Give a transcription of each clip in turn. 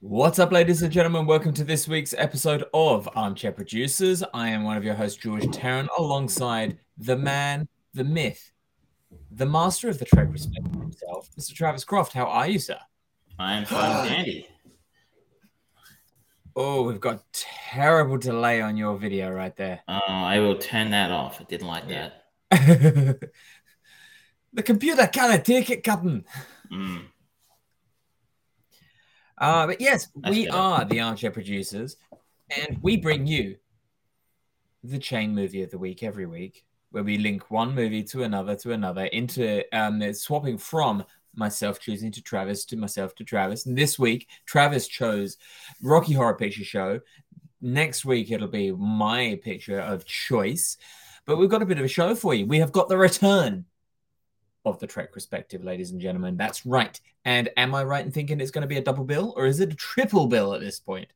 What's up, ladies and gentlemen? Welcome to this week's episode of Armchair Producers. I am one of your hosts, George Tarrant, alongside the man, the myth, the master of the Trek respect himself, Mr. Travis Croft. How are you, sir? I am fine, dandy. Oh, we've got terrible delay on your video right there. Uh, I will turn that off. I didn't like Yeah. that. the computer can't take it, Captain. Mm. Uh, but yes, That's we are the Armchair Producers, and we bring you the chain movie of the week every week, where we link one movie to another to another into um, swapping from myself choosing to Travis to myself to Travis. And this week, Travis chose Rocky Horror Picture Show. Next week, it'll be my picture of choice. But we've got a bit of a show for you. We have got the return of the Trek Perspective, ladies and gentlemen. That's right. And am I right in thinking it's going to be a double bill or is it a triple bill at this point?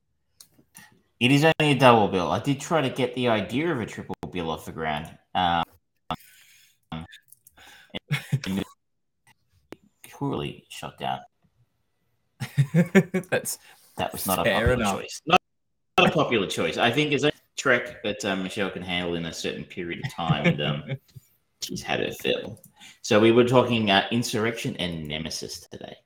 It is only a double bill. I did try to get the idea of a triple bill off the ground. Um, poorly shot down. That's That was not a popular enough. choice. Not, not a popular choice. I think it's a trek that um, Michelle can handle in a certain period of time, and um, she's had her fill. So we were talking uh, Insurrection and Nemesis today.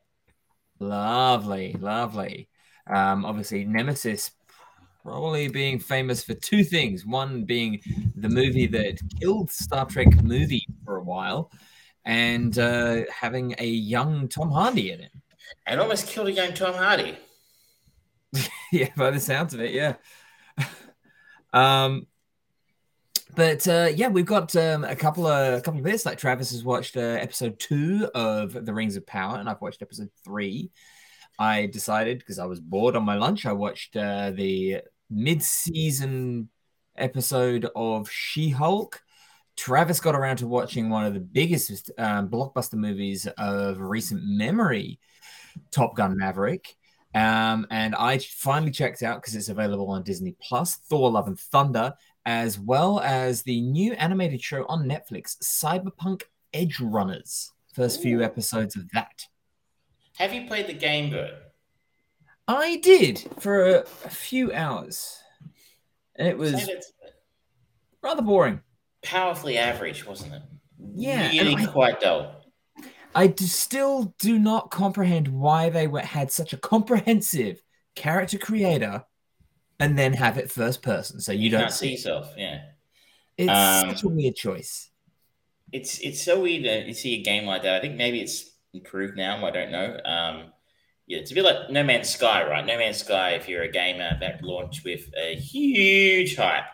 lovely, lovely. Um, obviously, Nemesis probably being famous for two things. One being the movie that killed Star Trek movie for a while, and uh, having a young Tom Hardy in it. And almost killed a young Tom Hardy. yeah, by the sounds of it, yeah. um, but uh, yeah, we've got um, a couple of a couple of bits. Like Travis has watched uh, episode two of The Rings of Power, and I've watched episode three. I decided because I was bored on my lunch, I watched uh, the mid-season episode of She-Hulk. Travis got around to watching one of the biggest um, blockbuster movies of recent memory, Top Gun Maverick. Um, and I finally checked out because it's available on Disney Plus, Thor: Love and Thunder, as well as the new animated show on Netflix, Cyberpunk Edgerunners. First few episodes of that. Have you played the game, Bird? I did for a, a few hours, and it was rather boring. powerfully average, wasn't it? Yeah, really I- quite dull. I d- still do not comprehend why they were, had such a comprehensive character creator, and then have it first person, so you don't see yourself. Yeah, It's Um, such a weird choice. it's it's so weird to see a game like that. I think maybe it's improved now. I don't know. Um, yeah, it's a bit like No Man's Sky, right? No Man's Sky, if you're a gamer that launched with a huge hype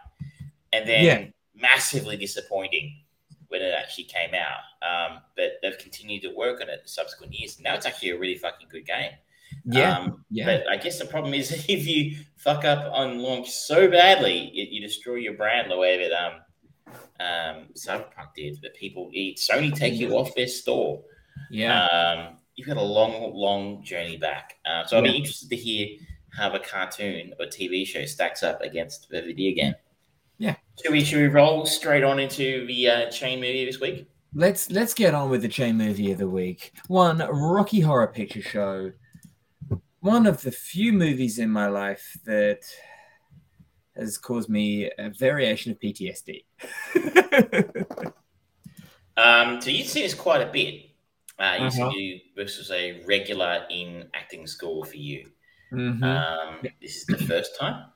and then Yeah. massively disappointing when it actually came out. Um, but they've continued to work on it in subsequent years. Now it's actually a really fucking good game. Yeah, Um, yeah. But I guess the problem is if you fuck up on launch so badly, you, you destroy your brand the way that um, um, Cyberpunk did. That people eat Sony take you off their store. yeah. Um, you've got a long, long journey back. Uh, so I'll be interested to hear how a cartoon or TV show stacks up against the video game. Yeah. Should we should we roll straight on into the uh, chain movie this week? let's let's get on with the chain movie of the week. One Rocky Horror Picture Show. One of the few movies in my life that has caused me a variation of PTSD. Um, so you've seen this quite a bit. Uh, you Uh-huh. you, this was a regular in acting school for you. Mhm. Um, this is the first time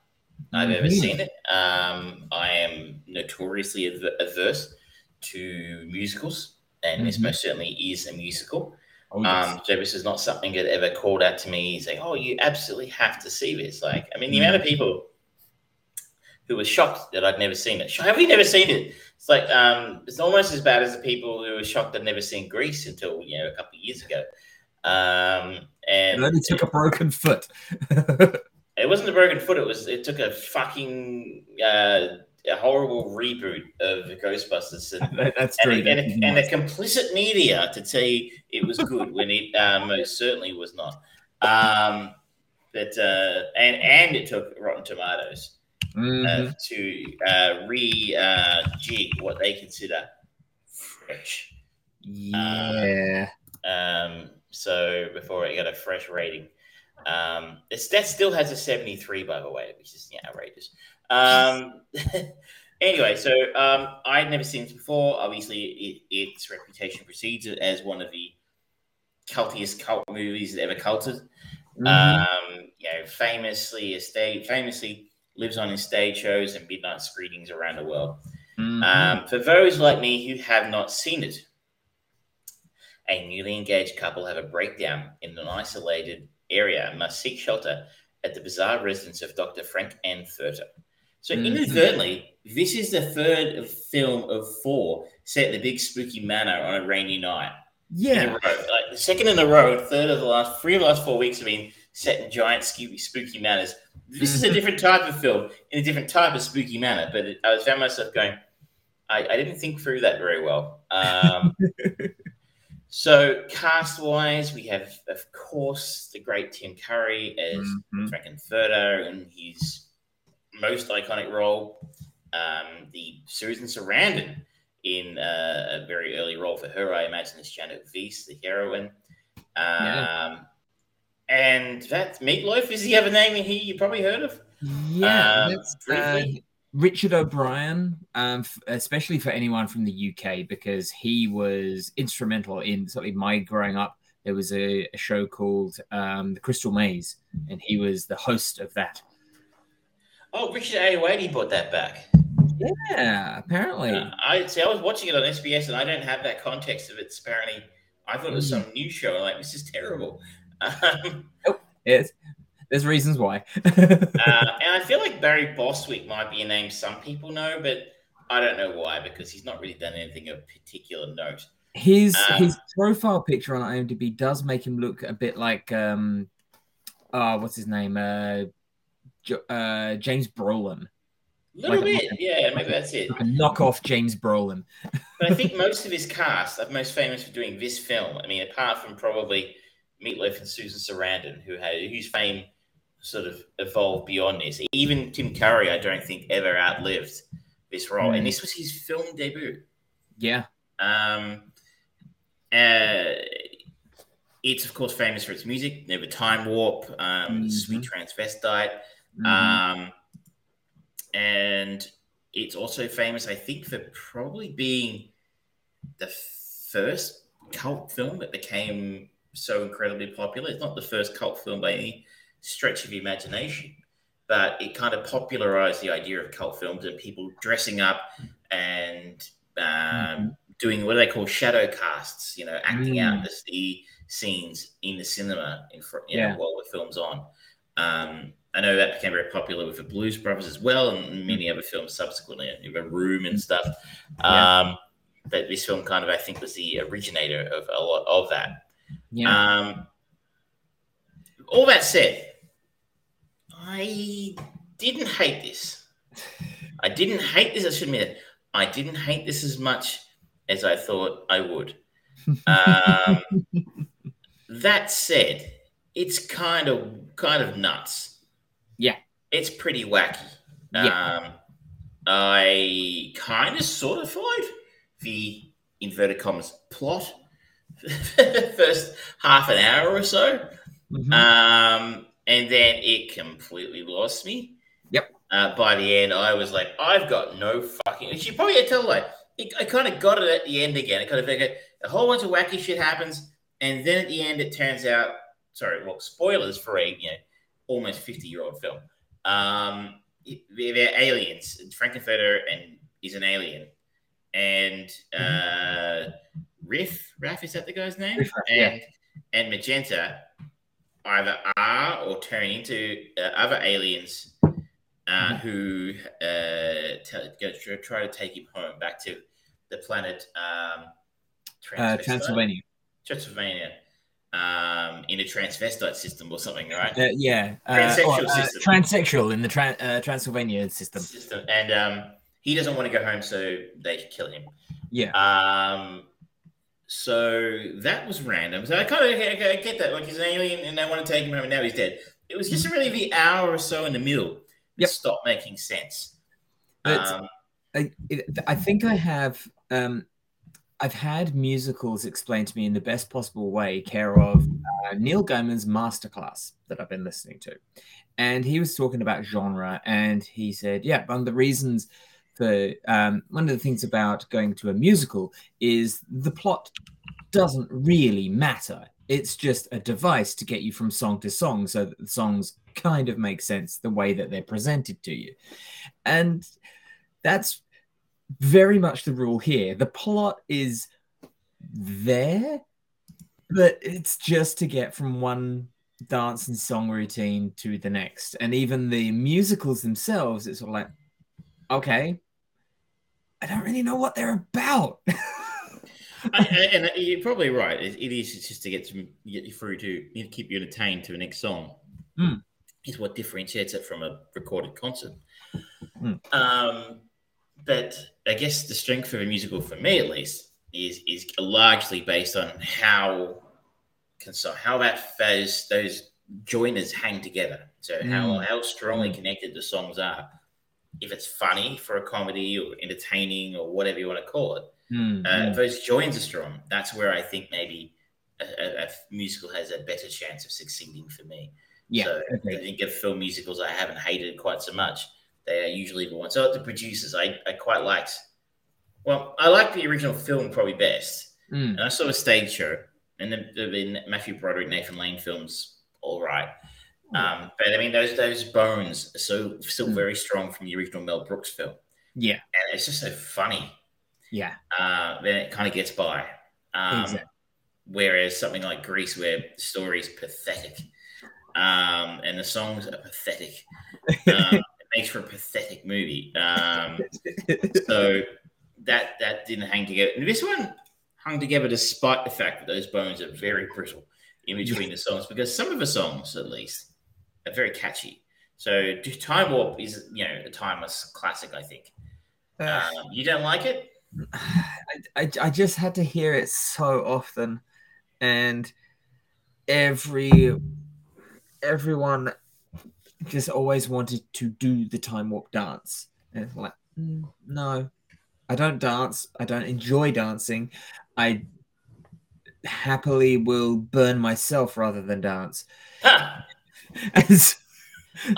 I've ever Mhm. seen it. Um, I am notoriously averse to musicals, and this Mhm. most certainly is a musical. Oh, yes. Um, so this is not something that ever called out to me He's like, "Oh, you absolutely have to see this." Like, I mean, the Mm. amount of people who were shocked that I'd never seen it. Have you never seen it? It's like um, it's almost as bad as the people who were shocked I'd never seen Grease until you know a couple of years ago. Um, and it only took a broken foot. it wasn't a broken foot. It was. It took a fucking uh, a horrible reboot of Ghostbusters and That- That's and, true. and, a, and a complicit media to tell you it was good when it uh, most certainly was not. Um, but uh, and and it took Rotten Tomatoes uh, to uh, re uh, jig what they consider fresh. Yeah. Um, so before it got a fresh rating. Um, it's, that still has a 73, by the way, which is yeah, outrageous. Um, anyway, so um, I'd never seen this before. Obviously, it, its reputation precedes it as one of the cultiest cult movies that ever culted. Mm-hmm. Um, you know, famously a stage, famously lives on in stage shows and midnight screenings around the world. Mm-hmm. Um, for those like me who have not seen it, a newly engaged couple have a breakdown in an isolated area and must seek shelter at the bizarre residence of Dr. Frank Furter. So, mm-hmm. inadvertently, this is the third film of four set in the big spooky manor on a rainy night. Yeah. Like the second in a row, third of the last, three of the last four weeks have been set in giant, spooky, spooky manners. This is a mm-hmm. different type of film in a different type of spooky manner, but it, I found myself going, I, I, didn't think through that very well. Um, So cast wise, we have, of course, the great Tim Curry as mm-hmm. In his most iconic role. Um, the Susan Sarandon in uh, a very early role for her, I imagine, is Janet Weiss, the heroine. Um, yeah. And that Meatloaf, is he have a name in here you probably heard of? Yeah, um, uh, Richard O'Brien, um, f- especially for anyone from the UK, because he was instrumental in sort of my growing up. There was a, a show called um, The Crystal Maze, and he was the host of that. Oh, Richard Ayoade brought that back. Yeah, apparently. Uh, I see. I was watching it on SBS, and I don't have that context of it. Apparently, I thought it was mm. some new show. Like this is terrible. Um, oh, yes there's reasons why. uh, and I feel like Barry Bostwick might be a name some people know, but I don't know why because he's not really done anything of particular note. His um, his profile picture on IMDb does make him look a bit like um, uh, what's his name? Uh, uh James Brolin. A little like bit, a, yeah, maybe that's it. Like a knockoff James Brolin. but I think most of his cast are most famous for doing this film. I mean, apart from probably Meatloaf and Susan Sarandon, who had whose fame sort of evolved beyond this. Even Tim Curry, I don't think ever outlived this role, mm. and this was his film debut. Yeah. Um. Uh, it's of course famous for its music, Never Time Warp, um, mm-hmm. Sweet Transvestite, mm-hmm. um, and it's also famous, I think, for probably being the first cult film that became so incredibly popular. It's not the first cult film by any stretch of imagination, but it kind of popularized the idea of cult films and people dressing up and um, mm-hmm. doing what do they call shadow casts, you know, acting mm. out the, the, scenes in the cinema in front, you yeah. know, while the film's on. Um, I know that became very popular with the Blues Brothers as well, and many other films subsequently, The Room and stuff. Yeah. Um, but this film kind of, I think, was the originator of a lot of that. Yeah. Um, all that said, I didn't hate this. I didn't hate this. I should admit it. I didn't hate this as much as I thought I would. Um, that said, it's kind of kind of nuts. Yeah, it's pretty wacky. Yeah. Um, I kind of sort of followed the inverted commas plot first half an hour or so. Mm-hmm. Um, and then it completely lost me. Yep. Uh, by the end, I was like, I've got no fucking. And she probably had told like, it, I kind of got it at the end again. It kind of like a whole bunch of wacky shit happens, and then at the end, it turns out. Sorry, well, spoilers for a you know almost fifty year old film. Um, they're aliens. Frank-N-Furter and is an alien, and mm-hmm. uh, Riff, Raff is that the guy's name? Riff, and yeah. and Magenta either are or turn into uh, other aliens uh, mm-hmm. who uh, t- try to take him home back to the planet um, uh, Transylvania. Transylvania. Um, in a transvestite system or something, right? Uh, yeah, uh, transsexual or, system. Transsexual in the tra- Transylvania system. System, and um, he doesn't want to go home, so they kill him. Yeah. Um, so that was random. So I kind of I get that. Like he's an alien and they want to take him home and now he's dead. It was just really the hour or so in the middle yep. stopped making sense. Um, I, I think I have um, I've had musicals explained to me in the best possible way, care of uh, Neil Gaiman's masterclass that I've been listening to, and he was talking about genre, and he said, "Yeah, one of the reasons for um, one of the things about going to a musical is the plot doesn't really matter. It's just a device to get you from song to song, so that the songs kind of make sense the way that they're presented to you, and that's very much the rule here. The plot is there, but it's just to get from one dance and song routine to the next. And even the musicals themselves, it's sort of like, okay, I don't really know what they're about. I, and you're probably right. It, it is just to get to get you through to you know, keep you entertained to the next song. Mm. Is what differentiates it from a recorded concert. Mm. Um, but I guess the strength of a musical, for me at least, is is largely based on how how that those those joiners hang together. So mm. how how strongly connected the songs are. If it's funny for a comedy or entertaining or whatever you want to call it, mm. uh, if those joins are strong, that's where I think maybe a, a, a musical has a better chance of succeeding for me. Yeah, so okay. I think of film musicals I haven't hated quite so much. They are usually the ones. So the producers, I, I quite liked. Well, I like the original film probably best, mm. and I saw a stage show, and the, the Matthew Broderick, Nathan Lane films, all right. Um, but I mean, those those bones are so still mm. very strong from the original Mel Brooks film. Yeah, and it's just so funny. Yeah, uh, then it kind of gets by. Um, exactly. Whereas something like Grease, where the story is pathetic, um, and the songs are pathetic. Um, makes for a pathetic movie. Um, so that that didn't hang together. And this one hung together despite the fact that those bones are very brittle in between the songs, because some of the songs, at least, are very catchy. So Time Warp is, you know, a timeless classic, I think. Um, you don't like it? I, I, I just had to hear it so often, and every everyone just always wanted to do the time warp dance. And it's like, mm, no, I don't dance. I don't enjoy dancing. I happily will burn myself rather than dance. Huh. so,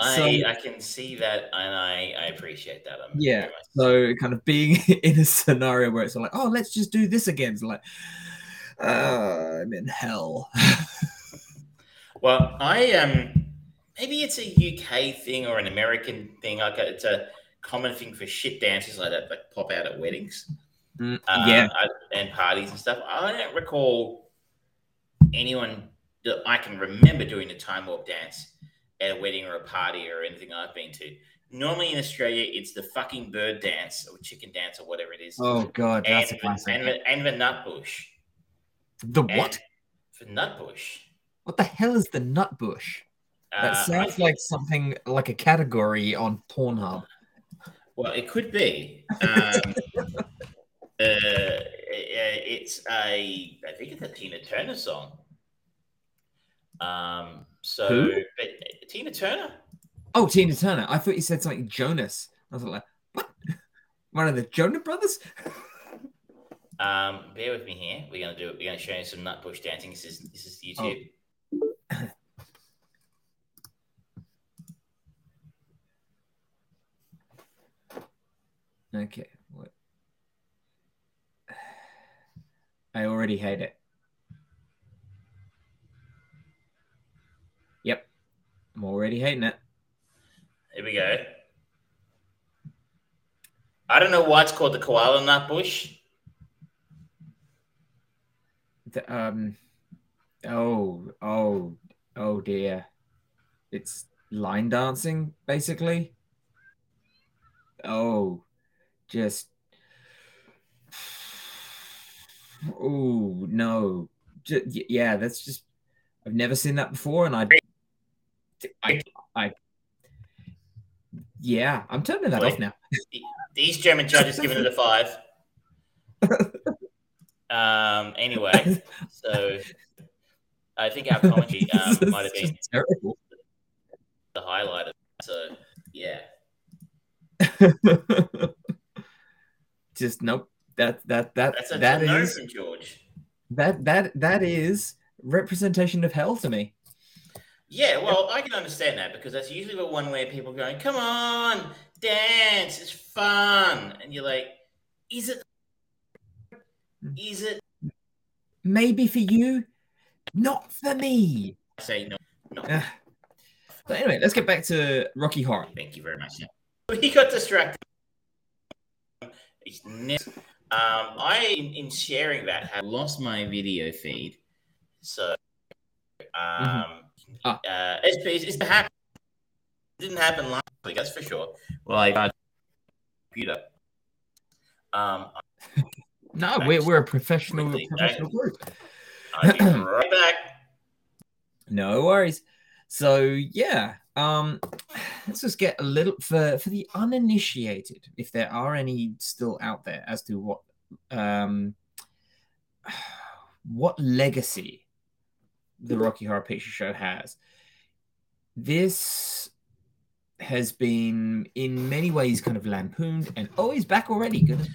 I, I can see that and I, I appreciate that. I'm yeah. So kind of being in a scenario where it's like, oh, let's just do this again. It's like, uh, I'm in hell. well, I um maybe it's a UK thing or an American thing. Like it's a common thing for shit dances like that that pop out at weddings, mm, uh, yeah, and parties and stuff. I don't recall anyone that I can remember doing the time warp dance at a wedding or a party or anything I've been to. Normally in Australia, it's the fucking bird dance or chicken dance or whatever it is. Oh god, that's and, a classic. And, the, and the nutbush. The what? The nutbush. What the hell is the nutbush? That uh, sounds like something like a category on Pornhub. Well, it could be. Um, uh, it's a, I think it's a Tina Turner song. Um, so, Who? But, Tina Turner. Oh, Tina Turner. I thought you said something Jonas. I was like, what? One of the Jonah brothers? um, bear with me here. We're gonna do. We're gonna show you some nutbush dancing. This is this is YouTube. Oh. Okay. What? I already hate it. Yep. I'm already hating it. Here we go. I don't know why it's called the koala nut bush. The, um. Oh, oh, oh dear. It's line dancing, basically. Oh, just oh no. Just, yeah that's just i've never seen that before and i i, I yeah i'm turning that Wait, off now. these german judges giving it a five. Um anyway so i think our commentary um, might have been terrible. the highlight of it, so yeah just nope. That that that That's a that is George. That that that is representation of hell to me. Yeah, well, I can understand that because that's usually the one where people going, "Come on, dance, it's fun," and you're like, "Is it? Is it?" Maybe for you, not for me. I say no, no. Uh, but anyway, let's get back to Rocky Horror. Thank you very much. Yeah. He got distracted. Ne- um, I, in, in sharing that, have lost my video feed. So, um, Ah. uh, it's, it's, it's happened. It didn't happen last week, that's for sure. Well, I got computer. Um, No, we're, we're a professional, Completely. professional group. I'll be right back. No worries. So yeah, um, let's just get a little for for the uninitiated, if there are any still out there, as to what um what legacy the Rocky Horror Picture Show has. This has been in many ways kind of lampooned and oh he's back already good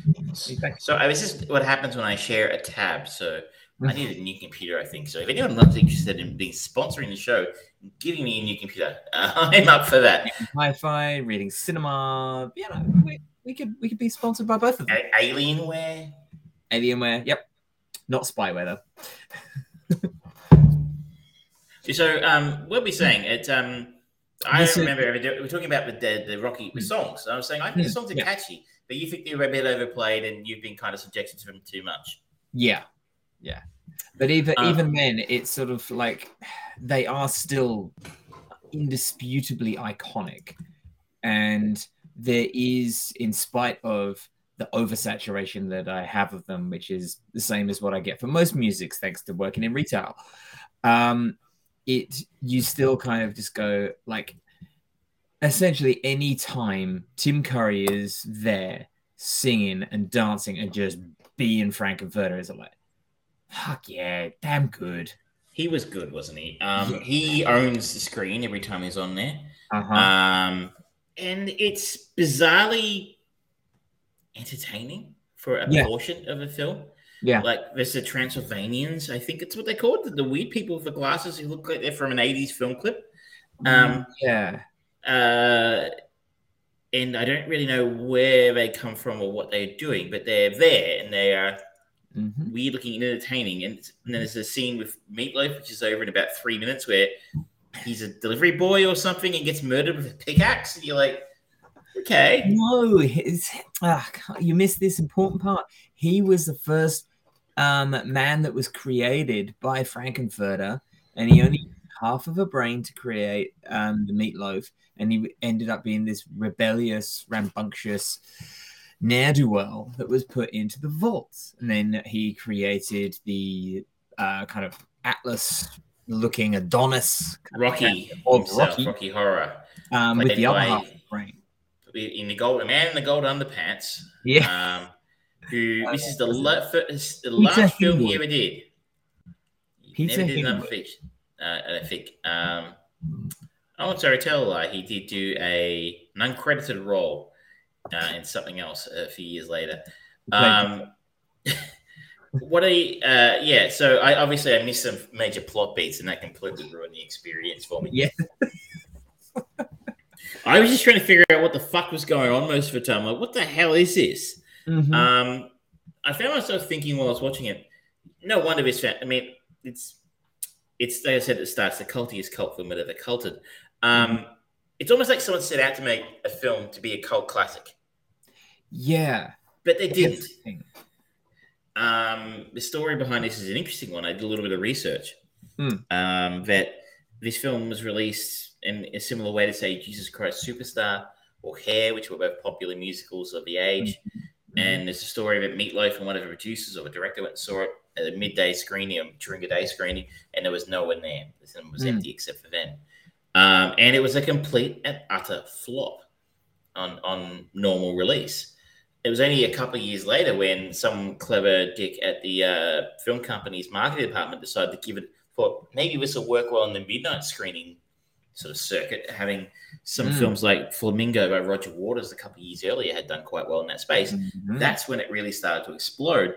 So I was just what happens when I share a tab. So I need a new computer, I think. So if anyone loves interested in being sponsoring the show, giving me a new computer, uh, I'm up for that. hi-fi reading cinema you know we, we could we could be sponsored by both of them A- Alienware. alienware yep not spyware though So um, what are we saying? It um, I This remember were talking about the the, the Rocky the songs. I was saying I think the songs are yeah. catchy, but you think they're a bit overplayed, and you've been kind of subjected to them too much. Yeah, yeah. But even Uh, even then, it's sort of like they are still indisputably iconic, and there is, in spite of the oversaturation that I have of them, which is the same as what I get for most musics, thanks to working in retail. Um, it you still kind of just go like, essentially, any time Tim Curry is there singing and dancing and just being Frank Frank-N-Furter is like, fuck yeah, damn good. He was good, wasn't he? Um, Yeah. He owns the screen every time he's on there. Uh-huh. Um, and it's bizarrely entertaining for a Yeah. portion of a film. yeah. Like there's the Transylvanians, I think it's what they called the, the weird people with the glasses who look like they're from an 80s film clip. Um, yeah. uh, and I don't really know where they come from or what they're doing, but they're there and they are Mhm. weird looking and entertaining. And, and then there's a scene with Meatloaf, which is over in about three minutes, where he's a delivery boy or something and gets murdered with a pickaxe. And you're like, okay. No, his, ah, you missed this important part. He was the first um, man that was created by Frank-N-Furter, and he only half of a brain to create um, the meatloaf, and he ended up being this rebellious, rambunctious ne'er do well that was put into the vaults. And then he created the uh, kind of Atlas looking Adonis Rocky Or himself, Rocky. Rocky, Horror. um, with the other half of the brain. In the gold, a man in the gold underpants. Yeah. Um, who this is the, la- the last film he ever did. He Peter never did another fiction. Uh, I think. Um, oh, sorry, tell a lie. He did do a an uncredited role uh, in something else a few years later. Um, what a uh, yeah. So I obviously I missed some major plot beats, and that completely ruined the experience for me. Yeah. I was just trying to figure out what the fuck was going on most of the time. Like, what the hell is this? Mhm. Um, I found myself thinking while I was watching it. No wonder this. Fa- I mean, it's it's like I said at the start. It's the cultiest cult film that ever culted. Um, it's almost like someone set out to make a film to be a cult classic, yeah. but they didn't. Um, the story behind this is an interesting one. I did a little bit of research. Hmm. Um, that this film was released in a similar way to say Jesus Christ Superstar or Hair, which were both popular musicals of the age. And there's a story about Meatloaf and one of the producers or the director went and saw it at a midday screening or during a day screening, and there was no one there. The cinema was Mm. empty except for them. Um, and it was a complete and utter flop on, on normal release. It was only a couple of years later when some clever dick at the uh, film company's marketing department decided to give it, thought maybe this will work well in the midnight screening sort of circuit, having some Mm. films like Flamingo by Roger Waters a couple of years earlier had done quite well in that space Mhm. that's when it really started to explode.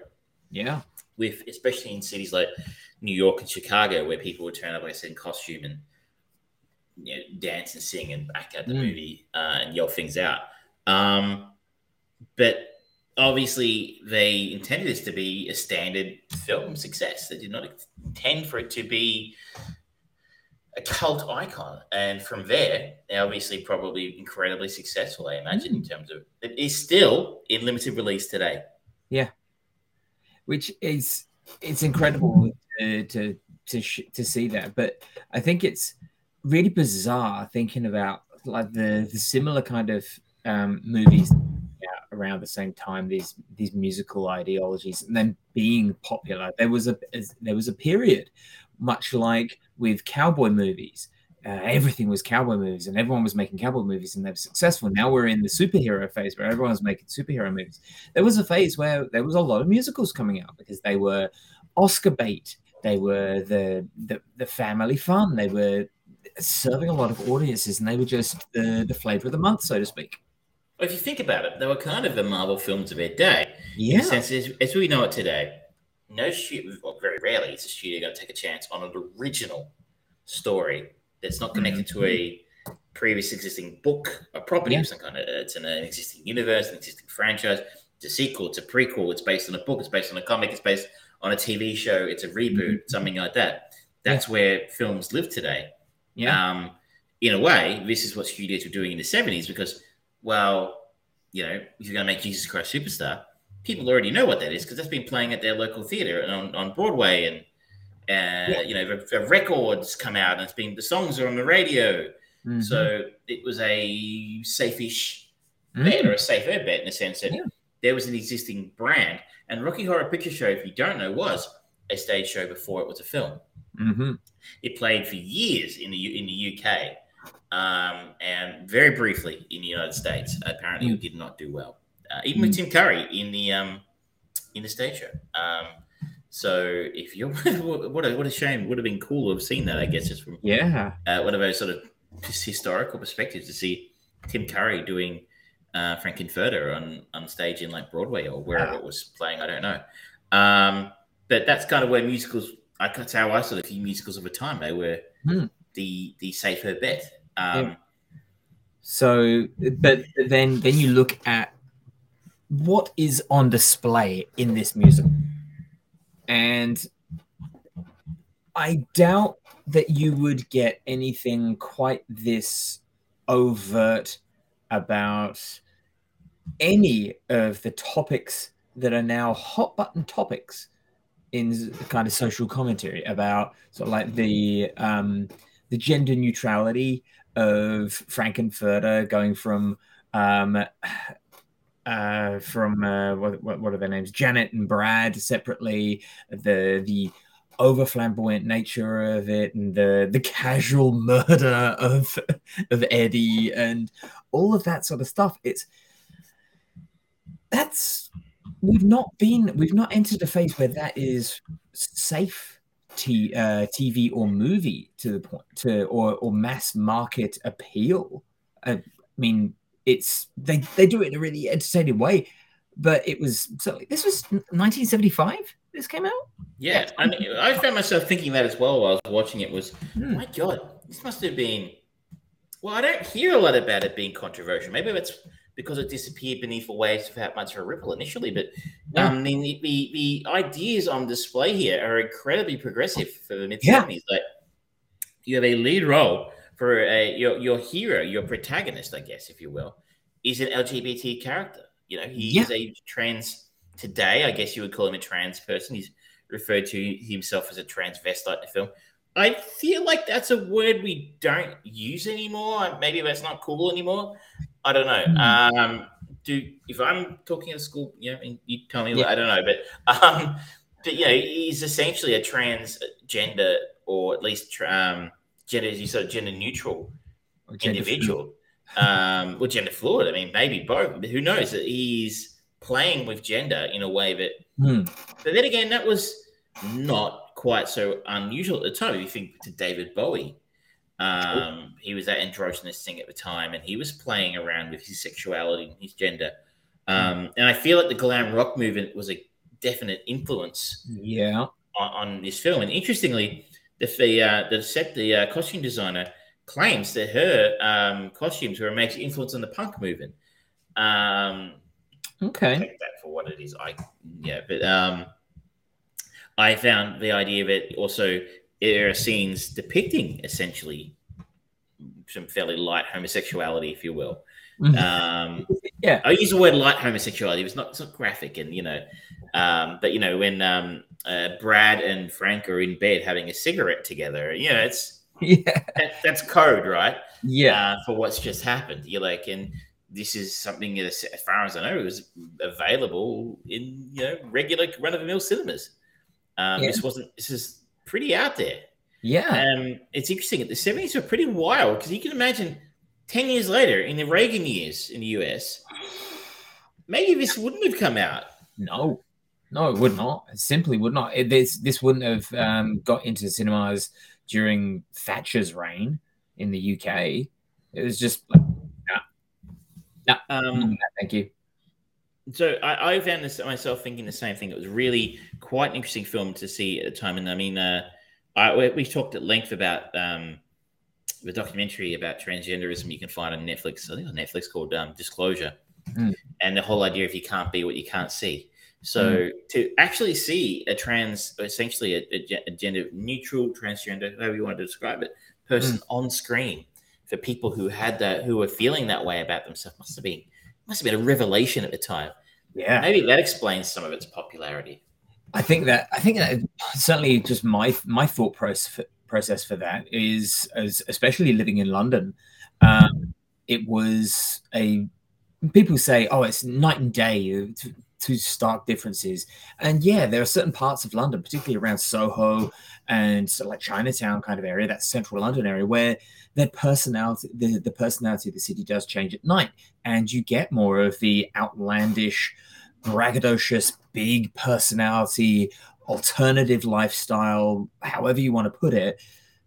yeah. with especially in cities like New York and Chicago, where people would turn up, like I said, in costume and you know, dance and sing and act out the Mm. movie uh, and yell things out. Um, but obviously, they intended this to be a standard film success. They did not intend for it to be a cult icon. And from there, they're obviously probably incredibly successful, I imagine, in terms of it is still in limited release today. Yeah. Which is it's incredible to to to, sh- to see that. But I think it's really bizarre thinking about like the the similar kind of um, movies around the same time. These these musical ideologies and then being popular. There was a there was a period, much like with cowboy movies. Uh, everything was cowboy movies, and everyone was making cowboy movies, and they were successful. Now we're in the superhero phase where everyone's making superhero movies there was a phase where there was a lot of musicals coming out because they were Oscar bait. They were the the, the family fun. They were serving a lot of audiences, and they were just the the flavor of the month, so to speak. If you think about it, they were kind of the Marvel films of their day. Yeah. In Yeah, the sense, as, as we know it today, no studio, well, very rarely is a studio going to take a chance on an original story that's not connected to a previous existing book or property Yeah. of some kind of. It's in an existing universe, an existing franchise. It's a sequel. It's a prequel. It's based on a book. It's based on a comic. It's based on a TV show. It's a reboot. Something like that. That's where films live today. yeah, Um, in a way, this is what studios were doing in the 70s because, well, you know, if you're going to make Jesus Christ Superstar, people already know what that is because that's been playing at their local theater and on, on Broadway. And, uh, Yeah. you know, the, the records come out and it's been, the songs are on the radio. Mhm. So it was a safe-ish Mhm. bet or a safer bet in the sense that Yeah. there was an existing brand. And Rocky Horror Picture Show, if you don't know, was a stage show before it was a film. Mhm. It played for years in the in the UK, um, and very briefly in the United States. Apparently, it did not do well, uh, even with Tim Curry in the um, in the stage show. Um, so, if you're what a what a shame. Would have been cool to have seen that. I guess just from yeah, uh, one of those sort of just historical perspectives to see Tim Curry doing uh, Frank-N-Furter on on stage in like Broadway or wherever Wow. it was playing. I don't know. Um, but that's kind of where musicals. I that's how I sort of view musicals of a time. They were Hmm. the the safer bet. Um, So, but then then you look at what is on display in this musical, and I doubt that you would get anything quite this overt about any of the topics that are now hot button topics in kind of social commentary about sort of like the um, the gender neutrality of Frank-N-Furter going from um, uh, from uh, what, what what are their names? Janet and Brad separately. The the over flamboyant nature of it and the the casual murder of of Eddie and all of that sort of stuff. It's that's we've not been we've not entered a phase where that is safe t, uh, TV or movie to the point to or or mass market appeal. I mean, it's they they do it in a really entertaining way, but it was so this was 1975. This came out. yeah, I mean, I found myself thinking that as well while I was watching it. Was Hmm. my God, this must have been. Well, I don't hear a lot about it being controversial. Maybe that's because it disappeared beneath the waves without much of a ripple initially. But Yeah. um, the, the the ideas on display here are incredibly progressive for the mid Yeah. seventies. Like you have a lead role for a, your your hero, your protagonist, I guess, if you will, is an LGBT character. You know, he Yeah. is a trans today. I guess you would call him a trans person. He's referred to himself as a transvestite in the film. I feel like that's a word we don't use anymore. Maybe that's not cool anymore. I don't know. Hmm. Um, do if I'm talking at school, you know, and you tell me, Yeah. I don't know, but um, but you know, he's essentially a transgender or at least um, gender, he's sort of gender neutral gender individual, um, or gender fluid. I mean, maybe both. Who knows? He's playing with gender in a way that Hmm. but then again, that was not quite so unusual at the time. If you think to David Bowie, um, he was that androgynous thing at the time, and he was playing around with his sexuality and his gender. Um, and I feel like the glam rock movement was a definite influence Yeah. on, on this film. And interestingly, the the, uh, the set the uh, costume designer claims that her um, costumes were a major influence on the punk movement. Um, Okay. take that for what it is. I yeah, but um, I found the idea of it also there are scenes depicting essentially some fairly light homosexuality, if you will. Mhm. Um, Yeah. I use the word light homosexuality. It's not it's not graphic, and you know, um, but you know when um, uh, Brad and Frank are in bed having a cigarette together, you know, it's yeah. that, that's code, right? Yeah. uh, for what's just happened. You're like, and this is something that, as as far as I know, is available in you know regular run of the mill cinemas. Um, Yeah. This wasn't. This is pretty out there. Yeah. Um, it's interesting. The 70s were pretty wild because you can imagine 10 years later, in the Reagan years in the US, maybe this wouldn't have come out. No, no, it would not. It simply would not. It, this this wouldn't have um, got into cinemas during Thatcher's reign in the UK. It was just like, Um, "Mm, thank you. So I, I found this myself thinking the same thing. It was really quite an interesting film to see at the time. And I mean, uh, I, we, we talked at length about um, the documentary about transgenderism you can find on Netflix. I think on Netflix called um, Disclosure, Mm. and the whole idea of you can't be what you can't see. So to actually see a trans, essentially a, a a gender neutral transgender, however you want to describe it, person on screen for people who had that, who were feeling that way about themselves, must have been must have been a revelation at the time. Yeah, Maybe that explains some of its popularity. I think that I think that certainly just my my thought process process for that is as especially living in London, um, it was a people say oh it's night and day two, stark differences and yeah there are certain parts of London particularly around Soho and sort of like Chinatown kind of area that central London area where their personality the, the personality of the city does change at night and you get more of the outlandish braggadocious, big personality, alternative lifestyle, however you want to put it,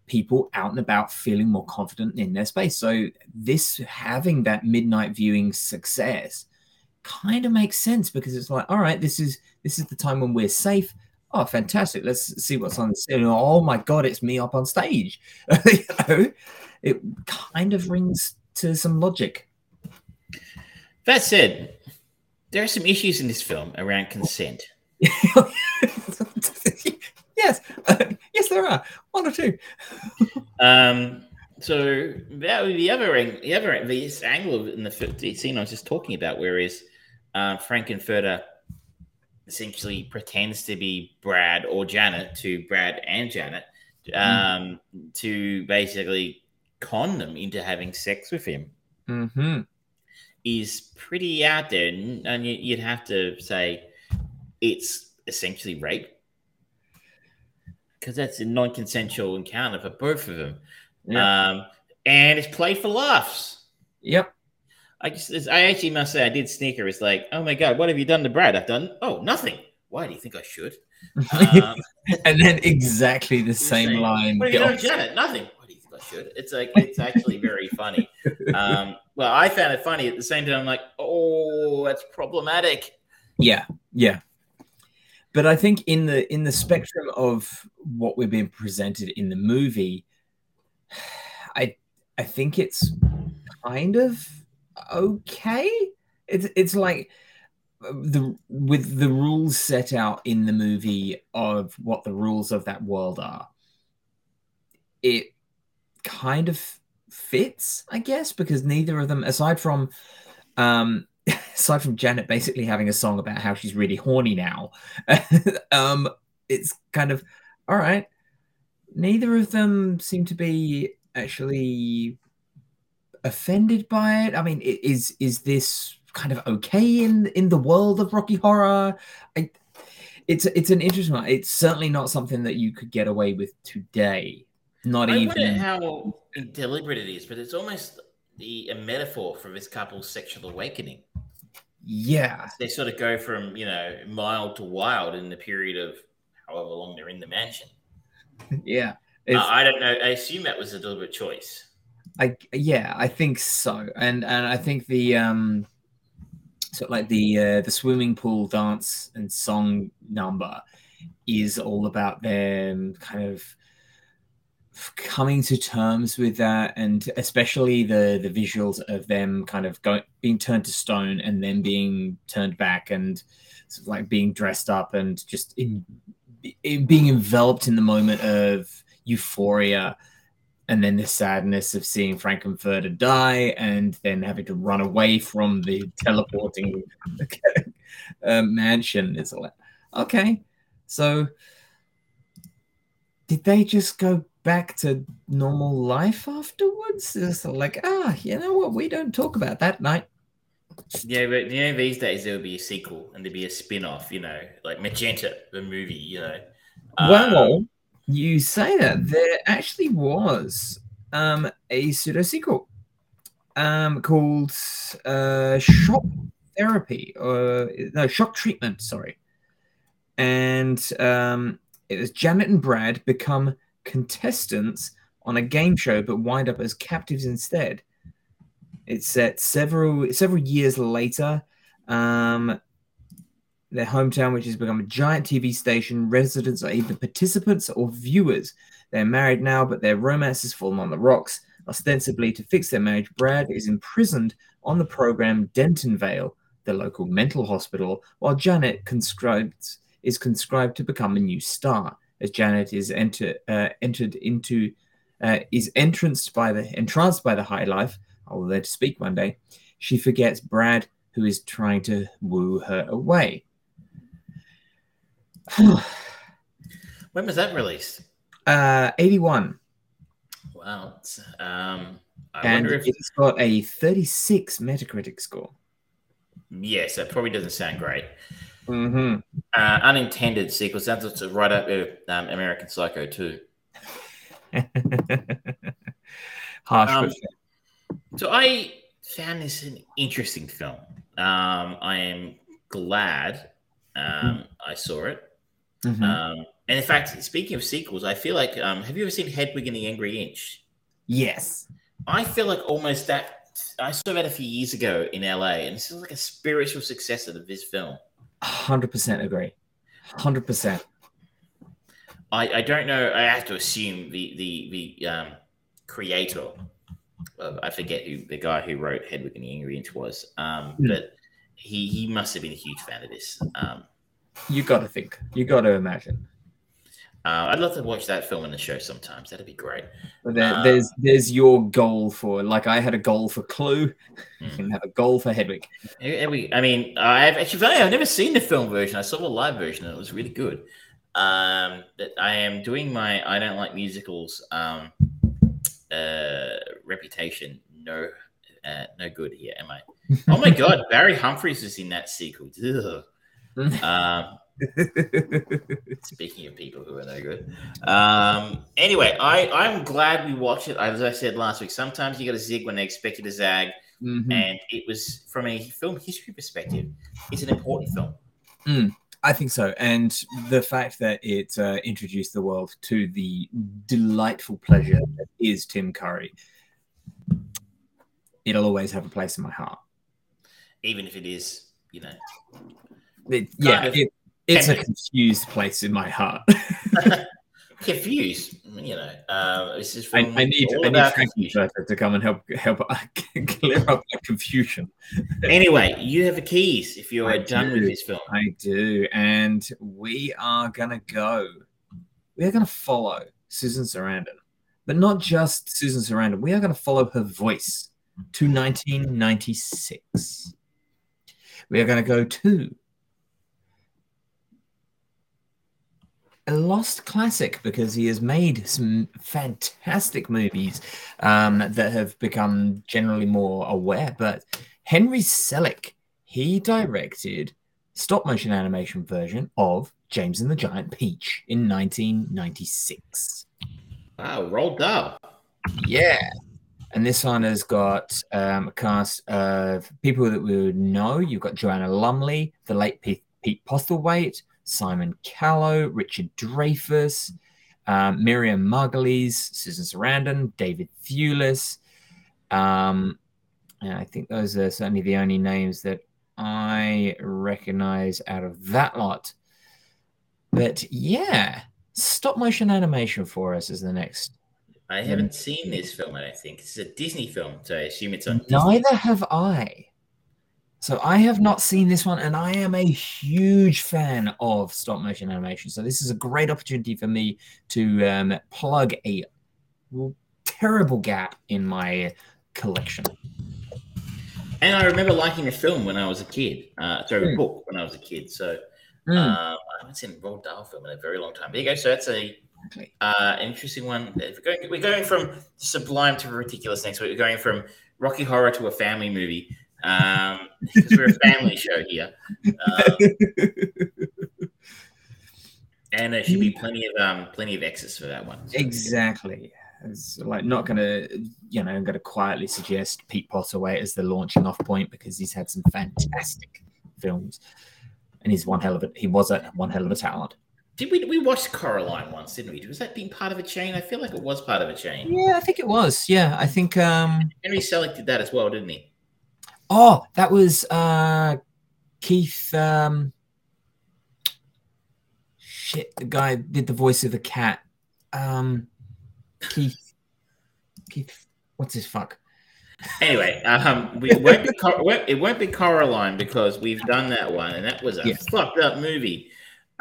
people out and about feeling more confident in their space. So this having that midnight viewing success kind of makes sense because it's like, all right, this is this is the time when we're safe. Oh, fantastic! Let's see what's on the scene. Oh my god, it's me up on stage. you know, it kind of rings to some logic. That said, there are some issues in this film around consent. yes, yes, there are one or two. Um, so that would be the other the other this angle in the, the scene I was just talking about, whereas uh, Frank-N-Furter essentially pretends to be Brad or Janet to Brad and Janet um, to basically con them into having sex with him Mm-hmm. is pretty out there, and and you- you'd have to say it's essentially rape because that's a non-consensual encounter for both of them, um, and it's played for laughs. Yep. I just, I actually must say, I did sneaker. It's like, oh my god, what have you done to Brad? I've done oh nothing. Why do you think I should? Um, and then exactly the same saying, line. What have you done, Janet? Nothing. Why do you think I should? It's like it's actually very funny. Um, well, I found it funny at the same time. I'm like, oh, that's problematic. Yeah, yeah. But I think in the in the spectrum of what we're being presented in the movie, I I think it's kind of okay. It's it's like uh, the with the rules set out in the movie of what the rules of that world are. It kind of fits, I guess, because neither of them, aside from um aside from Janet basically having a song about how she's really horny now, um, it's kind of all right. Neither of them seem to be actually offended by it. I mean, is is this kind of okay in in the world of Rocky Horror? I, it's it's an interesting one. It's certainly not something that you could get away with today. Not I even. how deliberate it is, but it's almost the a metaphor for this couple's sexual awakening. yeah, They sort of go from you know mild to wild in the period of however long they're in the mansion. yeah. Uh, I don't know. I assume that was a deliberate choice. I yeah, I think so, and and I think the um, So like the uh, the swimming pool dance and song number is all about them kind of coming to terms with that and especially the the visuals of them kind of going being turned to stone and then being turned back and sort of like being dressed up and just in, in being enveloped in the moment of euphoria and then the sadness of seeing Frank-N-Furter die and then having to run away from the teleporting uh, mansion is like okay so did they just go back to normal life afterwards? It's like ah you know what? We don't talk about that night. Yeah but you know these days there would be a sequel and there'd be a spin-off you know like magenta the movie you know. Well um, you say that there actually was um, a pseudo sequel um, called uh, Shock Therapy or no Shock Treatment. Sorry, and um, it was Janet and Brad become contestants on a game show, but wind up as captives instead. It's set several several years later. Um, their hometown, which has become a giant TV station. Residents are either participants or viewers. They're married now, but their romance has fallen on the rocks. Ostensibly to fix their marriage, Brad is imprisoned on the program Dentonvale, the local mental hospital, while Janet conscribed, is conscribed to become a new star. As Janet is enter, uh, entered into, uh, is entranced by the entranced by the high life. I will let to speak one day. She forgets Brad, who is trying to woo her away. when was that released? Uh, 81. Wow. Um, I and if... it's got a 36 Metacritic score. Yes, that probably doesn't sound great. Mm-hmm. Uh, unintended sequel sounds right up with um, American Psycho too. Harsh. Um, so I found this an interesting film. Um, I am glad um, I saw it. Mm-hmm. Um, and in fact, speaking of sequels, I feel like um, have you ever seen Hedwig and the Angry Inch? Yes. I feel like almost that. I saw that a few years ago in LA, and this is like a spiritual successor to this film. Hundred percent agree. Hundred percent. I, I don't know. I have to assume the the the um, creator. I forget who the guy who wrote Hedwig and the Angry Inch was, um, mm. but he he must have been a huge fan of this. Um, you got to think. You got to imagine. Uh, I'd love to watch that film in the show sometimes. That'd be great. There, uh, there's there's your goal for like I had a goal for Clue, mm. and have a goal for Hedwig. I mean, I've actually I've never seen the film version. I saw the live version, and it was really good. Um, that I am doing my I don't like musicals um, uh, reputation. No, uh, no good here, am I? oh my god, Barry Humphries is in that sequel. Ugh. Um, speaking of people who are no good. Um, anyway, I, I'm glad we watched it. As I said last week, sometimes you got to zig when they expect you to zag. Mm-hmm. And it was, from a film history perspective, it's an important film. Mm, I think so. And the fact that it uh, introduced the world to the delightful pleasure that is Tim Curry, it'll always have a place in my heart. Even if it is, you know, it, yeah, it, it's a confused place in my heart. confused, you know. Uh, this is I, I, need I need Frankie to come and help help clear up that confusion. anyway, you have the keys if you're I done do. with this film. I do, and we are gonna go. We are gonna follow Susan Sarandon, but not just Susan Sarandon. We are gonna follow her voice to 1996. We are going to go to a lost classic because he has made some fantastic movies um, that have become generally more aware. But Henry Selick, he directed stop motion animation version of James and the Giant Peach in 1996. Wow, rolled up. Yeah. And this one has got um, a cast of people that we would know. You've got Joanna Lumley, the late Pete, Pete Postlethwaite, Simon Callow, Richard Dreyfuss, um, Miriam Margolyes, Susan Sarandon, David Thewlis. Um, and I think those are certainly the only names that I recognize out of that lot. But yeah, stop motion animation for us is the next. I haven't seen this film. I don't think it's a Disney film, so I assume it's on. Disney. Neither have I. So I have not seen this one, and I am a huge fan of stop motion animation. So this is a great opportunity for me to um, plug a terrible gap in my collection. And I remember liking the film when I was a kid. Uh, sorry, mm. book when I was a kid. So mm. I haven't seen a Roald Dahl film in a very long time. There you go. So that's a uh, interesting one. We're going, we're going from sublime to ridiculous next week. We're going from Rocky Horror to a family movie um, we're a family show here. Um, and there should be plenty of um, plenty of X's for that one. So. Exactly. It's like not gonna, you know, I'm gonna quietly suggest Pete Postlethwaite as the launching off point because he's had some fantastic films, and he's one hell of a he was a one hell of a talent. Did we we watched Coraline once, didn't we? Was that being part of a chain? I feel like it was part of a chain. Yeah, I think it was. Yeah, I think um Henry Selick did that as well, didn't he? Oh, that was uh Keith um shit, the guy did the voice of the cat. Um Keith Keith what's his fuck? Anyway, um, we won't be it won't be Coraline because we've done that one, and that was a fucked up movie.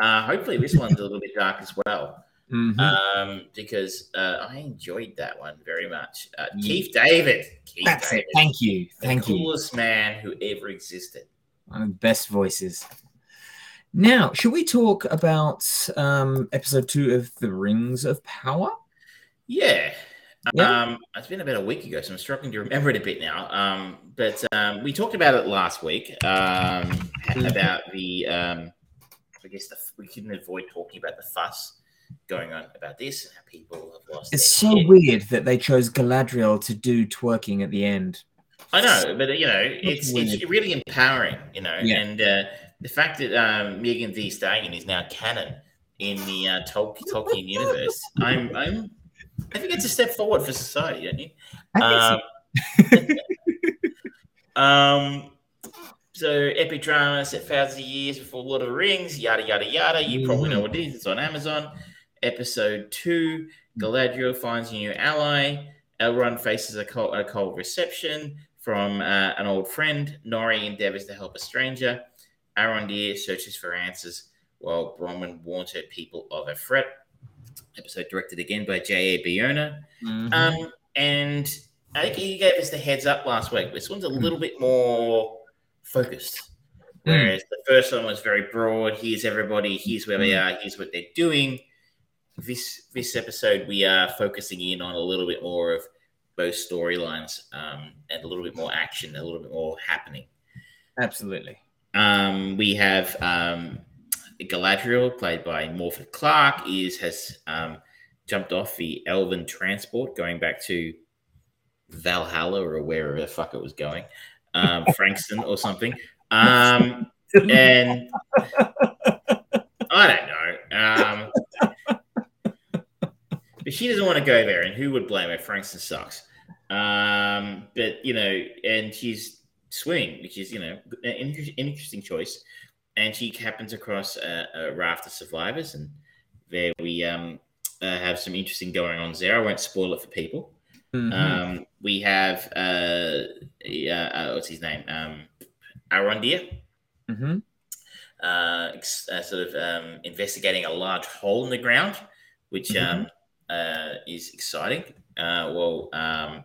Uh, hopefully, this one's a little bit dark as well, mm-hmm. um, because uh, I enjoyed that one very much. Uh, yeah. Keith David, Keith That's David, it. Thank you, thank the you. Coolest man who ever existed. One of the best voices. Now, should we talk about um, episode two of The Rings of Power? Yeah. yeah. Um, it's been about a week ago, so I'm struggling to remember it a bit now. Um, but um, we talked about it last week um, mm-hmm. about the um, I guess the, we couldn't avoid talking about the fuss going on about this and how people have lost. It's so head. weird that they chose Galadriel to do twerking at the end. I know, but you know, it's it's really empowering, you know, yeah. and uh, the fact that um, Megan Thee Stallion is now canon in the uh, Tol- Tolkien universe, I'm I'm I think it's a step forward for society, don't you? Um, so. um, So epic drama set thousands of years before Lord of the Rings, yada yada yada. You probably know what it is. It's on Amazon. Episode two: Galadriel finds a new ally. Elrond faces a cold, a cold reception from uh, an old friend. Nori endeavors to help a stranger. Arondir searches for answers while Bronwyn warns her people of a threat. Episode directed again by J.A. Bayona. Mm-hmm. Um, and I think he gave us the heads up last week. This one's a little bit more focused. Hmm. Whereas mm. the first one was very broad. Here's everybody. Here's where they hmm. are. Here's what they're doing. This this episode, we are focusing in on a little bit more of both storylines um, and a little bit more action, a little bit more happening. Absolutely. Um, we have um, Galadriel, played by Morfydd Clark, is has um, jumped off the Elven transport, going back to Valhalla or wherever the fuck it was going um, Frankston or something. Um, and I don't know. Um, but she doesn't want to go there, and who would blame her? Frankston sucks. Um, but you know, and she's swimming, which is you know an interesting choice. And she happens across a, a raft of survivors, and there we um, uh, have some interesting going on there. I won't spoil it for people. Mm-hmm. Um, we have uh, uh, what's his name? Um, Arondir. Mm-hmm. Uh, uh, sort of um, investigating a large hole in the ground, which mm-hmm. um, uh, is exciting. Uh, well, um,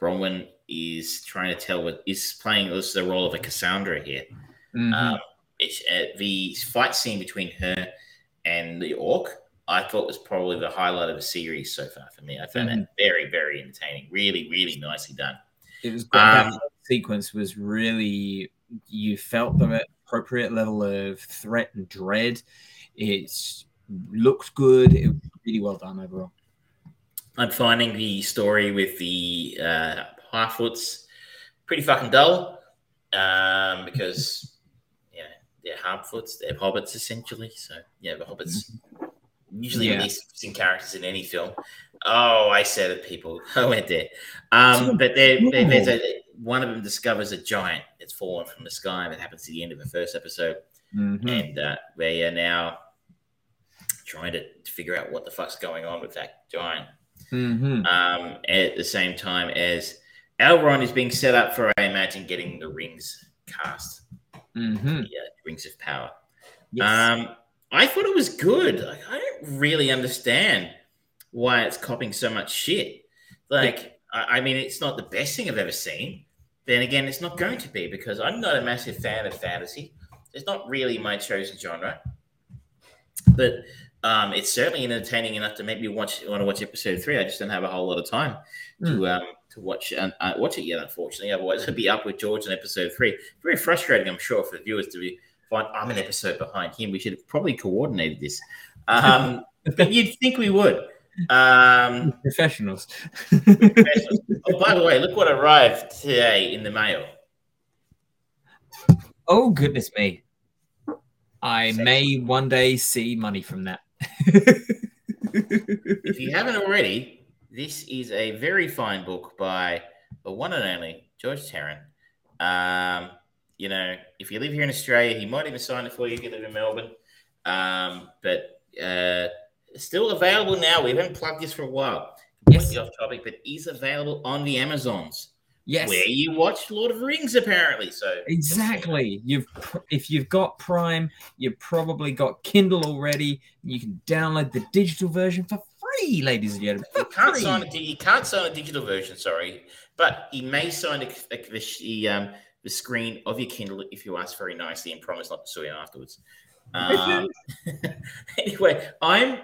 Bronwyn is trying to tell what is playing this the role of a Cassandra here. Mm-hmm. Um, it's uh, the fight scene between her and the orc I thought was probably the highlight of the series so far for me. I found mm-hmm. that very, very entertaining. Really, really nicely done. It was great. Um, that sequence was really you felt the appropriate level of threat and dread. It looked good. It really well done overall. I'm finding the story with the uh, Harfoots pretty fucking dull um, because yeah, they're Harfoots, they're hobbits essentially. So yeah, the hobbits mm-hmm usually yeah. least interesting characters in any film. Oh, I said it, people. I went there. Um, but there, there, there's a one of them discovers a giant that's fallen from the sky. That happens at the end of the first episode, Mhm. and uh, they are now trying to figure out what the fuck's going on with that giant. Mhm. Um, at the same time as Elrond is being set up for, I imagine, getting the rings cast, Mhm. the uh, rings of power. Yes. Um, I thought it was good. Like, I don't really understand why it's copying so much shit. Like, I, I mean, it's not the best thing I've ever seen. Then again, it's not going to be because I'm not a massive fan of fantasy. It's not really my chosen genre. But um, it's certainly entertaining enough to make me watch want to watch episode three. I just don't have a whole lot of time to um, to watch uh, uh, watch it yet, unfortunately. Otherwise, I'd be up with George in episode three. Very frustrating, I'm sure, for the viewers to be find I'm an episode behind him. We should have probably coordinated this. Um, but you'd think we would. Um, Professionals. oh, by the way, look what arrived today in the mail. oh goodness me. I Sexy. may one day see money from that. If you haven't already, this is a very fine book by the one and only George Tarrant. Um, you know, if you live here in Australia, he might even sign it for you if you live in Melbourne. Um, but uh, still available now. We haven't plugged this for a while. Yes. Completely off topic, but is available on the Amazons, yes. where you watch Lord of the Rings, apparently. So Exactly. You've if you've got Prime, you've probably got Kindle already. You can download the digital version for free, ladies and gentlemen. You can't sign a you can't sign a digital version, sorry, but you may sign a, a- the, the, um, the screen of your Kindle if you ask very nicely and promise not to sue you afterwards. Um, anyway, I'm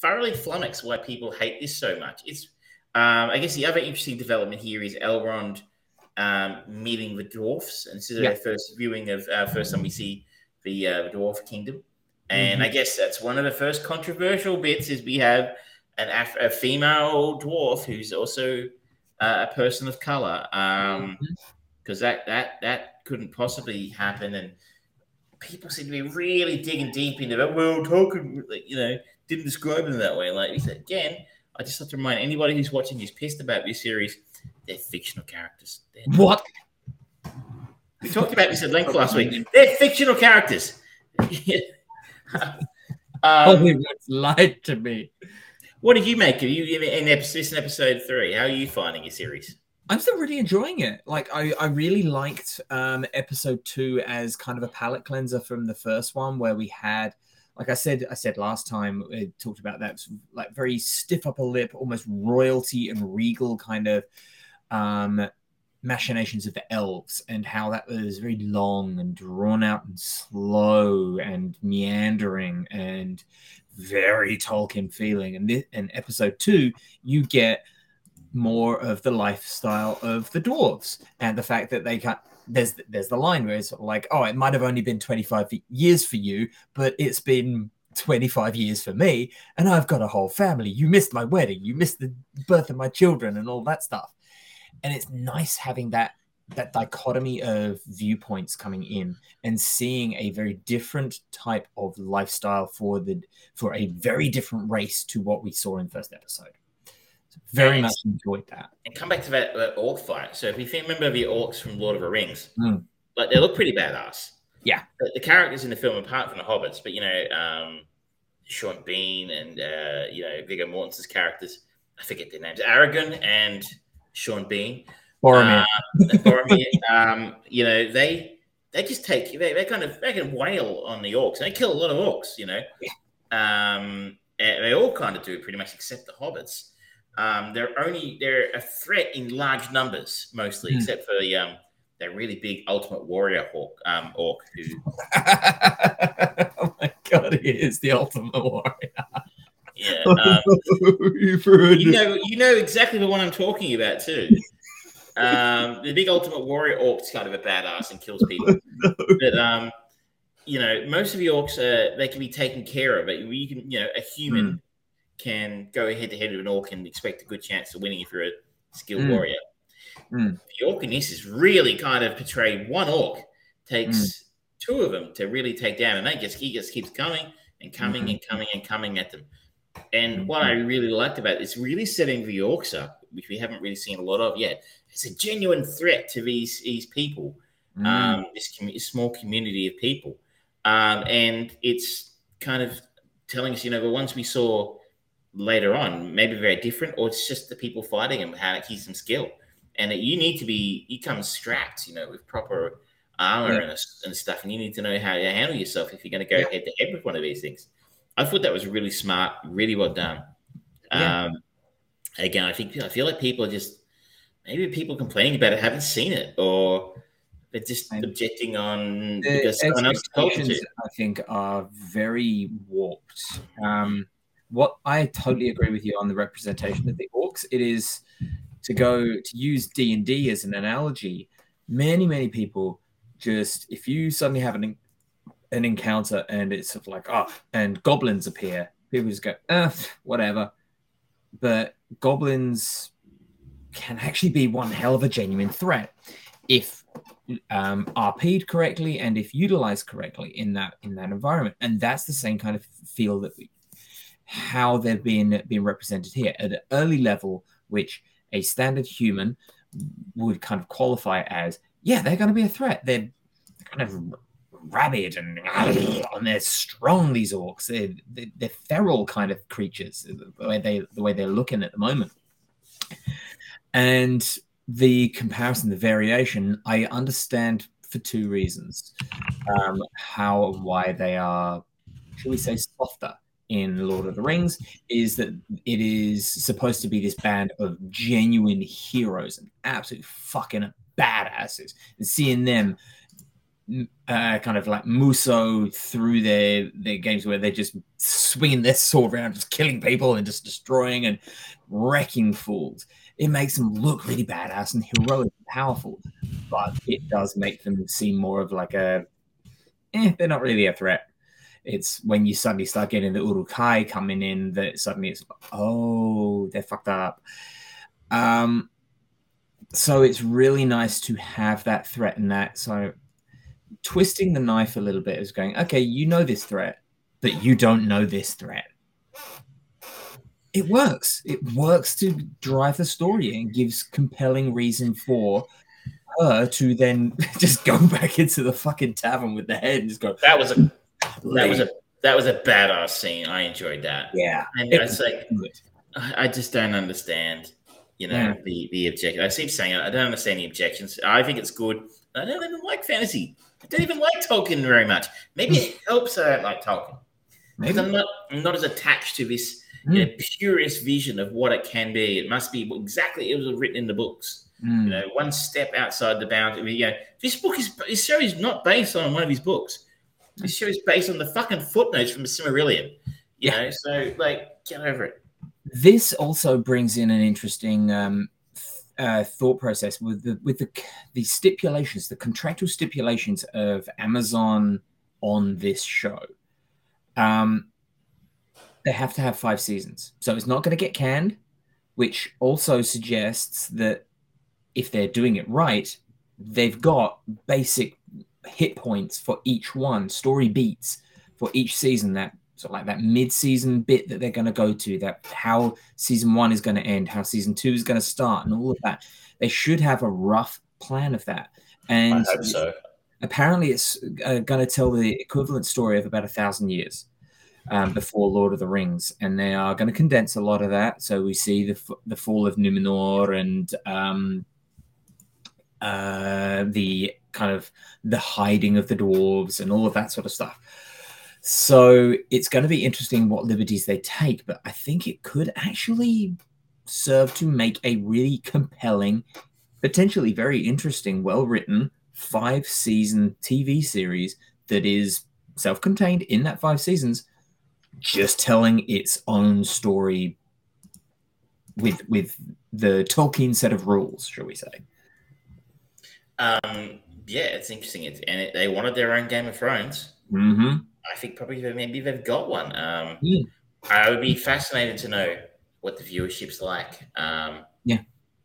thoroughly flummoxed why people hate this so much. It's um, I guess the other interesting development here is Elrond um, meeting the dwarfs, and this is Yeah. our first viewing of uh, first time we see the uh, dwarf kingdom. And I guess that's one of the first controversial bits is we have an Af- a female dwarf who's also uh, a person of color, um, because that that that couldn't possibly happen. And people seem to be really digging deep into that. Well, Tolkien, you know, didn't describe them that way. Like we said again, I just have to remind anybody who's watching who's pissed about this series, they're fictional characters. They're- What? we talked about this at length last week. They're fictional characters. um, Hollywood's lied to me. what did you make of you in episode, this in episode three? How are you finding your series? I'm still really enjoying it. Like I, I really liked um episode two as kind of a palate cleanser from the first one where we had like I said I said last time we talked about that like very stiff upper lip, almost royalty and regal kind of um machinations of the elves and how that was very long and drawn out and slow and meandering and very Tolkien feeling. And this, in episode two, you get more of the lifestyle of the dwarves and the fact that they can't there's there's the line where it's like oh it might have only been 25 years for you but it's been 25 years for me and i've got a whole family. You missed my wedding. You missed the birth of my children and all that stuff. And it's nice having that that dichotomy of viewpoints coming in and seeing a very different type of lifestyle for the for a very different race to what we saw in first episode. so very much enjoyed that And come back to that, that orc fight. So if you think, remember the orcs from Lord of the Rings, Mm. like they look pretty badass. Yeah. The, the characters in the film, apart from the hobbits, but you know, um, Sean Bean and uh, you know Viggo Mortensen's characters, I forget their names, Aragon and Sean Bean. Boromir. Uh, Boromir, um, you know, they they just take they, they kind of they can wail on the orcs. They kill a lot of orcs, you know. Um, they all kind of do pretty much except the hobbits. Um, they're only they're a threat in large numbers mostly, Hmm. except for the um that really big ultimate warrior hawk um orc who oh my god, he is the ultimate warrior. yeah um, you it. know you know exactly the one I'm talking about too. Um, the big ultimate warrior orc's kind of a badass and kills people. but um, you know, most of the orcs uh, they can be taken care of. But you can, you know, a human Hmm. Can go head to head with an orc and expect a good chance of winning if you're a skilled Mm. warrior. Mm. The orc in this is really kind of portrayed. One orc takes Mm. two of them to really take down, and they just he just keeps coming and coming Mhm. and coming and coming at them. And Mm-hmm. what I really liked about it is really setting the orcs up, which we haven't really seen a lot of yet, it's a genuine threat to these these people, mm. um, this com- small community of people, um, and it's kind of telling us, you know, the ones we saw later on maybe very different, or it's just the people fighting them how to keep some skill, and you need to be you come strapped, you know, with proper armor yeah. and, and, stuff, and you need to know how to handle yourself if you're going to go head to head with one of these things. I thought that was really smart, really well done. Yeah. Um, again, I think I feel like people are just maybe people complaining about it haven't seen it, or they're just and objecting on the because someone else told it. I think are very warped. Um, what I totally agree with you on the representation of the orcs. It is to go to use D and D as an analogy. Many many people just if you suddenly have an an encounter and it's sort of like oh and goblins appear, people just go eh, whatever. But goblins can actually be one hell of a genuine threat if um, RP'd correctly and if utilized correctly in that in that environment. And that's the same kind of feel that we how they've been being represented here at an early level, which a standard human would kind of qualify as, yeah, they're going to be a threat. They're kind of rabid and and they're strong. These orcs, they're, they're feral kind of creatures. The way they the way they're looking at the moment, and the comparison, the variation, I understand for two reasons. Um, how and why they are, shall we say, softer in Lord of the Rings is that it is supposed to be this band of genuine heroes and absolute fucking badasses. And seeing them uh, kind of like Musou through their their games where they're just swinging their sword around, just killing people and just destroying and wrecking fools it makes them look really badass and heroic and powerful, but it does make them seem more of like a, eh, they're not really a threat. It's when you suddenly start getting the Uruk-hai coming in that suddenly it's, oh, they're fucked up. Um, so it's really nice to have that threat and that. So twisting the knife a little bit is going, okay, you know this threat, but you don't know this threat it works. It works to drive the story and gives compelling reason for her to then just go back into the fucking tavern with the head and just go. That was a that was a that was a badass scene. I enjoyed that. Yeah, and it it's like good. I just don't understand. You know yeah. the the objection. I keep saying it. I don't understand the objections. I think it's good. I don't even like fantasy. I don't even like Tolkien very much. Maybe it helps I don't like Tolkien. Maybe I'm not I'm not as attached to this mm. a purest vision of what it can be. It must be exactly it was written in the books. Mm. You know, one step outside the boundary. You know, this book is this show is not based on one of his books. This show is based on the fucking footnotes from the Silmarillion. You yeah. know, so like get over it. This also brings in an interesting um, uh, thought process with the with the the stipulations, the contractual stipulations of Amazon on this show. Um, they have to have five seasons. So it's not going to get canned, which also suggests that if they're doing it right, they've got basic hit points for each one, story beats for each season that sort of like that mid-season bit that they're going to go to, that how season one is going to end, how season two is going to start, and all of that. They should have a rough plan of that. And so. apparently, it's uh, going to tell the equivalent story of about a thousand years um, before Lord of the Rings, and they are going to condense a lot of that. So we see the the fall of Numenor and um, uh, the kind of the hiding of the dwarves and all of that sort of stuff. So it's going to be interesting what liberties they take, but I think it could actually serve to make a really compelling, potentially very interesting, well written five season TV series that is self contained in that five seasons just telling its own story with with the Tolkien set of rules, shall we say? Um, yeah, it's interesting. It's, and it, they wanted their own Game of Thrones. Mm-hmm. I think probably maybe they've got one. Um, yeah. I would be fascinated to know what the viewership's like. Um, yeah,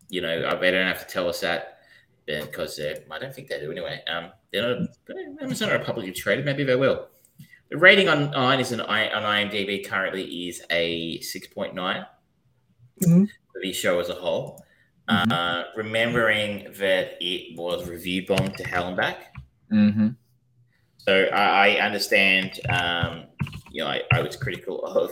you know, they don't have to tell us that because I don't think they do anyway. Um, they're not. Amazon are publicly traded. Maybe they will. The rating on on is an on IMDb currently is a six point nine mm-hmm. for the show as a whole. Mhm. uh, remembering that it was review bombed to hell and back. Mm-hmm. So I, I understand. Um, you know, I, I was critical of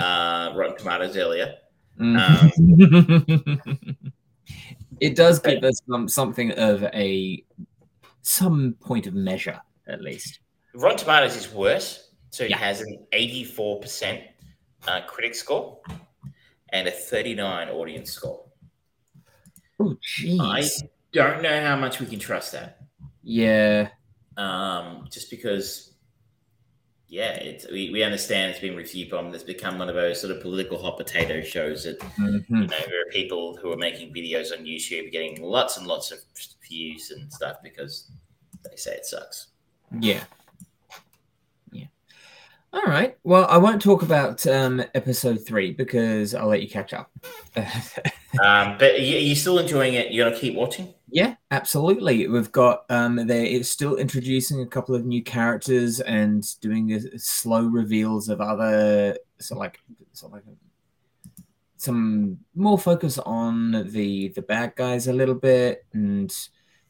uh, Rotten Tomatoes earlier. Mm-hmm. it does give us some, something of a some point of measure, at least. Rotten Tomatoes is worse. So it Yeah. has an 84% uh, critic score and a 39 audience score. Oh, jeez. I don't know how much we can trust that. Yeah. Um, just because, yeah, it's, we, we understand it's been reviewed bombed. It's become one of those sort of political hot potato shows that Mhm. you know, there are people who are making videos on YouTube getting lots and lots of views and stuff because they say it sucks. Yeah. All right. Well, I won't talk about um, episode three because I'll let you catch up. Um, but are you, are you still enjoying it? You're gonna keep watching? Yeah, absolutely. We've got um there it's still introducing a couple of new characters and doing a, slow reveals of other so like so like some more focus on the the bad guys a little bit and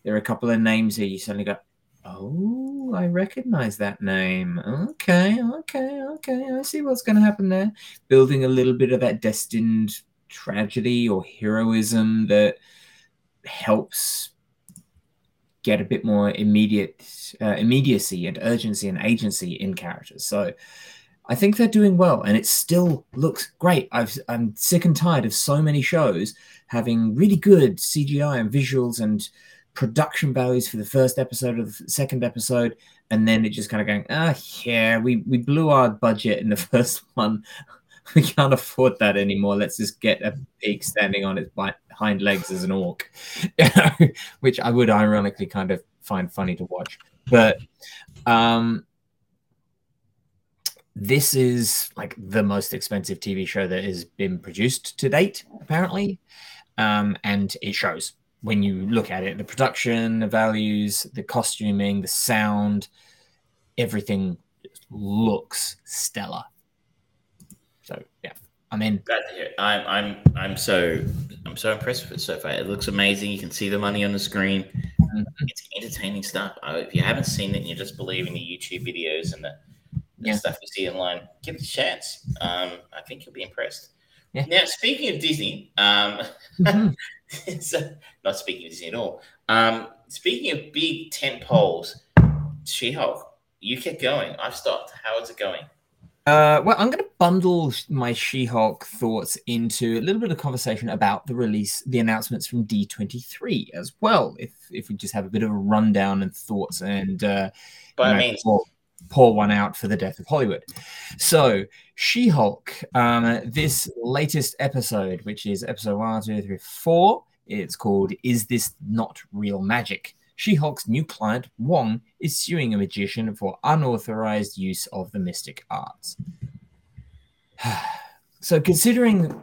there are a couple of names that you suddenly go oh i recognize that name okay okay okay i see what's going to happen there building a little bit of that destined tragedy or heroism that helps get a bit more immediate uh, immediacy and urgency and agency in characters. So I think they're doing well, and it still looks great. I've, I'm sick and tired of so many shows having really good CGI and visuals and production values for the first episode of the second episode, and then it just kind of going, ah, yeah, we we blew our budget in the first one. We can't afford that anymore. Let's just get a pig standing on its hind legs as an orc, which I would ironically kind of find funny to watch. But um, this is like the most expensive TV show that has been produced to date, apparently, um, and it shows when you look at it. The production, the values, the costuming, the sound, everything looks stellar. So yeah, I'm in. Glad to hear it. I'm I'm I'm so I'm so impressed with it so far. It looks amazing. You can see the money on the screen. Mhm. It's entertaining stuff. If you haven't seen it and you're just believing the YouTube videos and the, the Yeah. stuff you see online, give it a chance. Um, I think you'll be impressed. Yeah. Now, speaking of Disney, um, Mhm. so, not speaking of Disney at all. Um, speaking of big tent poles, She-Hulk, you kept going. I've stopped. How is it going? Uh, well, I'm going to bundle my She-Hulk thoughts into a little bit of conversation about the release, the announcements from D23 as well. If if we just have a bit of a rundown and thoughts, and uh, By you know, means, pour one out for the death of Hollywood. So, She-Hulk, um, this latest episode, which is episode one, two, three, four, it's called "Is This Not Real Magic?" She-Hulk's new client, Wong, is suing a magician for unauthorized use of the mystic arts. so, considering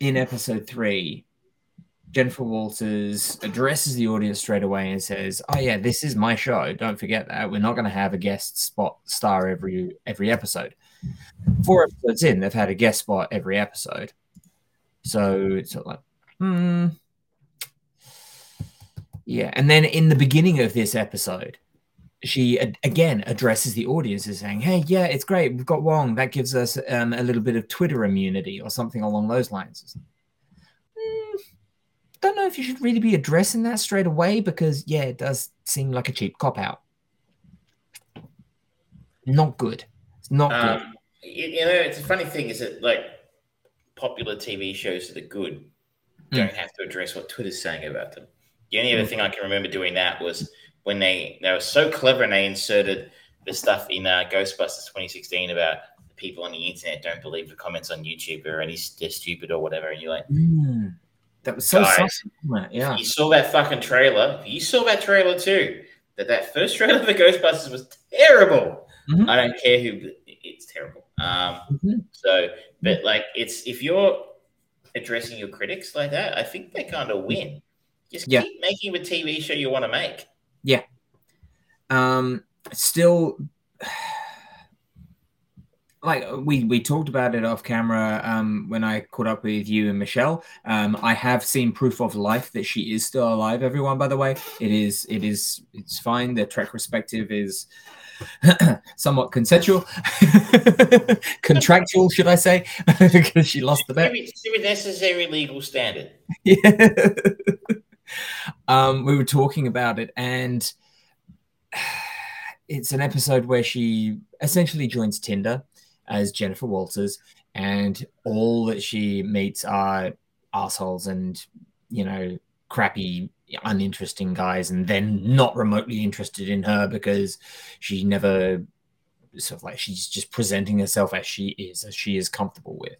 in episode three, Jennifer Walters addresses the audience straight away and says, "Oh yeah, this is my show. Don't forget that. We're not going to have a guest spot star every every episode. Four episodes in, they've had a guest spot every episode. So it's sort of like, hmm, yeah. And then in the beginning of this episode, she a- again addresses the audience as saying, "Hey, yeah, it's great. We've got Wong. That gives us um, a little bit of Twitter immunity or something along those lines." "Hmm, don't know if you should really be addressing that straight away because yeah, it does seem like a cheap cop out. Not good. It's not good. Um, you, you know, it's a funny thing is that like popular TV shows that are good Mm. don't have to address what Twitter's saying about them. The only other Mm. thing I can remember doing that was when they they were so clever and they inserted the stuff in uh, Ghostbusters 2016 about the people on the internet don't believe the comments on YouTube or any they're stupid or whatever, and you're like, Mm. That was so Guys, subtle. Yeah. you saw that fucking trailer. You saw that trailer too. That that first trailer for Ghostbusters was terrible. Mhm. I don't care who. It's terrible. Um, Mhm. so, but like, it's if you're addressing your critics like that, I think they kind of win. Just Yeah. keep making the TV show you want to make. Yeah. Um, still, like we we talked about it off camera um, when I caught up with you and Michelle. Um, I have seen proof of life that she is still alive. Everyone, by the way, it is it is it's fine. The Trek perspective is somewhat consensual, contractual, should I say? because she lost the bet. To a necessary legal standard. Yeah. um, we were talking about it, and it's an episode where she essentially joins Tinder as Jennifer Walters, and all that she meets are assholes and you know crappy uninteresting guys and then not remotely interested in her because she never sort of like she's just presenting herself as she is as she is comfortable with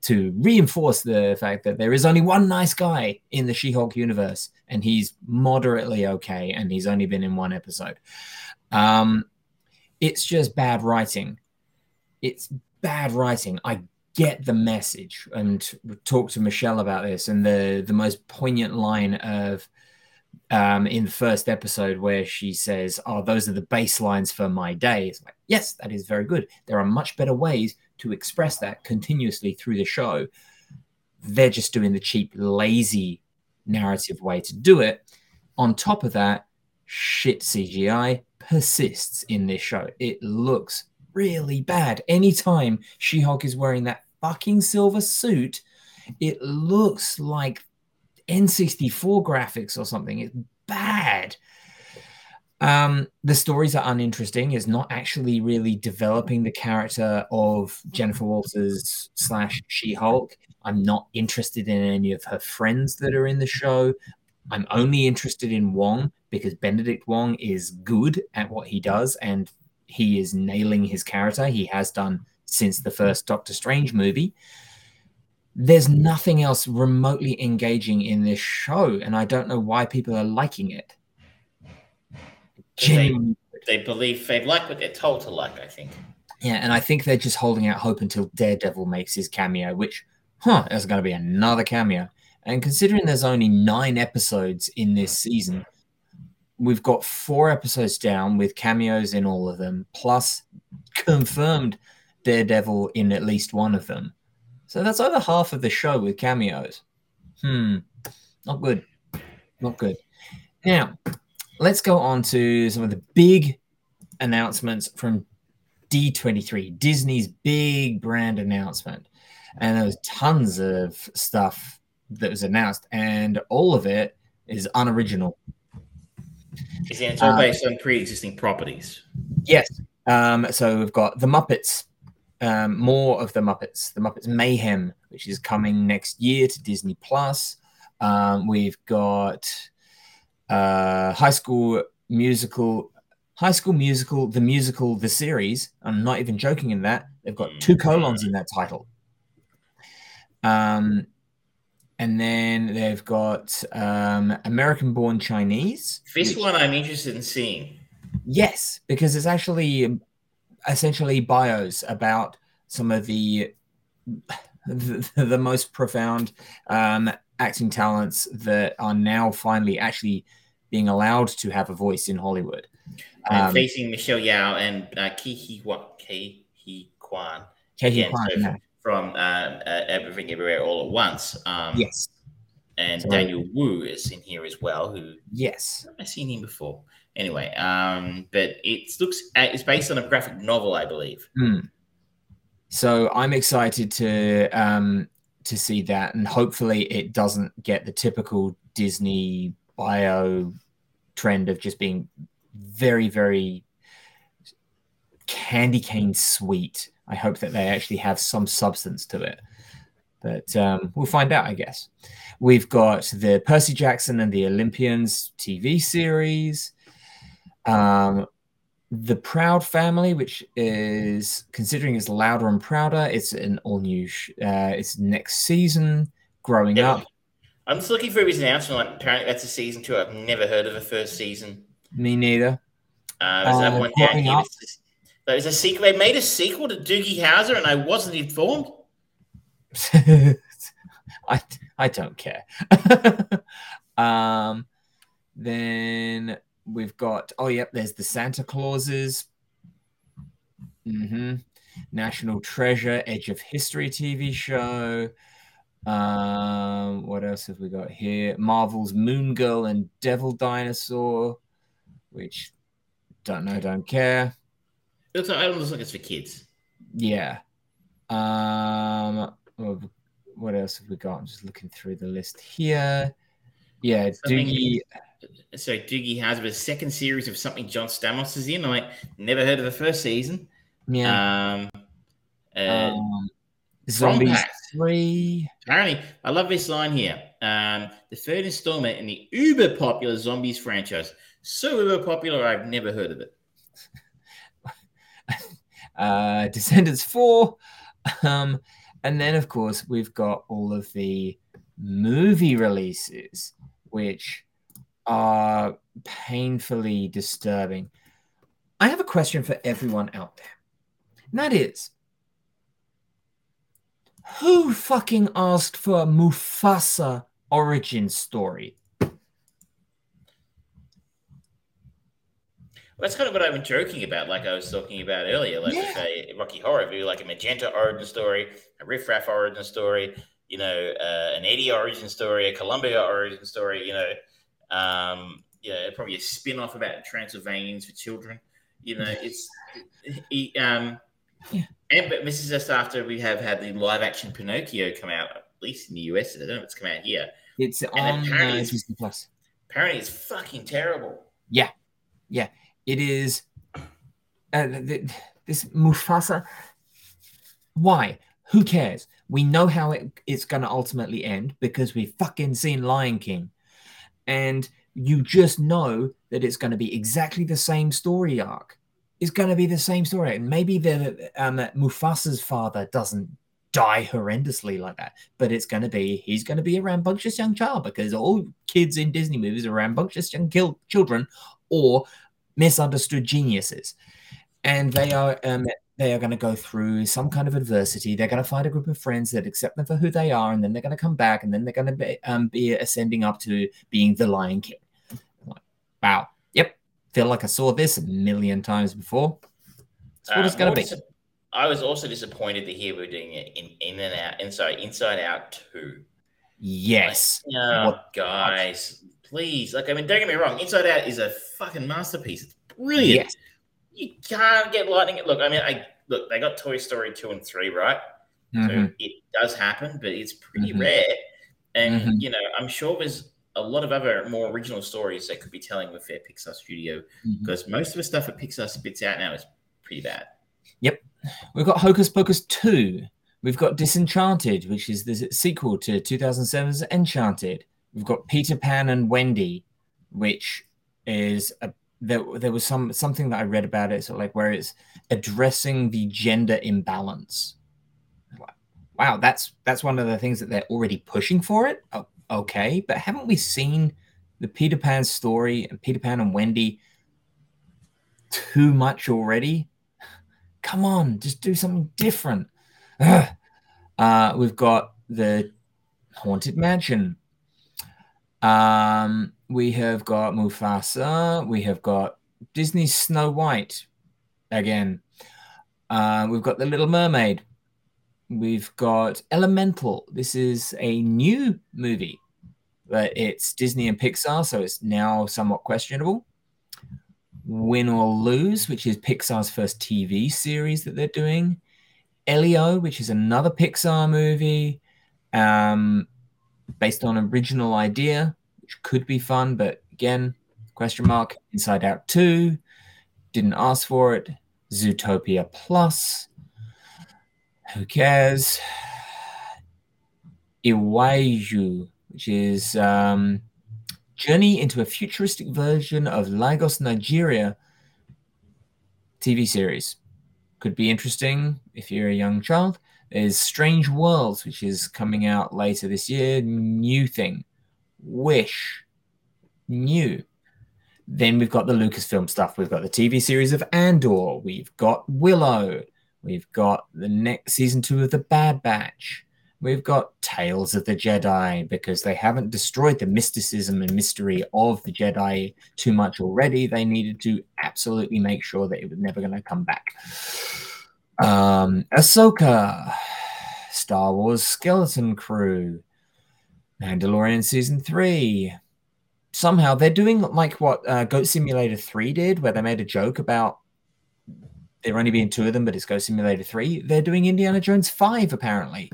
to reinforce the fact that there is only one nice guy in the She-Hulk universe and he's moderately okay and he's only been in one episode. Um it's just bad writing it's bad writing. I get the message and talk to Michelle about this. And the the most poignant line of um, in the first episode where she says, "Oh, those are the baselines for my day." It's like, yes, that is very good. There are much better ways to express that continuously through the show. They're just doing the cheap, lazy narrative way to do it. On top of that, shit CGI persists in this show. It looks really bad. Anytime She Hulk is wearing that fucking silver suit, it looks like N64 graphics or something. It's bad. Um, the stories are uninteresting. It's not actually really developing the character of Jennifer Walters slash She Hulk. I'm not interested in any of her friends that are in the show. I'm only interested in Wong because Benedict Wong is good at what he does, and he is nailing his character. He has done since the first Doctor Strange movie. There's nothing else remotely engaging in this show, and I don't know why people are liking it. They, they believe they like what they're told to like, I think. Yeah, and I think they're just holding out hope until Daredevil makes his cameo, which, huh, there's going to be another cameo. And considering there's only nine episodes in this season, we've got four episodes down with cameos in all of them, plus confirmed Daredevil in at least one of them. So that's over half of the show with cameos. Hmm, not good. Not good. Now, let's go on to some of the big announcements from D23, Disney's big brand announcement. And there was tons of stuff that was announced, and all of it is unoriginal. Is it's all uh, based on pre-existing properties? Yes. Um, so we've got the Muppets, um, more of the Muppets, the Muppets Mayhem, which is coming next year to Disney Plus. Um, we've got uh, High School Musical, High School Musical, the musical, the series. I'm not even joking in that they've got two colons in that title. Um, and then they've got um, American Born Chinese. This which, one I'm interested in seeing. Yes, because it's actually essentially bios about some of the the, the most profound um, acting talents that are now finally actually being allowed to have a voice in Hollywood. Um, facing Michelle Yeoh and uh, Ke Huy Quan. Ke Huy Quan, so yeah from uh, uh, Everything Everywhere All at Once. Um, yes. And so, Daniel Wu is in here as well. Who? Yes. I've seen him before. Anyway, um, but it looks uh, it's based on a graphic novel, I believe. Mm. So I'm excited to um, to see that, and hopefully it doesn't get the typical Disney bio trend of just being very, very candy cane sweet I hope that they actually have some substance to it. But um, we'll find out, I guess. We've got the Percy Jackson and the Olympians TV series. Um, the Proud Family, which is considering it's louder and prouder, it's an all new. Sh- uh, it's next season. Growing yeah. up. I'm just looking for his announcement. Apparently, that's a season two. I've never heard of a first season. Me neither. Uh, there's uh, one down here. There's a sequel. They made a sequel to Doogie Howser, and I wasn't informed. I I don't care. um, then we've got oh yep, there's the Santa Clauses. Mm-hmm. National Treasure, Edge of History TV show. Um, what else have we got here? Marvel's Moon Girl and Devil Dinosaur, which don't know, don't care. It's, I don't it's for kids. Yeah. Um, what else have we got? I'm just looking through the list here. Yeah, something, Doogie. So Doogie has a second series of something John Stamos is in. I like, never heard of the first season. Yeah. Um, uh, um, Zombies three. Apparently, I love this line here. Um, the third installment in the uber popular Zombies franchise. So uber popular, I've never heard of it. uh, Descendants four. Um, and then, of course, we've got all of the movie releases, which are painfully disturbing. I have a question for everyone out there. And that is who fucking asked for a Mufasa origin story? That's kind of what I've been joking about, like I was talking about earlier, like yeah. a Rocky Horror View, like a Magenta origin story, a Riff Raff origin story, you know, uh, an Eddie origin story, a Columbia origin story, you know, um, you know, probably a spin off about Transylvanians for children. You know, it's it, um, yeah. and but this is just after we have had the live action Pinocchio come out, at least in the US. I don't know if it's come out here. It's and on apparently uh, Disney Plus. Apparently, it's fucking terrible. Yeah, yeah. It is uh, this Mufasa. Why? Who cares? We know how it, it's going to ultimately end because we've fucking seen Lion King. And you just know that it's going to be exactly the same story arc. It's going to be the same story. And maybe the um, Mufasa's father doesn't die horrendously like that, but it's going to be he's going to be a rambunctious young child because all kids in Disney movies are rambunctious young children or misunderstood geniuses, and they are um, they are going to go through some kind of adversity. They're going to find a group of friends that accept them for who they are, and then they're going to come back, and then they're going to be, um, be ascending up to being the Lion King. Like, wow, yep, feel like I saw this a million times before. That's what uh, it's going to be. Dis- I was also disappointed to hear we're doing it in in and out, and sorry, Inside Out two. Yes. Like, oh, guys, please. Like, I mean, don't get me wrong. Inside Out is a fucking masterpiece. It's brilliant. Yes. You can't get lightning. Look, I mean, I look. They got Toy Story two and three, right? Mm-hmm. So it does happen, but it's pretty mm-hmm. rare. And mm-hmm. you know, I'm sure there's a lot of other more original stories they could be telling with their Pixar studio because mm-hmm. most of the stuff that Pixar spits out now is pretty bad. Yep. We've got Hocus Pocus 2. We've got Disenchanted, which is the sequel to 2007's Enchanted. We've got Peter Pan and Wendy, which is a there, there was some something that I read about it, so like where it's addressing the gender imbalance. Wow, that's that's one of the things that they're already pushing for it. Oh, okay, but haven't we seen the Peter Pan story and Peter Pan and Wendy too much already? Come on, just do something different. Uh, we've got the Haunted Mansion um, we have got Mufasa. We have got Disney's Snow White again. Uh, we've got The Little Mermaid. We've got Elemental. This is a new movie, but it's Disney and Pixar, so it's now somewhat questionable. Win or Lose, which is Pixar's first TV series that they're doing. Elio, which is another Pixar movie. Um, based on original idea, which could be fun, but again, question mark. Inside Out 2, didn't ask for it. Zootopia Plus, who cares? Iwaju, which is um, Journey into a futuristic version of Lagos, Nigeria TV series. Could be interesting if you're a young child. There's Strange Worlds, which is coming out later this year. New thing. Wish. New. Then we've got the Lucasfilm stuff. We've got the TV series of Andor. We've got Willow. We've got the next season two of The Bad Batch. We've got Tales of the Jedi because they haven't destroyed the mysticism and mystery of the Jedi too much already. They needed to absolutely make sure that it was never going to come back. Um, Ahsoka, Star Wars Skeleton Crew, Mandalorian season three. Somehow they're doing like what uh, Goat Simulator 3 did, where they made a joke about there only being two of them, but it's Goat Simulator 3. They're doing Indiana Jones 5, apparently.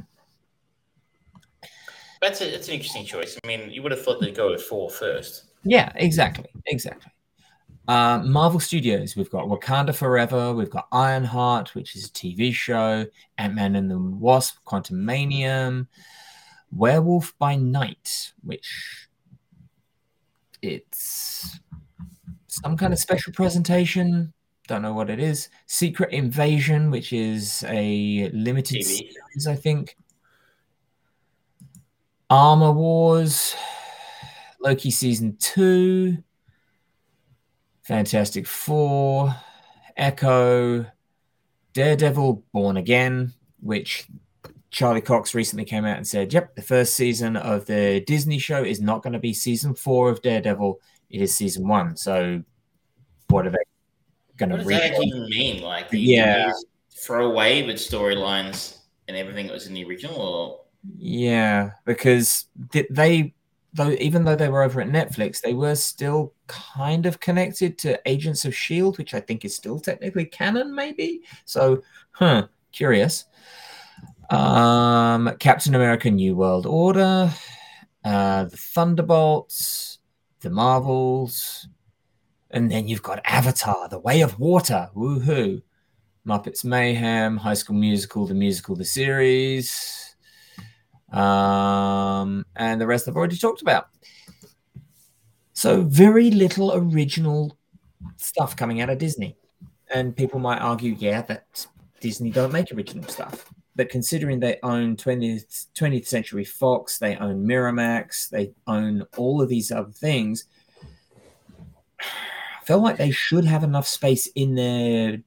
That's, a, that's an interesting choice. I mean, you would have thought they'd go with four first. Yeah, exactly. Exactly. Uh, Marvel Studios, we've got Wakanda Forever, we've got Ironheart, which is a TV show, Ant Man and the Wasp, Quantumania, Werewolf by Night, which it's some kind of special presentation. Don't know what it is. Secret Invasion, which is a limited TV. series, I think. Armor Wars, Loki season two, Fantastic Four, Echo, Daredevil Born Again, which Charlie Cox recently came out and said, yep, the first season of the Disney show is not going to be season four of Daredevil. It is season one. So what are they going What to does that actually even mean? Like, Yeah. throw away the storylines and everything that was in the original, or Yeah, because they, though, even though they were over at Netflix, they were still kind of connected to Agents of Shield, which I think is still technically canon, maybe. So, huh, curious. Um, Captain America: New World Order, uh, the Thunderbolts, the Marvels, and then you've got Avatar: The Way of Water. Woohoo! Muppets Mayhem, High School Musical, the musical, the series um, and the rest I've already talked about. So very little original stuff coming out of Disney, and people might argue, yeah, that Disney don't make original stuff. But considering they own 20th, 20th Century Fox, they own Miramax, they own all of these other things, I feel like they should have enough space in their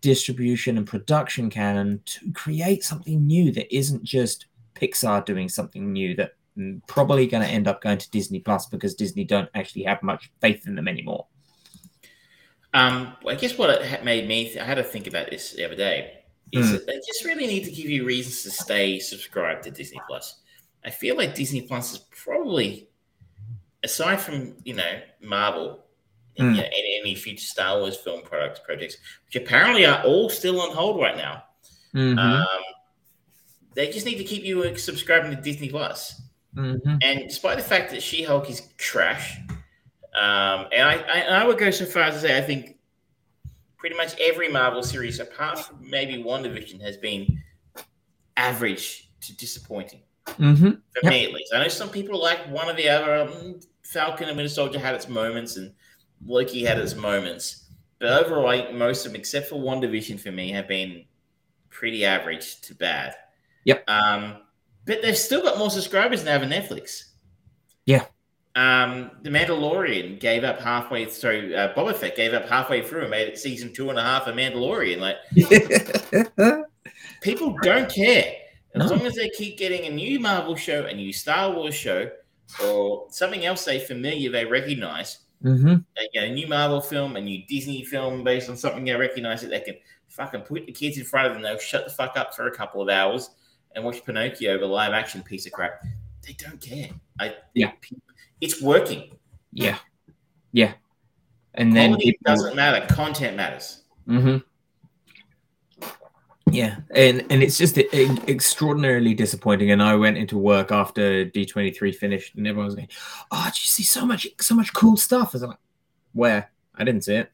distribution and production canon to create something new that isn't just Pixar doing something new that mm, probably going to end up going to Disney Plus because Disney don't actually have much faith in them anymore. Um, I guess what it made me, th- I had to think about this the other day, is Hmm. that they just really need to give you reasons to stay subscribed to Disney Plus. I feel like Disney Plus is probably, aside from you know Marvel and Hmm. you know, any, any future Star Wars film products projects, which apparently are all still on hold right now. Mhm, Um, they just need to keep you uh, subscribing to Disney Plus. mhm. And despite the fact that She Hulk is trash, um, and I, I, I would go so far as to say I think pretty much every Marvel series, apart from maybe WandaVision, has been average to disappointing Mhm. for Yep. me at least. I know some people like one or the other. Um, Falcon and Winter Soldier had its moments, and Loki had its moments. But overall, like, most of them, except for WandaVision, for me, have been pretty average to bad. Yep. Um, but they've still got more subscribers than they have on Netflix. Yeah. Um, the Mandalorian gave up halfway. Sorry, uh, Boba Fett gave up halfway through and made it season two and a half of Mandalorian. Like people don't care as No. long as they keep getting a new Marvel show, a new Star Wars show, or something else they familiar they recognize. Mhm. A, you know, a new Marvel film, a new Disney film based on something they recognize that they can fucking put the kids in front of them. They'll shut the fuck up for a couple of hours and watch Pinocchio, the live action piece of crap. They don't care. I Yeah. it's working. Yeah. Yeah. And then it doesn't matter. Content matters. Mm-hmm. Yeah, and and it's just extraordinarily disappointing. And I went into work after D twenty three finished, and everyone was going, "Oh, did you see so much so much cool stuff?" I was like, "Where? I didn't see it."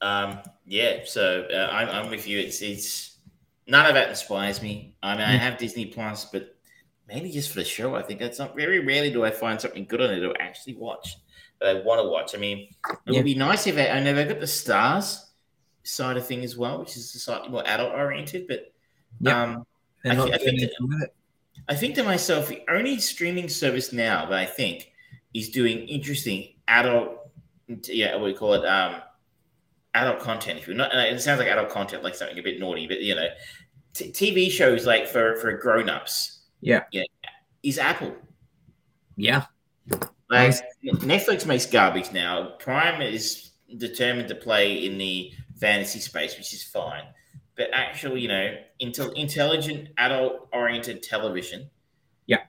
Um, yeah, so uh, I'm, I'm with you. It's it's none of that inspires me. I mean, I Mm. have Disney Plus, but mainly just for the show. I think that's not very rarely do I find something good on it to actually watch that I want to watch. I mean, it Yeah. would be nice if I, I know they've got the stars side of thing as well, which is slightly more adult oriented. But Yeah. um, I thi- I think anything. I think to myself, the only streaming service now that I think is doing interesting adult, yeah, what do you call it, um, adult content. If you're not, and it sounds like adult content, like something a bit naughty, but you know, t- TV shows like for for grown ups, Yeah. yeah, is Apple. Yeah, Like Netflix makes garbage now. Prime is determined to play in the fantasy space, which is fine. But actual, you know, intel- intelligent, adult-oriented television, Yeah.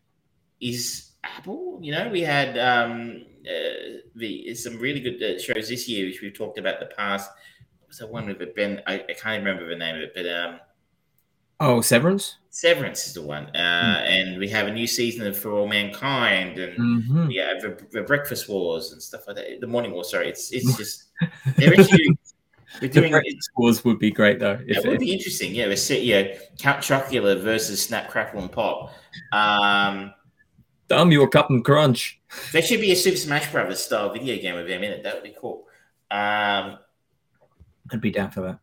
is Apple. You know, we had um, uh, the some really good uh, shows this year, which we've talked about in the past. What was that one with it? Ben? I, I can't remember the name of it, but um, Oh, Severance. Severance is the one. Uh, And we have a new season of For All Mankind, and Mm-hmm. yeah, the, the Breakfast Wars and stuff like that. The Morning War, sorry. It's it's just they're actually we're The doing Breakfast Wars would be great though. If, it would be interesting. Yeah, we're set, yeah, Count Chocula versus Snap Crackle and Pop. Um, damn your Captain Crunch. there should be a Super Smash Brothers style video game with them in it. That would be cool. Um, I'd be down for that.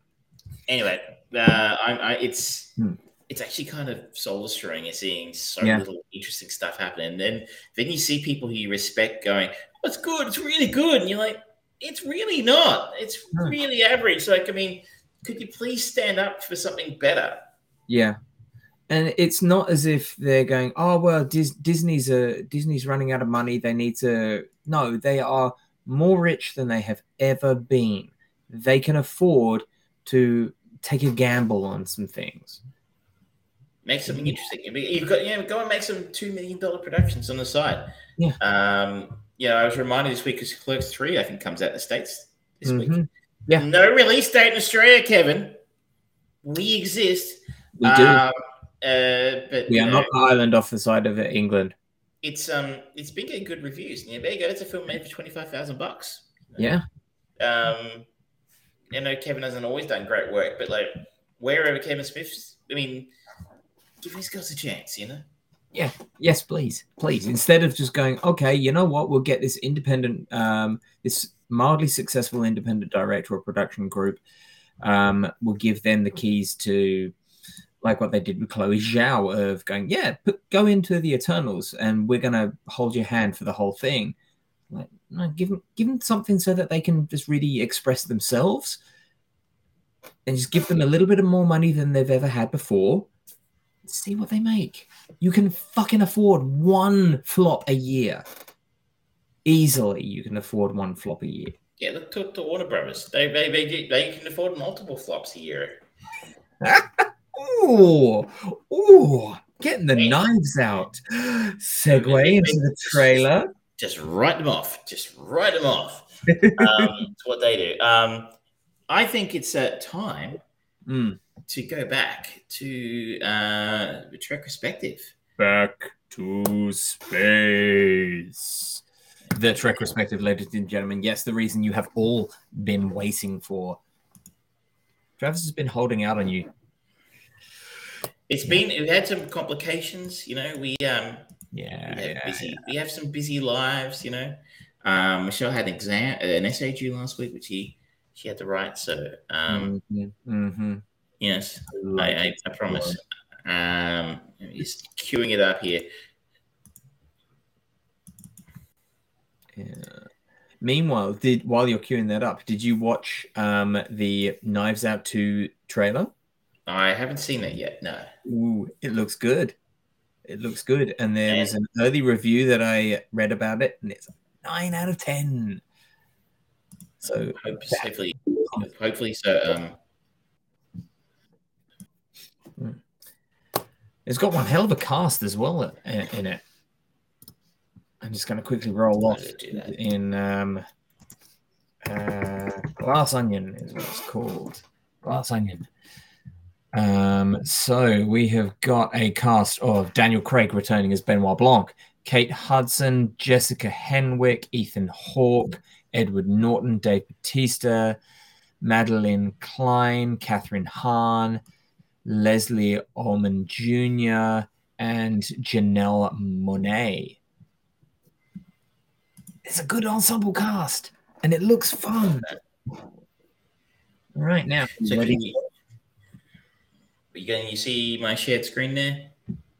anyway, uh, I, I, it's Hmm. it's actually kind of soul destroying and seeing so Yeah. little interesting stuff happen. And then then you see people who you respect going, "Oh, it's good, it's really good," and you're like, "It's really not. It's Hmm. really average." Like, I mean, could you please stand up for something better? Yeah. And it's not as if they're going, oh well, Dis- Disney's a Disney's running out of money. They need to. No, they are more rich than they have ever been. They can afford to take a gamble on some things. Make something interesting. You've got yeah, go and make some two million dollar productions on the side. Yeah. Um. Yeah, I was reminded this week because Clerks Three I think comes out in the states this week. Mhm. Yeah. No release date in Australia, Kevin. We exist. We do. Um, uh, but we are know, not the island off the side of England. it's um it's been getting good reviews. Yeah, there you go. It's a film made for twenty five thousand bucks. Yeah. Um, I know Kevin hasn't always done great work, but like wherever Kevin Smith's, I mean, give these girls a chance, you know. Yeah. Yes, please, please. Instead of just going, okay, you know what, we'll get this independent, um, this mildly successful independent director or production group. Um, we'll give them the keys to, like what they did with Chloe Zhao, of going, yeah, put, go into the Eternals, and we're gonna hold your hand for the whole thing. Like, no, give them, give them something so that they can just really express themselves, and just give them a little bit of more money than they've ever had before. See what they make you can fucking afford one flop a year. Easily, you can afford one flop a year. Yeah, look to, to Warner Brothers. They, they they they can afford multiple flops a year. Ooh, ooh, getting the knives out. Segue into the trailer. Just write them off. Just write them off. Um, what they do. Um, I think it's uh, time Mm. to go back to uh, the Trek Back to space. The Trek perspective, ladies and gentlemen. Yes, the reason you have all been waiting for. Travis has been holding out on you. It's been we had some complications, you know. We um Yeah, we have yeah, busy we have some busy lives, you know. Um, Michelle had an exam an essay due last week, which he she had to write. So um, mm-hmm. yes, I, I, I promise. Um, he's queuing it up here. Yeah. Meanwhile, did while you're queuing that up, did you watch um the Knives Out 2 trailer? I haven't seen that yet. No. Ooh, it looks good. It looks good. And there was an early review that I read about it, and it's nine out of ten. So Hope, hopefully, hopefully so. Um, it's got one hell of a cast as well in, in it. I'm just gonna quickly roll off in um uh Glass Onion is what it's called. Glass Onion. Um, so we have got a cast of Daniel Craig returning as Benoit Blanc, Kate Hudson, Jessica Henwick, Ethan Hawke, Edward Norton, Dave Bautista, Madelyn Cline, Kathryn Hahn, Leslie Odom Jr., and Janelle Monáe. It's a good ensemble cast, and it looks fun. Right now, so ready? Can you, you can you see my shared screen there?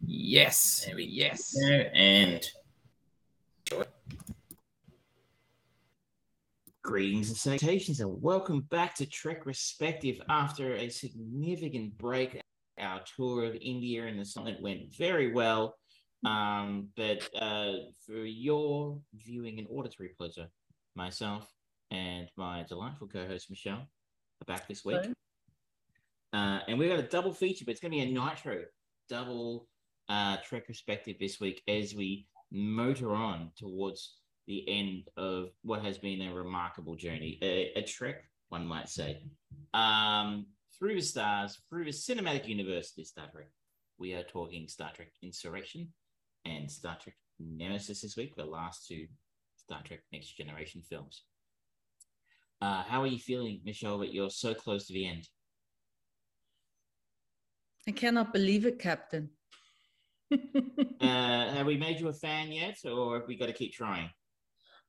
Yes. There we yes. go. And Greetings and salutations, and welcome back to Trek Perspective After a significant break, our tour of India and the Summit went very well. Um, but uh, for your viewing and auditory pleasure, myself and my delightful co-host Michelle are back this week. Uh, and we've got a double feature, but it's going to be a Nitro double uh, Trek perspective this week as we motor on towards the end of what has been a remarkable journey, a, a trek, one might say, um, through the stars, through the cinematic universe of Star Trek. We are talking Star Trek Insurrection and Star Trek Nemesis this week, the last two Star Trek Next Generation films. Uh, how are you feeling, Michelle, that you're so close to the end? I cannot believe it, Captain. uh, have we made you a fan yet, or have we got to keep trying?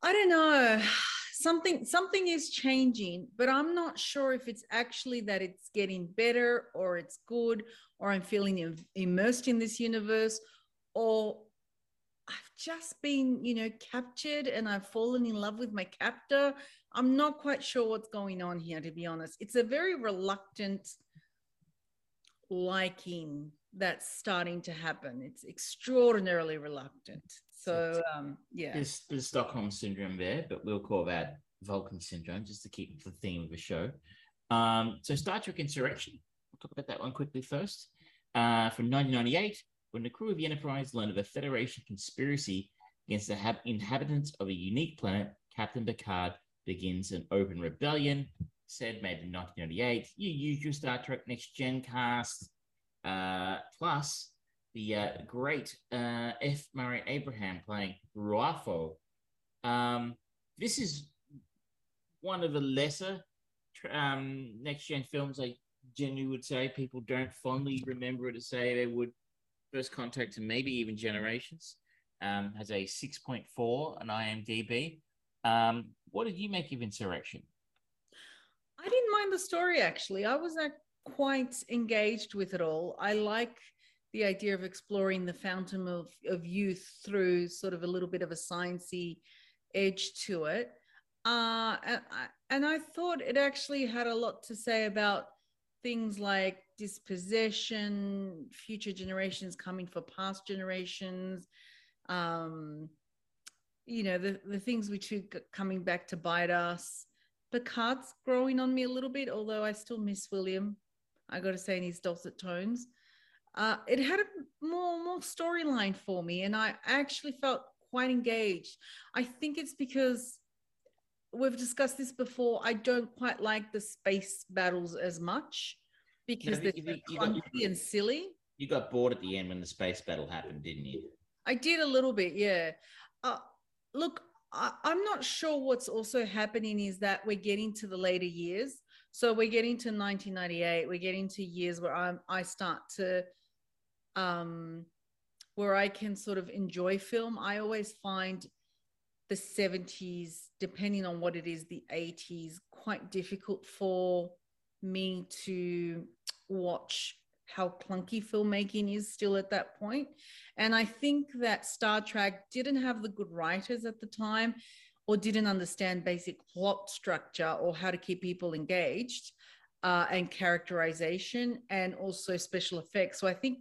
I don't know. Something something is changing, but I'm not sure if it's actually that it's getting better or it's good or I'm feeling immersed in this universe or I've just been, you know, captured and I've fallen in love with my captor. I'm not quite sure what's going on here, to be honest. It's a very reluctant liking that's starting to happen. It's extraordinarily reluctant. So um, yeah, there's, there's Stockholm syndrome there, but we'll call that Vulcan syndrome just to keep the theme of the show. Um, so Star Trek Insurrection. We'll talk about that one quickly first. Uh, from 1998, when the crew of the Enterprise learned of a Federation conspiracy against the hab- inhabitants of a unique planet, Captain Picard begins an open rebellion. Said made in 1998. You use your Star Trek Next Gen cast uh, plus the uh, great uh, F. Murray Abraham playing Ru'afo. Um, this is one of the lesser um, next gen films. I genuinely would say people don't fondly remember it to say they would. First Contact and maybe even Generations um, has a 6.4 on IMDb. Um, what did you make of Insurrection? The story actually. I was not quite engaged with it all. I like the idea of exploring the fountain of, of youth through sort of a little bit of a sciencey edge to it. Uh, and, I, and I thought it actually had a lot to say about things like dispossession, future generations coming for past generations, um, you know, the, the things which are coming back to bite us. Picard's growing on me a little bit, although I still miss William. I got to say, in his dulcet tones. Uh, it had a more more storyline for me, and I actually felt quite engaged. I think it's because we've discussed this before. I don't quite like the space battles as much because no, they're you, you, clunky got, and silly. You got bored at the end when the space battle happened, didn't you? I did a little bit, yeah. Uh, look, I, I'm not sure what's also happening is that we're getting to the later years so we're getting to 1998. We're getting to years where I'm, I start to, um, where I can sort of enjoy film. I always find the 70s, depending on what it is, the 80s, quite difficult for me to watch how clunky filmmaking is still at that point. And I think that Star Trek didn't have the good writers at the time or didn't understand basic plot structure or how to keep people engaged uh, and characterization and also special effects. So I think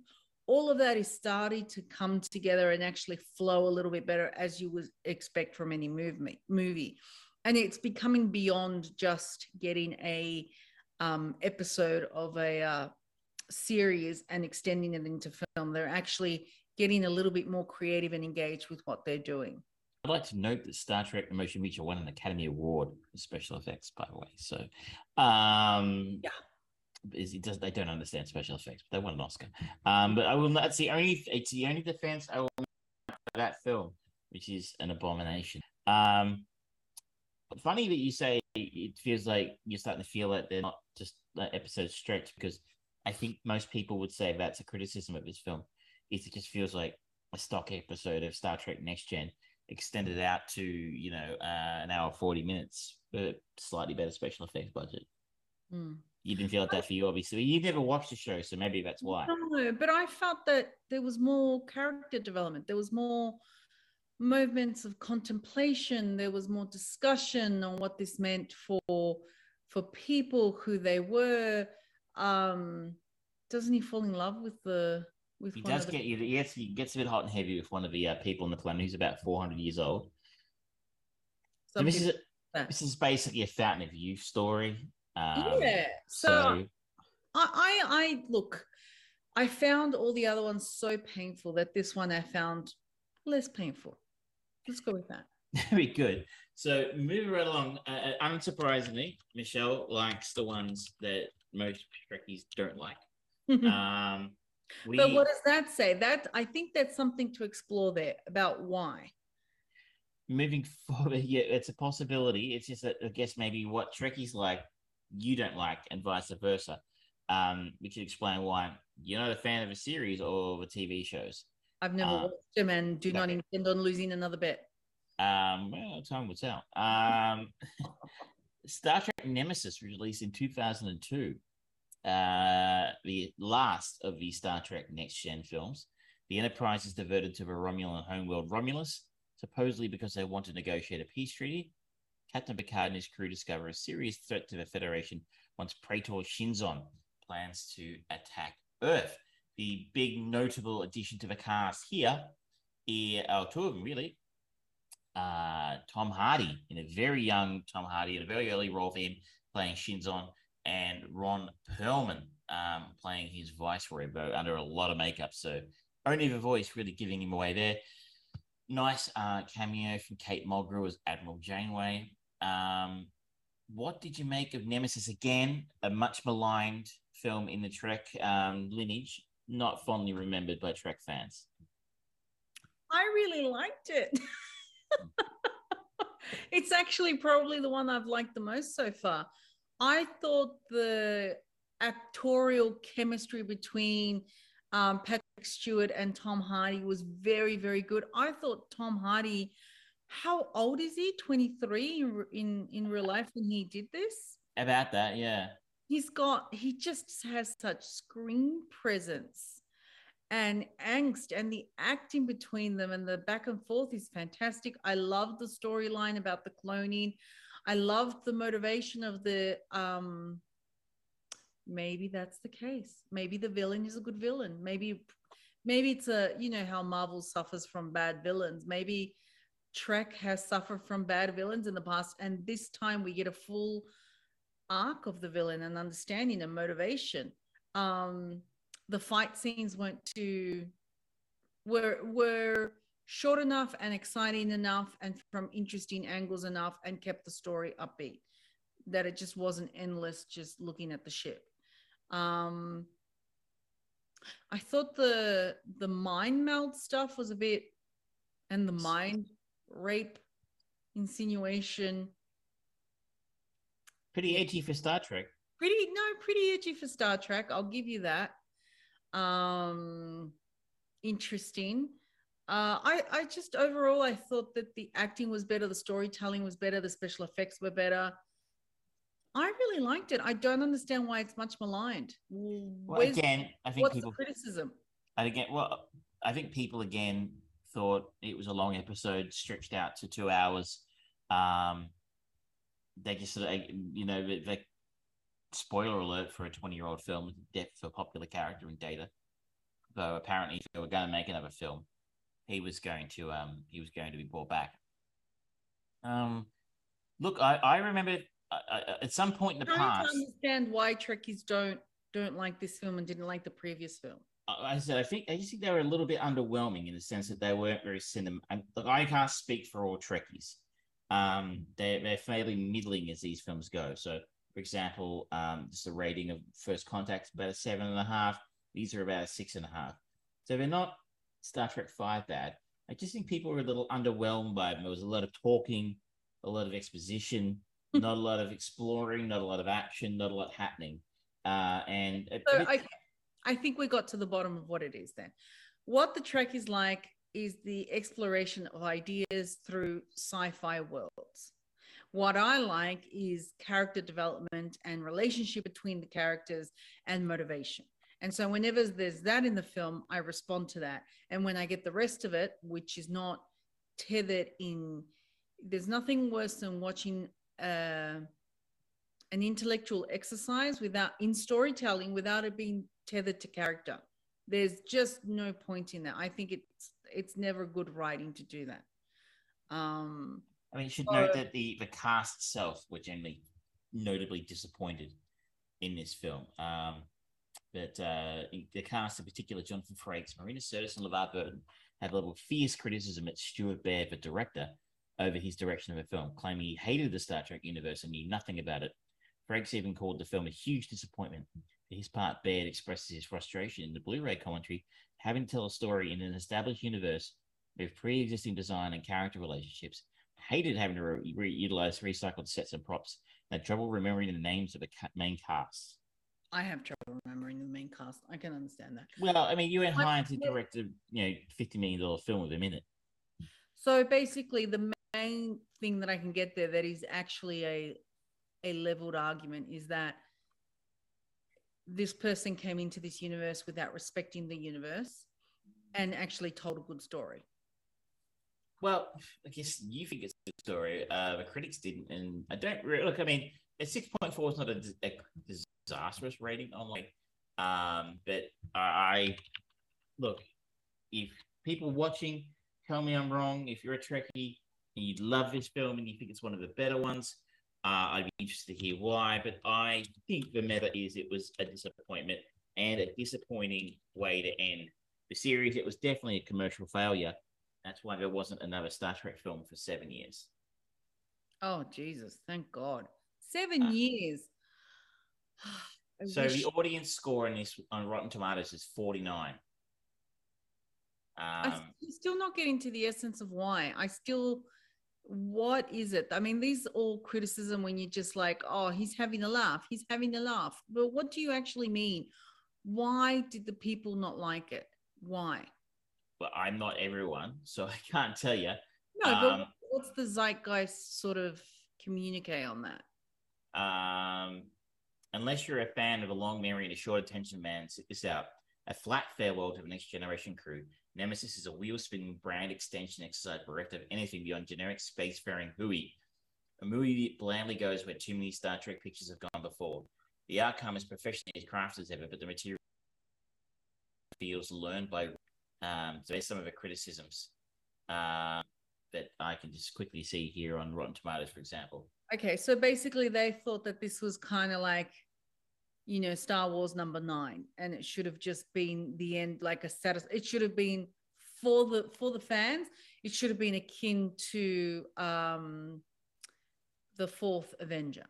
all of that is starting to come together and actually flow a little bit better as you would expect from any movement movie. And it's becoming beyond just getting a um, episode of a uh, series and extending it into film. They're actually getting a little bit more creative and engaged with what they're doing. I'd like to note that Star Trek: The Motion Picture won an Academy Award for special effects, by the way. So, um, yeah, it does. They don't understand special effects, but they won an Oscar. Um, but I will. That's the only. It's the only defense I will for that film, which is an abomination. Um, funny that you say it feels like you're starting to feel that they're not just like episodes stretched because I think most people would say that's a criticism of this film. Is it just feels like a stock episode of Star Trek Next Gen extended out to you know uh, an hour 40 minutes but slightly better special effects budget mm. you didn't feel like that for you obviously You've never watched the show so maybe that's why no but i felt that there was more character development there was more moments of contemplation there was more discussion on what this meant for for people who they were um doesn't he fall in love with the with he does get you. Gets, he gets a bit hot and heavy with one of the uh, people on the planet who's about 400 years old. So this is that. This is basically a Fountain of Youth story. Um, yeah. So, So, I, I, I look. I found all the other ones so painful that this one I found less painful. Let's go with that. very good. So, moving right along, uh, uh, unsurprisingly, Michelle likes the ones that most Trekkies don't like. Um, we, but what does that say? That I think that's something to explore there about why. moving forward, yeah, it's a possibility. It's just that I guess maybe what Trekkies like, you don't like, and vice versa. Um, we could explain why you're not a fan of a series or the TV shows. I've never Uh, watched them and do not intend on losing another bet. Um, well, time will tell. Um, Star Trek Nemesis released in 2002, uh, the last of the Star Trek Next Gen films. The Enterprise is diverted to the Romulan homeworld Romulus, supposedly because they want to negotiate a peace treaty. Captain Picard and his crew discover a serious threat to the Federation once Praetor Shinzon plans to attack Earth. The big notable addition to the cast here, is, oh, two of them really, uh, Tom Hardy in a very young Tom Hardy in a very early role for him playing Shinzon, and Ron Perlman um, playing his viceroy, but under a lot of makeup. So only the voice really giving him away there. Nice uh, cameo from Kate Mulgrew as Admiral Janeway. Um, what did you make of Nemesis again? A much maligned film in the Trek um, lineage, not fondly remembered by Trek fans. I really liked it. it's actually probably the one I've liked the most so far. I thought the actorial chemistry between um, Patrick Stewart and Tom Hardy was very, very good. I thought Tom Hardy, how old is he? 23 in, in, in real life when he did this? About that, yeah. he's got he just has such screen presence and angst and the acting between them and the back and forth is fantastic. I love the storyline about the cloning. I loved the motivation of the um maybe that's the case. Maybe the villain is a good villain. Maybe maybe it's a you know how marvel suffers from bad villains. Maybe trek has suffered from bad villains in the past and this time we get a full arc of the villain and understanding and motivation. Um, the fight scenes weren't too were were short enough and exciting enough and from interesting angles enough and kept the story upbeat that it just wasn't endless just looking at the ship. Um, I thought the the mind meld stuff was a bit and the mind rape insinuation Pretty edgy for Star Trek. pretty no pretty edgy for star trek i'll give you that um interesting. Uh i i just overall i thought that the acting was better the storytelling was better the special effects were better. I really liked it. I don't understand why it's much maligned. Well, Where's- again, I think what's people the criticism? And again, well, I think people again thought it was a long episode stretched out to two hours. Um, they just, sort of, you know, the, the spoiler alert for a 20 year old film, depth for popular character in data. Though apparently, if they were going to make another film, he was going to, um, he was going to be brought back. Um, look, I, I remember uh, at some point in the to past, understand why trekkies don't don't like this film and didn't like the previous film I I said I think I just think they were a little bit underwhelming in the sense that they weren't very cinema. I, look, I can't speak for all Trekkies. Um, they're they're fairly middling as these films go. So, for example, um, just a rating of First Contact about a seven and a half. These are about a six and a half. So they're not Star Trek Five bad. I just think people were a little underwhelmed by them. There was a lot of talking, a lot of exposition, not a lot of exploring, not a lot of action, not a lot happening. Uh, and So bit- I, I think we got to the bottom of what it is then. What the trek is like is the exploration of ideas through sci-fi worlds. What I like is character development and relationship between the characters and motivation. And so whenever there's that in the film, I respond to that. And when I get the rest of it, which is not tethered in, there's nothing worse than watching uh, an intellectual exercise without in storytelling without it being tethered to character. There's just no point in that. I think it's it's never good writing to do that. Um, I mean, you should note that the the cast itself were generally notably disappointed in this film. Um, but uh, the cast, in particular, Jonathan Frakes, Marina Sirtis, and LeVar Burton, have leveled fierce criticism at Stuart Baird, the director, over his direction of the film, claiming he hated the Star Trek universe and knew nothing about it. Frakes even called the film a huge disappointment. For his part, Baird expresses his frustration in the Blu-ray commentary, having to tell a story in an established universe with pre-existing design and character relationships. Hated having to re- reutilize recycled sets and props. Had trouble remembering the names of the ca- main cast. I have trouble remembering the main cast. I can understand that. Well, I mean, you went hired to direct a you know fifty million dollar film with in it. So basically, the main thing that I can get there that is actually a a leveled argument is that this person came into this universe without respecting the universe and actually told a good story. Well, I guess you think it's a story. Uh, the critics didn't, and I don't really look. I mean, a six point four is not a, a disastrous rating on like, um, but I look if people watching tell me I'm wrong. If you're a Trekkie and you love this film and you think it's one of the better ones, uh, I'd be interested to hear why. But I think the meta is it was a disappointment and a disappointing way to end the series. It was definitely a commercial failure. That's why there wasn't another Star Trek film for seven years. Oh Jesus! Thank God. Seven Uh, years. So wish- the audience score in this on Rotten Tomatoes is 49. Um, I'm still not getting to the essence of why. I still, what is it? I mean, these all criticism when you're just like, oh, he's having a laugh, he's having a laugh. But what do you actually mean? Why did the people not like it? Why? But I'm not everyone, so I can't tell you. No, but Um, what's the zeitgeist sort of communicate on that? Um, unless you're a fan of a long memory and a short attention span, sit this out. A flat farewell to the next generation crew. Nemesis is a wheel spinning brand extension exercise bereft of anything beyond generic spacefaring hooey. A movie that blandly goes where too many Star Trek pictures have gone before. The outcome is professionally as crafted as ever, but the material feels learned by. Um, so there's some of the criticisms uh, that I can just quickly see here on Rotten Tomatoes, for example. Okay, so basically they thought that this was kind of like, you know, Star Wars number nine, and it should have just been the end, like a status. It should have been for the for the fans. It should have been akin to um the fourth Avenger.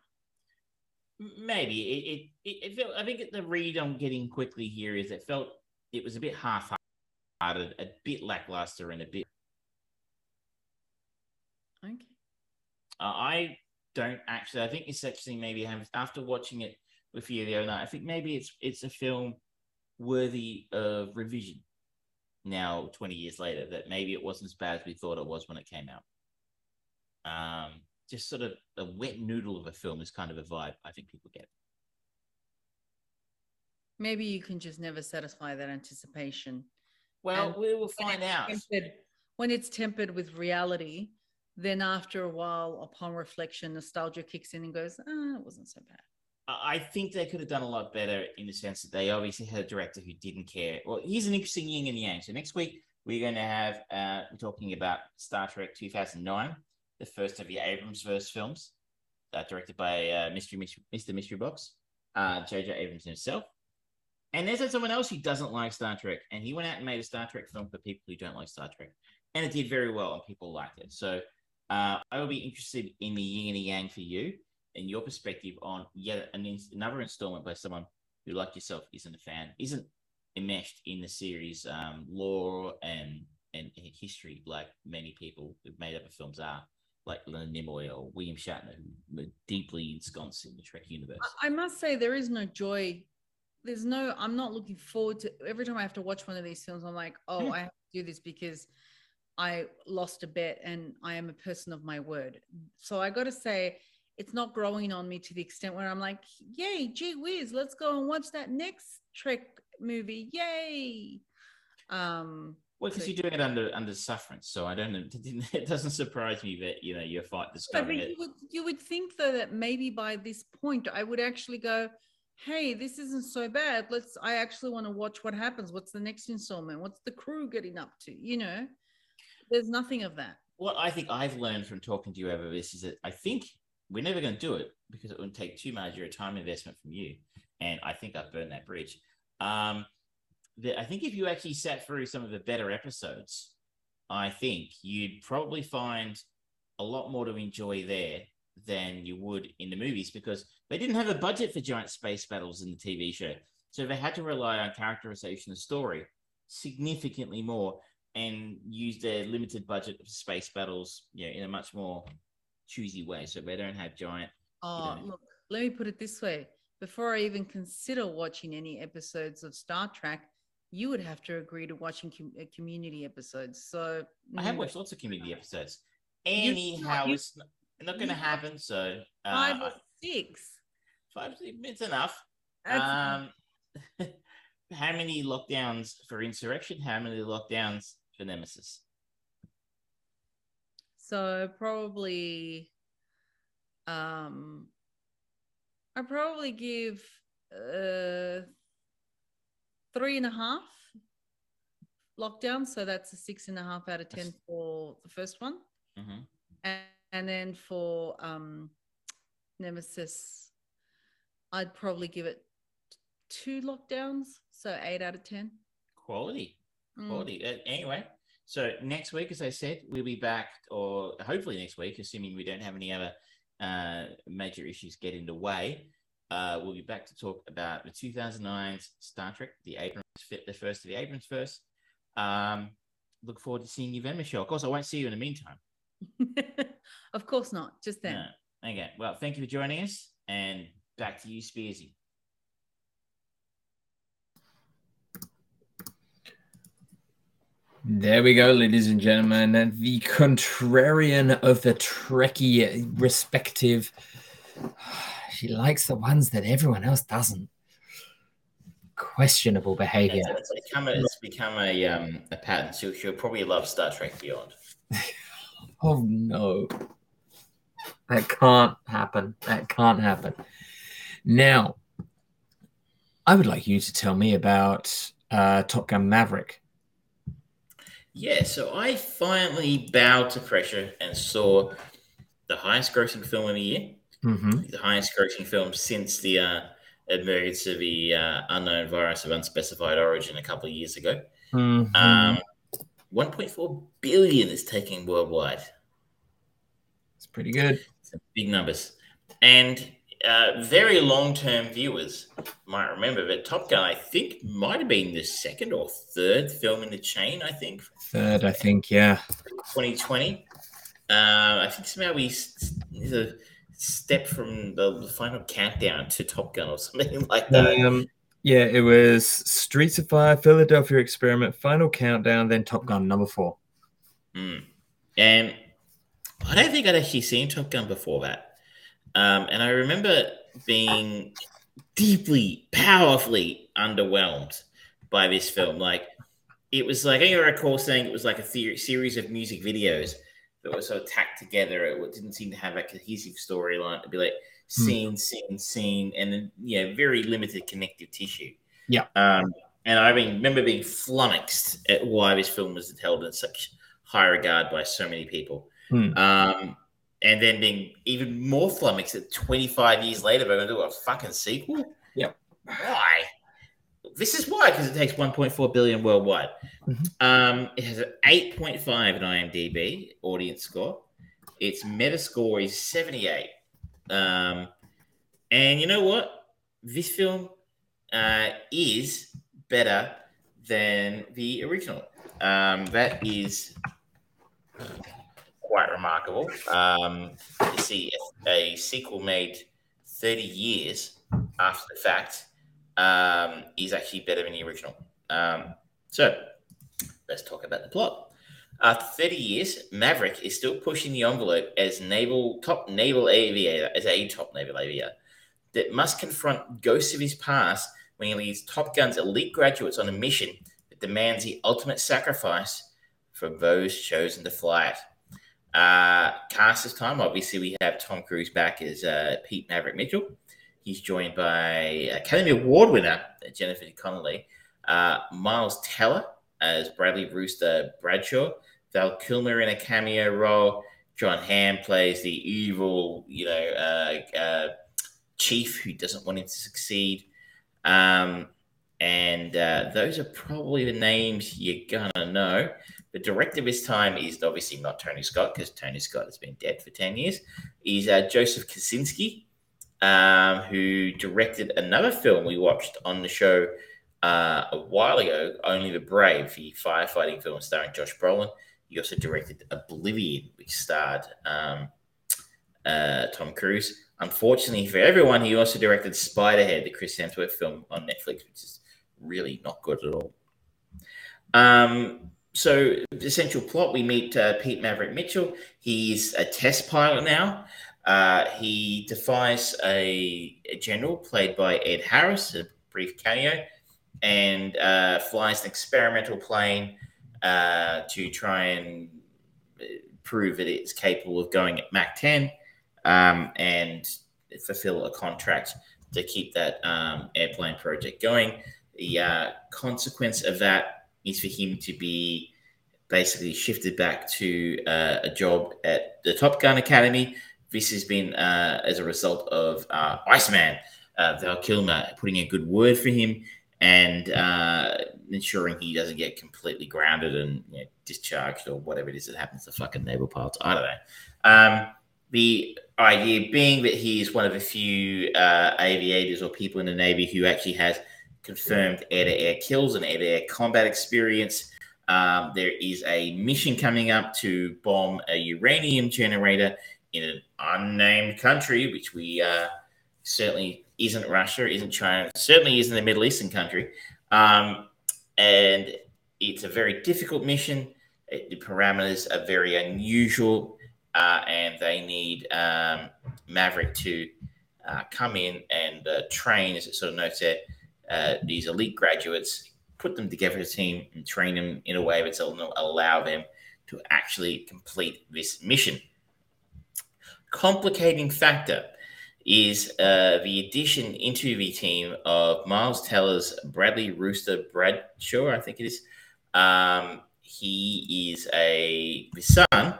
Maybe it, it, it, it felt. I think the read I'm getting quickly here is it felt it was a bit half-hearted, a bit lackluster, and a bit. Okay. Uh, I don't actually. I think it's actually maybe after watching it with you the other night. I think maybe it's it's a film worthy of revision. Now, twenty years later, that maybe it wasn't as bad as we thought it was when it came out. Um, just sort of a wet noodle of a film is kind of a vibe I think people get. Maybe you can just never satisfy that anticipation. Well, And we will find out. tempered- when it's tempered with reality, then after a while, upon reflection, nostalgia kicks in and goes, ah, it wasn't so bad. I think they could have done a lot better in the sense that they obviously had a director who didn't care. Well, here's an interesting yin and yang. So next week we're going to have uh, we're talking about Star Trek 2009, the first of the Abrams verse films, uh, directed by uh, Mystery, Mystery Mr. Mystery Box, uh, J.J. Abrams himself. And there's someone else who doesn't like Star Trek, and he went out and made a Star Trek film for people who don't like Star Trek, and it did very well, and people liked it. So uh, I will be interested in the yin and the yang for you and your perspective on yet an, another installment by someone who, like yourself, isn't a fan, isn't enmeshed in the series um, lore and and history like many people who've made other films are, like Leonard Nimoy or William Shatner, who are deeply ensconced in the Trek universe. I- I must say, there is no joy. There's no, I'm not looking forward to every time I have to watch one of these films, I'm like, oh, I have to do this because I lost a bet and I am a person of my word. So I got to say, it's not growing on me to the extent where I'm like, yay, gee whiz, let's go and watch that next Trek movie. Yay. Um, Well, because So- you're doing it under under sufferance, so I don't. It doesn't surprise me that you know you're fight No, but you would you would think though that maybe by this point I would actually go, hey, this isn't so bad. Let's I actually want to watch what happens. What's the next installment? What's the crew getting up to? You know, there's nothing of that. what I think I've learned from talking to you over this is that I think we're never going to do it because it would take too much of your time investment from you, and I think I've burned that bridge. Um, I think if you actually sat through some of the better episodes, I think you'd probably find a lot more to enjoy there than you would in the movies because they didn't have a budget for giant space battles in the TV show. So they had to rely on characterization and story significantly more and use their limited budget of space battles you know, in a much more choosy way. So they don't have giant. Oh, you know, look, let me put it this way. Before I even consider watching any episodes of Star Trek, you would have to agree to watching com- uh, community episodes. So I have mm, watched lots of community episodes. You- Anyhow, you- it's not, not going to happen. So uh, five or six. Five, it's enough. That's- Um, how many lockdowns for Insurrection? How many lockdowns for Nemesis? So probably, um, I probably give uh three and a half lockdowns. So that's a six and a half out of ten for the first one, hmm and, and then for um Nemesis, I'd probably give it two lockdowns, so eight out of ten. Quality, Mm. quality. Uh, anyway, so next week, as I said, we'll be back, or hopefully next week, assuming we don't have any other uh, major issues get in the way. Uh, we'll be back to talk about the 2009 Star Trek, the Abrams, fit the first of the Abrams first. Um, look forward to seeing you then, Michelle. Of course, I won't see you in the meantime. of course not. Just then. No. Okay. Well, thank you for joining us, and back to you, Spearsy. There we go, ladies and gentlemen. And the contrarian of the Trek Perspective. She likes the ones that everyone else doesn't. Questionable behavior. It's, it's become a, it's become a um a pattern. So she'll probably love Star Trek Beyond. Oh no. That can't happen. That can't happen. Now, I would like you to tell me about uh, Top Gun Maverick. Yeah, so I finally bowed to pressure and saw the highest grossing film of the year, Mm-hmm. the highest grossing film since the uh, emergence of the uh, unknown virus of unspecified origin a couple of years ago. Mm-hmm. Um, 1.4 billion is taking worldwide. it's pretty good. Some big numbers. And uh, very long term viewers might remember but Top Gun, I think, might have been the second or third film in the chain, I think, Third, I think, yeah. 2020. Uh, I think somehow we s- s- a step from the final countdown to Top Gun or something like that. Um, yeah, it was Streets of Fire, Philadelphia Experiment, Final Countdown, then Top Gun number four. Mm. And I don't think I'd actually seen Top Gun before that. Um, and I remember being deeply, powerfully underwhelmed by this film. Like, it was like, I recall saying it was like a theory, series of music videos that were sort of tacked together. It didn't seem to have a cohesive storyline. It'd be like Hmm. scene, scene, scene, and then, yeah, very limited connective tissue. Yeah. Um, and I mean, remember being flummoxed at why this film was held in such high regard by so many people. Hmm. Um, and then being even more flummoxed that 25 years later, they're going to do a fucking sequel? Yep. Why? This is why, because it takes 1.4 billion worldwide. Mhm. Um, it has an 8.5 in IMDb audience score. Its Metascore is 78. Um, and you know what? This film uh, is better than the original. Um, that is remarkable. Um, see a, a sequel made 30 years after the fact um, is actually better than the original. Um, so let's talk about the plot. After 30 years, Maverick is still pushing the envelope as naval top naval aviator, as a top naval aviator that must confront ghosts of his past when he leads Top Gun's elite graduates on a mission that demands the ultimate sacrifice for those chosen to fly it. Uh, cast this time, obviously, we have Tom Cruise back as uh, Pete Maverick Mitchell. He's joined by Academy Award winner Jennifer Connelly, uh, Miles Teller as Bradley Rooster Bradshaw, Val Kilmer in a cameo role. Jon Hamm plays the evil, you know, uh, uh, chief who doesn't want him to succeed. Um, and uh, those are probably the names you're gonna know. The director this time is obviously not Tony Scott because Tony Scott has been dead for 10 years. He's uh, Joseph Kosinski, um, who directed another film we watched on the show uh, a while ago, Only the Brave, the firefighting film starring Josh Brolin. He also directed Oblivion, which starred um, uh, Tom Cruise. Unfortunately for everyone, he also directed Spiderhead, the Chris Hemsworth film on Netflix, which is really not good at all. Um, so, essential plot we meet uh, Pete Maverick Mitchell. He's a test pilot now. Uh, he defies a, a, general played by Ed Harris, a brief cameo, and uh, flies an experimental plane uh, to try and uh, prove that it's capable of going at Mach 10 um, and fulfill a contract to keep that um, airplane project going. The uh, consequence of that is for him to be basically shifted back to uh, a job at the Top Gun Academy. This has been uh, as a result of uh, Iceman, uh, Val Kilmer, putting a good word for him and uh, ensuring he doesn't get completely grounded and you know, discharged or whatever it is that happens to fucking naval pilots. I don't know. Um, the idea being that he is one of the few uh, aviators or people in the Navy who actually has confirmed air to air kills and air to air combat experience. Um, there is a mission coming up to bomb a uranium generator in an unnamed country, which we uh, certainly isn't Russia, isn't China, certainly isn't a Middle Eastern country. Um, and it's a very difficult mission. It, the parameters are very unusual, uh, and they need um, Maverick to uh, come in and uh, train, as it sort of notes there, uh, these elite graduates, put them together as a team and train them in a way that's going to allow them to actually complete this mission. Complicating factor is uh, the addition into the team of Miles Teller's Bradley Rooster Bradshaw, I think it is. Um, he is a the son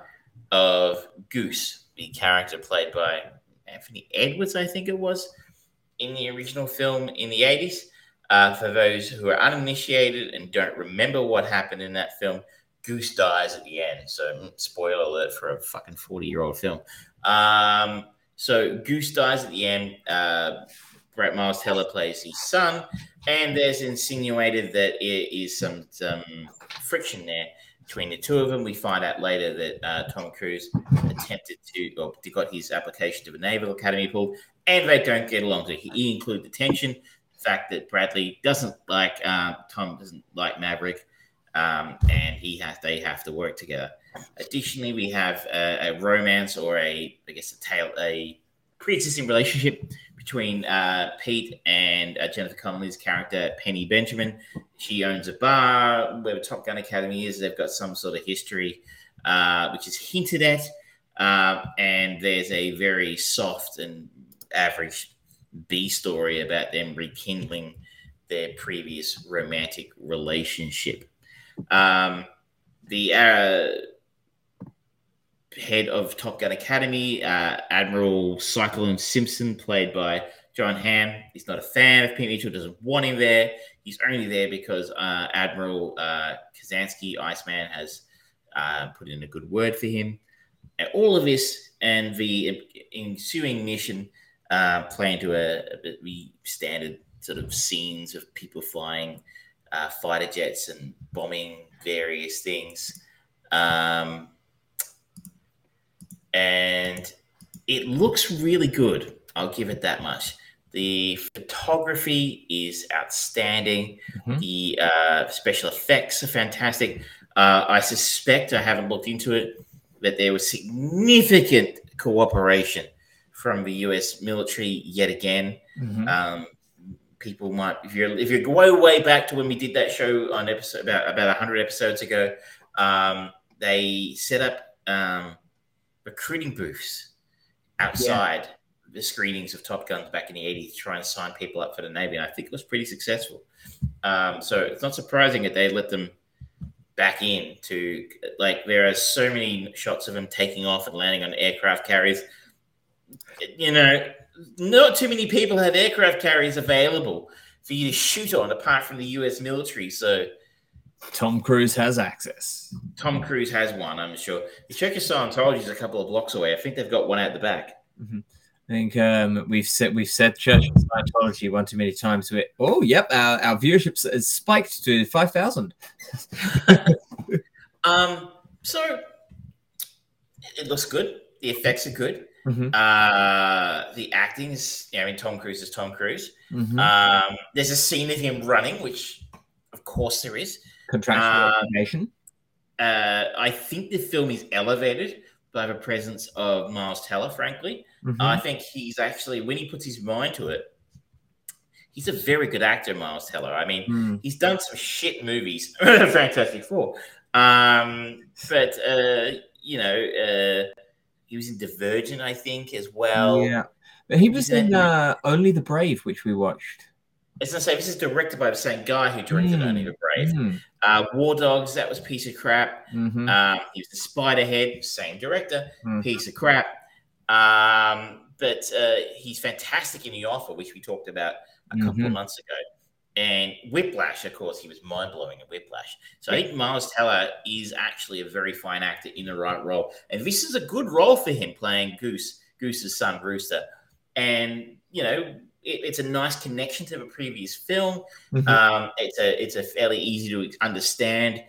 of Goose, the character played by Anthony Edwards, I think it was, in the original film in the 80s. Uh, for those who are uninitiated and don't remember what happened in that film, Goose dies at the end. So, mm, spoiler alert for a fucking 40 year old film. Um, so, Goose dies at the end. Uh, Brett Miles Teller plays his son, and there's insinuated that it is some, some friction there between the two of them. We find out later that uh, Tom Cruise attempted to, or got his application to the Naval Academy pulled, and they don't get along. So he include the tension fact that Bradley doesn't like uh, Tom doesn't like Maverick, um, and he has they have to work together. Additionally, we have a, a romance or a I guess a tale a pre-existing relationship between uh, Pete and uh, Jennifer Connelly's character Penny Benjamin. She owns a bar where Top Gun Academy is. They've got some sort of history, uh, which is hinted at, uh, and there's a very soft and average B story about them rekindling their previous romantic relationship. Um, the uh, head of Top Gun Academy, uh, Admiral Cyclone Simpson, played by Jon Hamm, he's not a fan of Pete Mitchell, doesn't want him there. He's only there because uh, Admiral uh, Kazansky, Iceman, has uh, put in a good word for him. And all of this and the ensuing mission uh, play into a, a, standard sort of scenes of people flying uh, fighter jets and bombing various things. Um, and it looks really good. I'll give it that much. The photography is outstanding. Mm-hmm. The uh, special effects are fantastic. Uh, I suspect, I haven't looked into it, that there was significant cooperation from the U.S. military yet again. Mm-hmm. Um, people might, if you're if you go way back to when we did that show on episode about about hundred episodes ago, um, they set up um, recruiting booths outside yeah. the screenings of Top Guns back in the '80s to try and sign people up for the Navy, and I think it was pretty successful. Um, so it's not surprising that they let them back in to like there are so many shots of them taking off and landing on aircraft carriers. You know, not too many people have aircraft carriers available for you to shoot on apart from the US military. So Tom Cruise has access. Tom Cruise has one, I'm sure. Church of Scientology is a couple of blocks away. I think they've got one out the back. Mm-hmm. I think um, we've said we've said Church of Scientology one too many times. We, oh, yep, our, our viewership has spiked to five thousand. um, so it looks good. The effects are good. Mm-hmm. Uh, the acting is, know, I mean, Tom Cruise is Tom Cruise. Mm-hmm. Um, there's a scene of him running, which, of course, there is. Contractual um. Uh, I think the film is elevated by the presence of Miles Teller. Frankly, Mhm. I think he's actually when he puts his mind to it, he's a very good actor, Miles Teller. I mean, Mm. he's done some shit movies, Fantastic Four. Um, but uh, you know, uh, he was in Divergent, I think, as well. yeah, but he was in uh, Only the Brave, which we watched. I was gonna say this is directed by the same guy who directed Mm. Only the Brave. Mm. Uh, War Dogs, that was a piece of crap. Mhm. Um, he was the Spiderhead, same director, Mm. piece of crap. Um, but uh, he's fantastic in The Offer, which we talked about a couple of Mhm. months ago. And Whiplash, of course, he was mind blowing in Whiplash. So I think Miles Teller is actually a very fine actor in the right role. And this is a good role for him playing Goose, Goose's son, Rooster. And, you know, it, it's a nice connection to the previous film. Mhm. Um, it's a it's a fairly easy to understand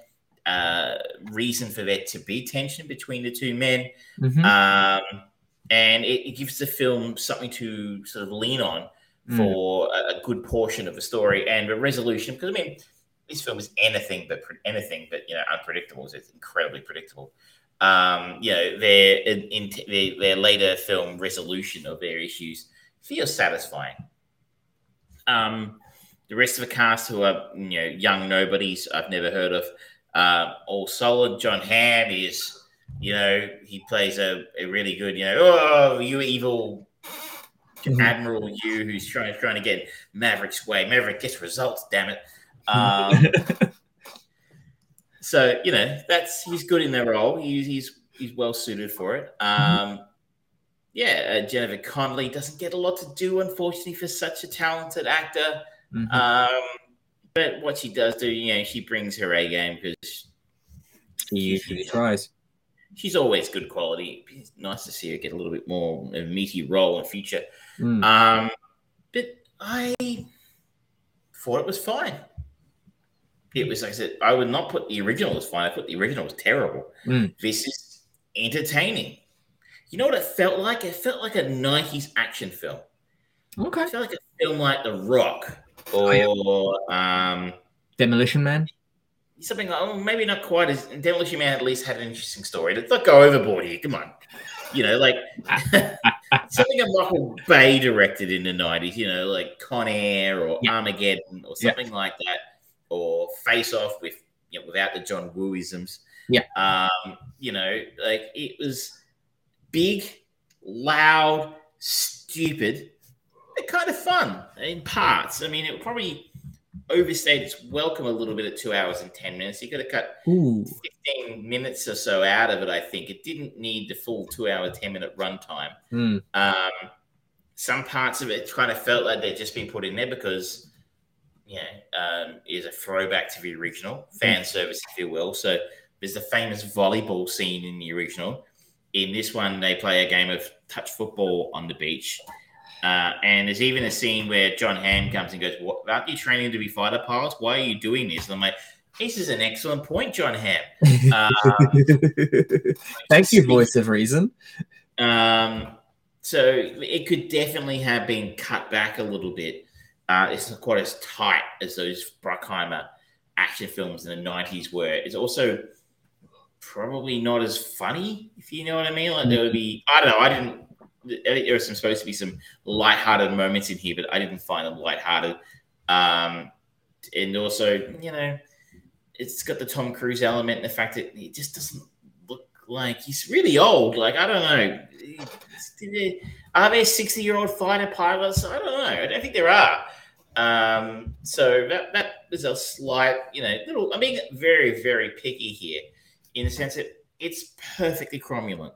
uh, reason for there to be tension between the two men, Mhm. um, and it, it gives the film something to sort of lean on Mm. for a, a good portion of the story and a resolution. Because I mean, this film is anything but anything but you know unpredictable. It's incredibly predictable. Um, you know, their in their, their later film resolution of their issues feels satisfying. Um, the rest of the cast, who are you know young nobodies I've never heard of, uh, all solid. Jon Hamm is, you know, he plays a, a really good, you know, oh, you evil Mhm. Admiral you who's trying trying to get Maverick's way. Maverick gets results, damn it. Um, so you know that's he's good in that role. He's he's he's well suited for it. Um, yeah, uh, Jennifer Connelly doesn't get a lot to do, unfortunately, for such a talented actor. Mhm. Um, but what she does do, you know, she brings her A game because she usually tries. she's always good quality. It's nice to see her get a little bit more of a meaty role in future. Mm. Um, but I thought it was fine. It was like I said, I would not put the original as fine. I put the original was terrible. Mm. This is entertaining. You know what it felt like? It felt like a 90s action film. Okay. It felt like a film like The Rock Oh, or yeah. um, Demolition Man. something like, oh, maybe not quite as Demolition Man at least had an interesting story. Let's not go overboard here. Come on. You know, like something that Michael Bay directed in the 90s, you know, like Con Air or Yeah. Armageddon or Yeah. something like that, or Face Off with, you know, without the John Wooisms. Yeah. Um, you know, like it was big, loud, stupid, but kind of fun in parts. I mean, it probably overstayed its welcome a little bit at two hours and 10 minutes. You could have cut Ooh. 15 minutes or so out of it, I think. It didn't need the full two hour, 10 minute runtime. Mm. Um, some parts of it kind of felt like they'd just been put in there because, you know, um, is a throwback to the original, fan service, if you will. So there's the famous volleyball scene in the original. In this one, they play a game of touch football on the beach. Uh, and there's even a scene where Jon Hamm comes and goes, what, Aren't you training to be fighter pilots? Why are you doing this? And I'm like, This is an excellent point, Jon Hamm. Uh, Thank you, voice of reason. Um, so it could definitely have been cut back a little bit. Uh, it's not quite as tight as those Bruckheimer action films in the 90s were. It's also probably not as funny, if you know what I mean. Like there would be, I don't know, I didn't, I think there are some supposed to be some lighthearted moments in here, but I didn't find them lighthearted. Um, and also, you know, it's got the Tom Cruise element and the fact that it just doesn't look like he's really old. Like, I don't know. Are there 60 year old fighter pilots? I don't know. I don't think there are. Um, so that that is a slight, you know, little. I'm being very, very picky here, in the sense that it's perfectly cromulent.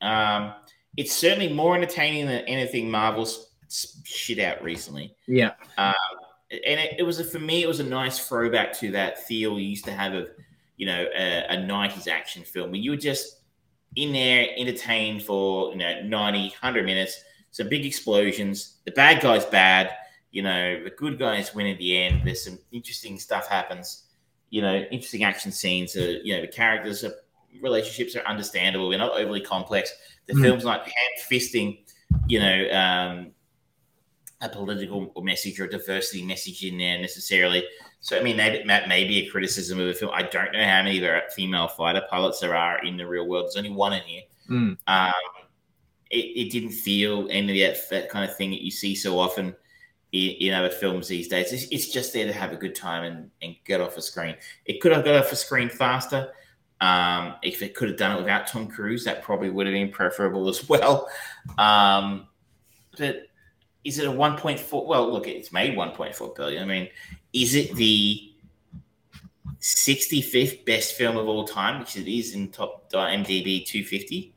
Um, it's certainly more entertaining than anything Marvel's shit out recently. Yeah. Um, and it, it was a, for me, it was a nice throwback to that feel you used to have of, you know, a, a 90s action film where you were just in there entertained for, you know, 90, 100 minutes. Some big explosions. The bad guy's bad. You know, the good guys win at the end. There's some interesting stuff happens. You know, interesting action scenes. Uh, you know, the characters are relationships are understandable. They're not overly complex. The mm. film's not hand fisting, you know, um, a political message or diversity message in there necessarily. So, I mean, that, that may be a criticism of the film. I don't know how many there female fighter pilots there are in the real world. There's only one in here. Mm. Um, it, it, didn't feel any of that, that kind of thing that you see so often in, in other films these days. It's, it's, just there to have a good time and, and get off a screen. It could have got off a screen faster. Um, if it could have done it without Tom Cruise, that probably would have been preferable as well. Um, but is it a 1.4? Well, look, it's made 1.4 billion. I mean, is it the 65th best film of all time, which it is in top MDB 250?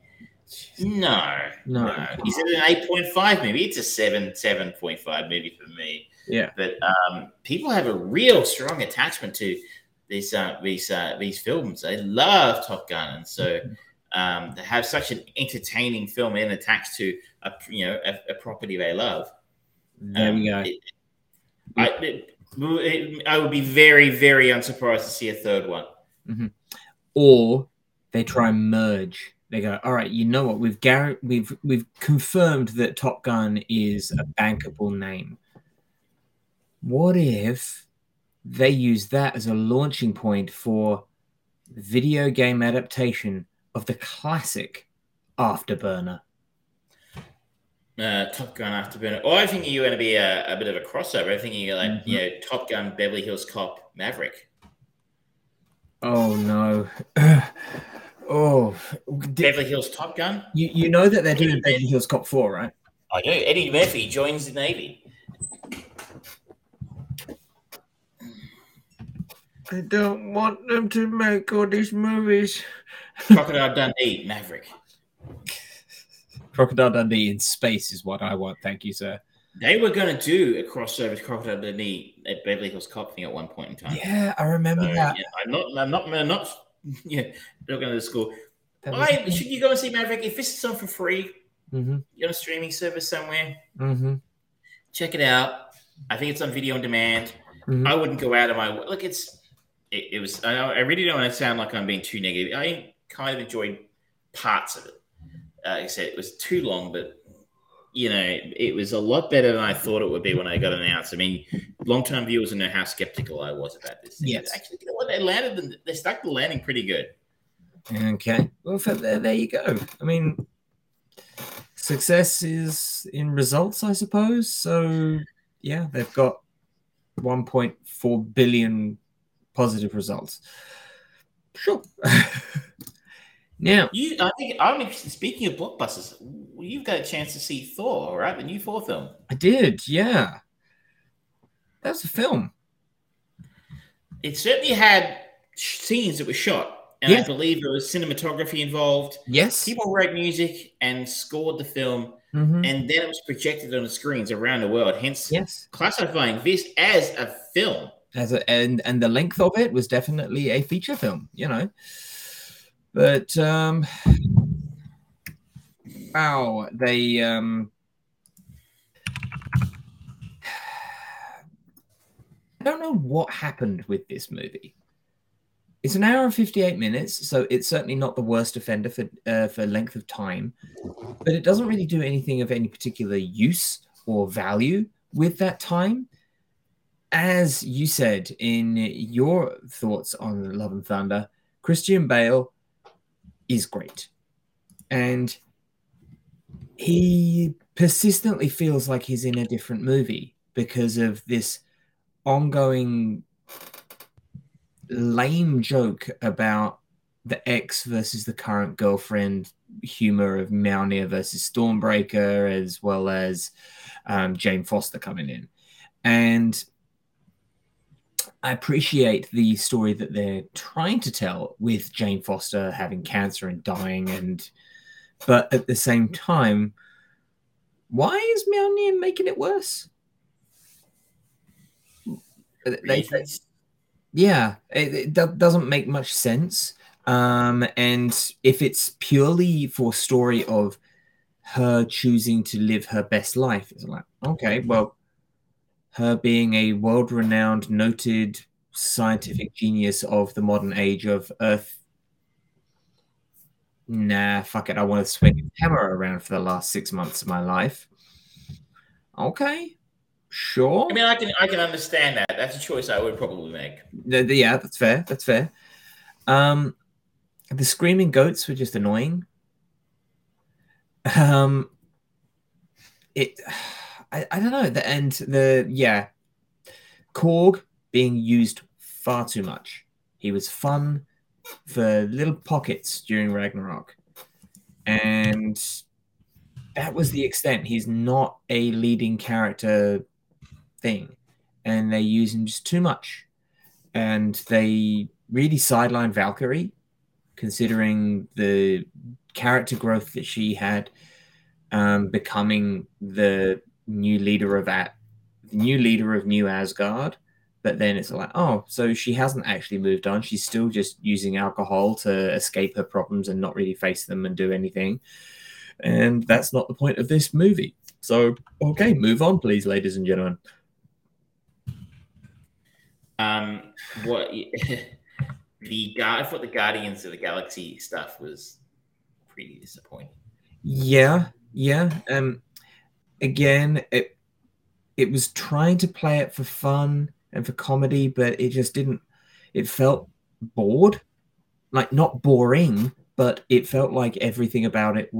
No, no. no. Is it an 8.5 maybe? It's a 7, 7.5 maybe for me. Yeah. But um, people have a real strong attachment to these uh, these uh, these films. They love Top Gun, and so um, they have such an entertaining film and attached to a you know a, a property they love. There um, we go. It, I, it, it, I would be very very unsurprised to see a third one. Mm-hmm. Or they try and merge. They go, all right, you know what? We've gar- we've we've confirmed that Top Gun is a bankable name. What if they use that as a launching point for video game adaptation of the classic Afterburner. Uh, Top Gun Afterburner. Oh, I think you're going to be a, a, bit of a crossover. I think you're like, mm-hmm. you know, Top Gun, Beverly Hills Cop, Maverick. Oh no. oh, Beverly Hills Top Gun. You you know that they're doing Beverly Hills Cop four, right? I do. Eddie Murphy joins the Navy. I don't want them to make all these movies. Crocodile Dundee, Maverick. Crocodile Dundee in space is what I want. Thank you, sir. They were going to do a crossover with Crocodile Dundee at Beverly Hills Cop thing at one point in time. Yeah, I remember so, that. Yeah, I'm not. I'm not. I'm not. Yeah, not going to the school. Why should you go and see Maverick if this is on for free? Mm-hmm. You're on a streaming service somewhere. Mm-hmm. Check it out. I think it's on video on demand. Mm-hmm. I wouldn't go out of my way. Look, it's it, it was. I, I, really don't want to sound like I'm being too negative. I kind of enjoyed parts of it. Uh, like I said it was too long, but you know, it was a lot better than I thought it would be when I got announced. I mean, long-term viewers know how skeptical I was about this. Thing. Yes, actually, you know what? They landed. They stuck the landing pretty good. Okay, well, there, there you go. I mean, success is in results, I suppose. So, yeah, they've got 1.4 billion positive results. Sure. now, you, I think I'm. Speaking of blockbusters, you've got a chance to see Thor, right? The new Thor film. I did, yeah. That's a film. It certainly had scenes that were shot, and yeah. I believe there was cinematography involved. Yes, people wrote music and scored the film, mm-hmm. and then it was projected on the screens around the world. Hence, yes, classifying this as a film as a, and and the length of it was definitely a feature film, you know. But um, wow, they um, I don't know what happened with this movie. It's an hour and 58 minutes, so it's certainly not the worst offender for uh, for length of time, but it doesn't really do anything of any particular use or value with that time as you said in your thoughts on Love and Thunder, Christian Bale is great. And he persistently feels like he's in a different movie because of this ongoing lame joke about the ex versus the current girlfriend humor of Mjolnir versus Stormbreaker, as well as um, Jane Foster coming in and I appreciate the story that they're trying to tell with Jane Foster having cancer and dying, and but at the same time, why is Mjolnir making it worse? They, yeah, it, it doesn't make much sense. Um, and if it's purely for story of her choosing to live her best life, it's like okay, well, her being a world-renowned, noted scientific genius of the modern age of Earth. Nah, fuck it. I want to swing a hammer around for the last six months of my life. Okay, sure. I mean, I can I can understand that. That's a choice I would probably make. The- the- yeah, that's fair. That's fair. Um, the screaming goats were just annoying. Um, it, I, I don't know. The and the yeah, Korg being used far too much. He was fun for little pockets during Ragnarok, and that was the extent. He's not a leading character thing, and they use him just too much and they really sidelined Valkyrie, considering the character growth that she had, um, becoming the new leader of at the new leader of New Asgard. But then it's like, oh, so she hasn't actually moved on. She's still just using alcohol to escape her problems and not really face them and do anything. And that's not the point of this movie. So, okay, move on, please, ladies and gentlemen. Um, what the guy? I thought the Guardians of the Galaxy stuff was pretty disappointing. Yeah, yeah. Um, again, it it was trying to play it for fun and for comedy, but it just didn't. It felt bored, like not boring, but it felt like everything about it,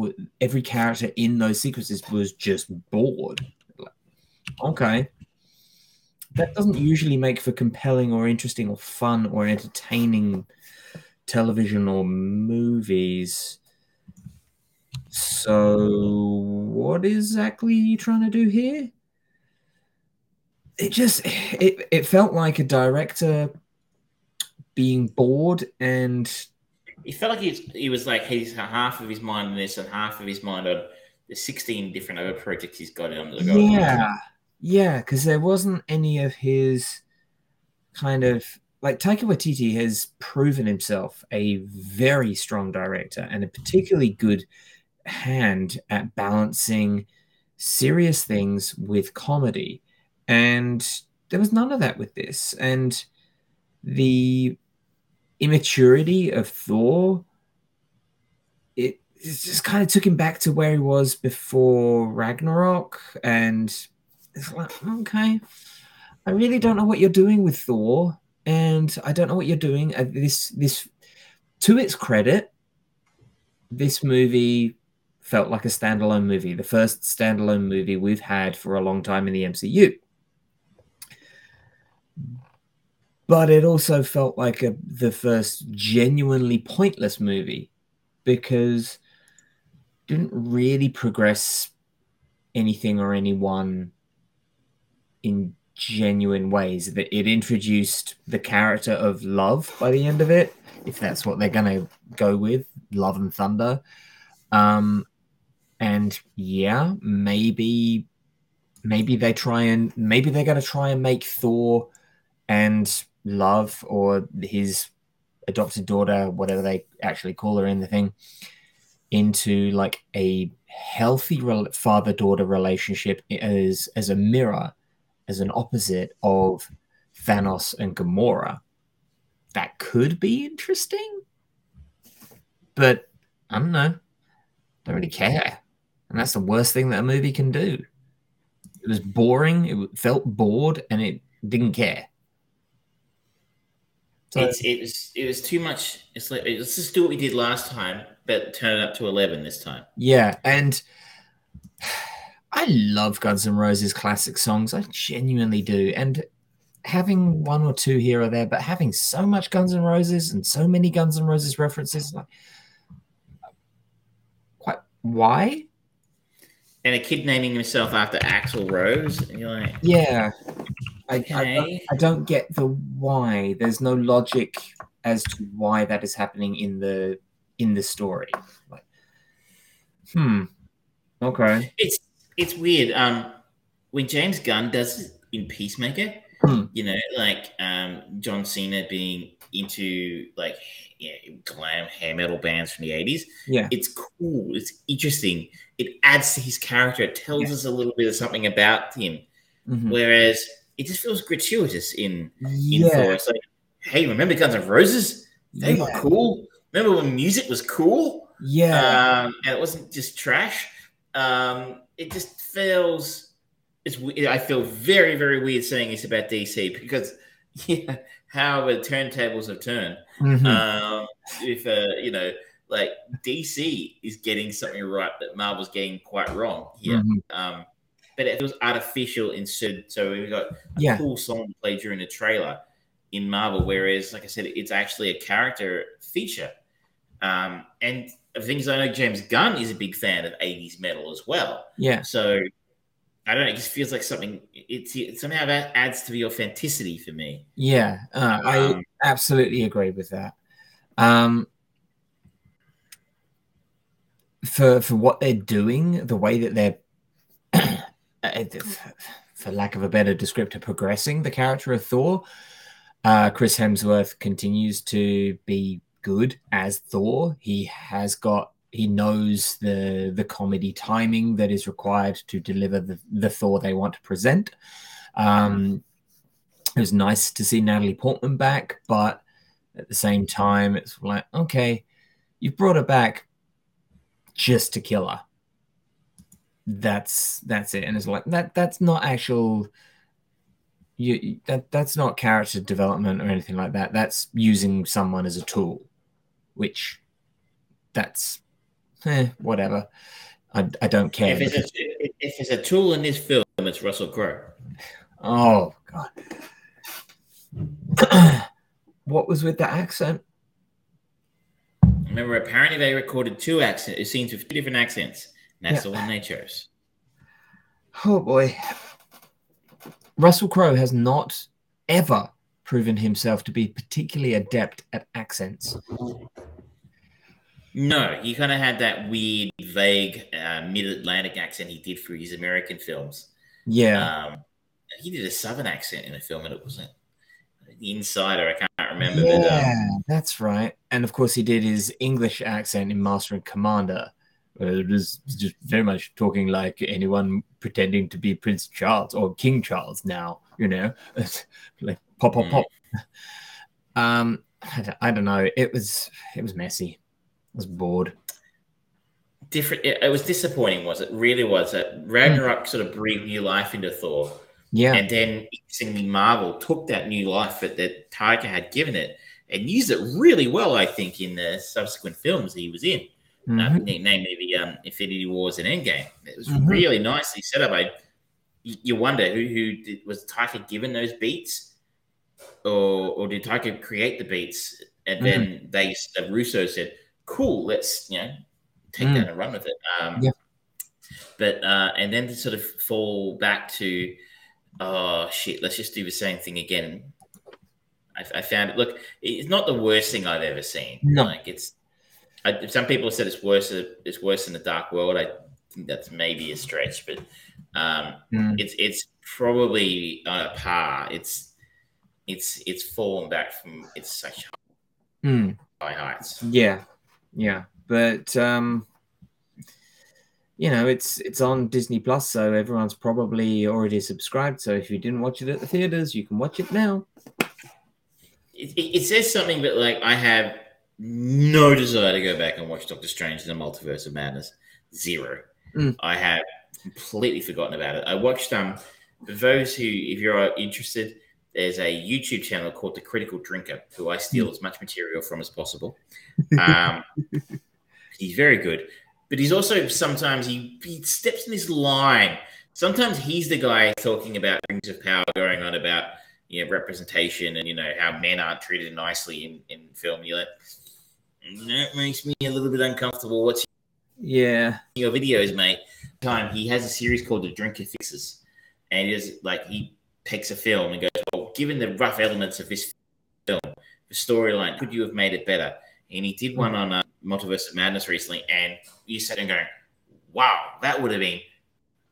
every character in those sequences was just bored. Like, Okay, that doesn't usually make for compelling or interesting or fun or entertaining television or movies. So, what exactly are you trying to do here? It just it it felt like a director being bored and He felt like he's, he was like he's half of his mind on this and half of his mind on the sixteen different other projects he's got on the go. yeah, yeah, because there wasn't any of his kind of like Taika Waititi has proven himself a very strong director and a particularly good hand at balancing serious things with comedy. And there was none of that with this. And the immaturity of Thor, it, it just kind of took him back to where he was before Ragnarok. And it's like, okay, I really don't know what you're doing with Thor. And I don't know what you're doing. Uh, This, this, to its credit, this movie felt like a standalone movie, the first standalone movie we've had for a long time in the MCU. But it also felt like a, the first genuinely pointless movie because didn't really progress anything or anyone in genuine ways. That it introduced the character of love by the end of it, if that's what they're gonna go with, love and thunder. Um, and yeah, maybe maybe they try and maybe they're gonna try and make Thor and love or his adopted daughter, whatever they actually call her in the thing, into like a healthy rel- father-daughter relationship as as a mirror, as an opposite of Thanos and Gamora. That could be interesting, but I don't know. Don't really care, and that's the worst thing that a movie can do. It was boring. It felt bored, and it didn't care. So It's it was it was too much. It's like let's just do what we did last time, but turn it up to eleven this time. Yeah, and I love Guns N' Roses classic songs. I genuinely do. And having one or two here or there, but having so much Guns N' Roses and so many Guns N' Roses references, like, quite why? And a kid naming himself after Axl Rose, and you're like, Yeah, I, I, don't, Okay. I don't get the why. There's no logic as to why that is happening in the in the story. Like, hmm. Okay. It's it's weird. Um, when James Gunn does it in Peacemaker, You know, like um, John Cena being into like yeah, glam hair metal bands from the eighties. Yeah. It's cool. It's interesting. It adds to his character. It tells Yeah. us a little bit of something about him. Mhm. Whereas it just feels gratuitous in in Yeah. Thor. It's like, hey, remember Guns N' Roses? They were cool. Remember when music was cool? Yeah. um, and it wasn't just trash. Um, it just feels. It's. I feel very, very weird saying this about DC because, yeah, how the turntables have turned. Mhm. Um, if uh, you know, like DC is getting something right that Marvel's getting quite wrong here. Mhm. Um, but it was artificial instead. So we got a Yeah. cool song played during the trailer in Marvel, whereas, like I said, it's actually a character feature. Um, and the thing is, I know James Gunn is a big fan of 80s metal as well. Yeah. So I don't know, it just feels like something, it's, it somehow that adds to the authenticity for me. Yeah. Uh, I Um, absolutely agree with that. Um, for for what they're doing, the way that they're, uh, for lack of a better descriptor, progressing the character of Thor, uh, Chris Hemsworth continues to be good as Thor. He has got he knows the the comedy timing that is required to deliver the, the Thor they want to present. Um, it was nice to see Natalie Portman back, but at the same time, it's like, okay, you've brought her back just to kill her. That's that's it, and it's like that. That's not actual. You you- that that's not character development or anything like that. That's using someone as a tool, which that's eh, whatever. I, I don't care. If it's, a, if it's a tool in this film, it's Russell Crowe. Oh god. what was with the accent? Remember, apparently they recorded two accent scenes with two different accents. And that's the one they chose. Oh boy. Russell Crowe has not ever proven himself to be particularly adept at accents. No, he kind of had that weird, vague uh, mid-Atlantic accent he did for his American films. Yeah. Um, he did a Southern accent in a film, and it wasn't the Insider. I can't remember, but um, yeah, that's right. And of course, he did his English accent in Master and Commander. It was just very much talking like anyone pretending to be Prince Charles or King Charles now, you know, like pop, pop, Mm. pop. Um, I don't know. It was it was messy. Was bored. different. It, it was disappointing, was it? Really was. That Ragnarok sort of breathed new life into Thor, Yeah, and then interestingly, Marvel took that new life that that Taika had given it and used it really well. I think in the subsequent films he was in. uh, Mhm. na- namely the um, Infinity Wars and Endgame. It was Mhm. really nicely set up. I, you wonder who who did, was Taika given those beats, or or did Taika create the beats and then they uh, Russo said, "Cool, let's you know take Mm. that and run with it." Um, Yeah. But uh, and then to sort of fall back to, oh shit, let's just do the same thing again. I, I found it. Look, it's not the worst thing I've ever seen. No. Like it's I, some people said it's worse. It's worse than the Dark World. I think that's maybe a stretch, but um, Mm. it's it's probably on a par. It's it's it's fallen back from it's such Mm. high heights. Yeah, yeah, but um, you know, it's it's on Disney Plus, so everyone's probably already subscribed. So if you didn't watch it at the theaters, you can watch it now. It, it, it says something that like I have no desire to go back and watch Doctor Strange in the Multiverse of Madness. Zero. Mm. I have completely forgotten about it. I watched um for those who if you're interested, there's a YouTube channel called The Critical Drinker, who I steal as much material from as possible. Um, he's very good, but he's also sometimes he, he steps in this line. Sometimes he's the guy talking about rings of power, going on about you know representation and you know how men aren't treated nicely in in film. You're like, that makes me a little bit uncomfortable. What's Yeah, your videos, mate? Time he has a series called The Drinker Fixes, and it is like he takes a film and goes, "Well, given the rough elements of this film, the storyline, could you have made it better?" And he did one on uh, Multiverse of Madness recently, and you sat and going, "Wow, that would have been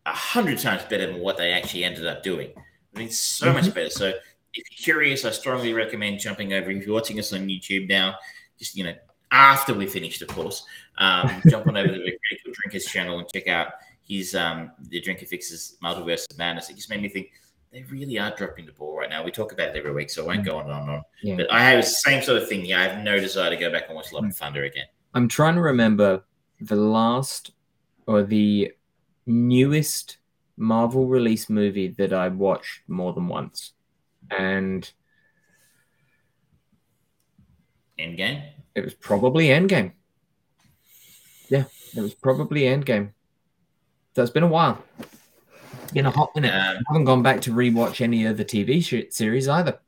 a hundred times better than what they actually ended up doing." I mean, so mm-hmm. much better. So, if you're curious, I strongly recommend jumping over. If you're watching us on YouTube now, just you know, after we finished, of course, um, jump on over to the Critical Drinkers channel and check out his um, the Drinker Fixes Multiverse of Madness. It just made me think they really are dropping the ball right now. We talk about it every week, so I won't go on and on and on. Yeah. But I have the same sort of thing. Yeah, I have no desire to go back and watch Love and mm. Thunder again. I'm trying to remember the last or the newest Marvel release movie that I watched more than once. And Endgame? It was probably Endgame. Yeah, it was probably Endgame. So it's been a while. Been a hot minute. Um, I haven't gone back to rewatch any of the TV series either.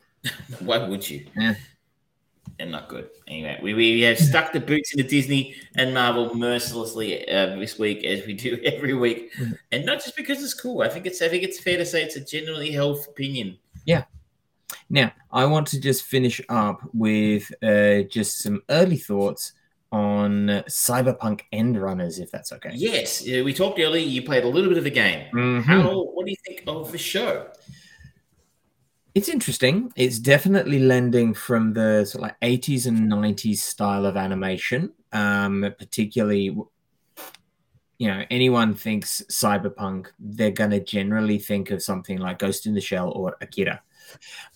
Why would you? Yeah. They're not good. Anyway, we, we have stuck the boots into Disney and Marvel mercilessly uh, this week, as we do every week, mm-hmm. and not just because it's cool. I think it's I think it's fair to say it's a genuinely held opinion. Yeah. Now, I want to just finish up with uh, just some early thoughts on Cyberpunk Edgerunners, if that's okay. Yes, we talked earlier. You played a little bit of the game. Mm-hmm. How? What do you think of the show? It's interesting. It's definitely lending from the sort of like 80s and 90s style of animation, um, particularly. You know, anyone thinks cyberpunk, they're going to generally think of something like Ghost in the Shell or Akira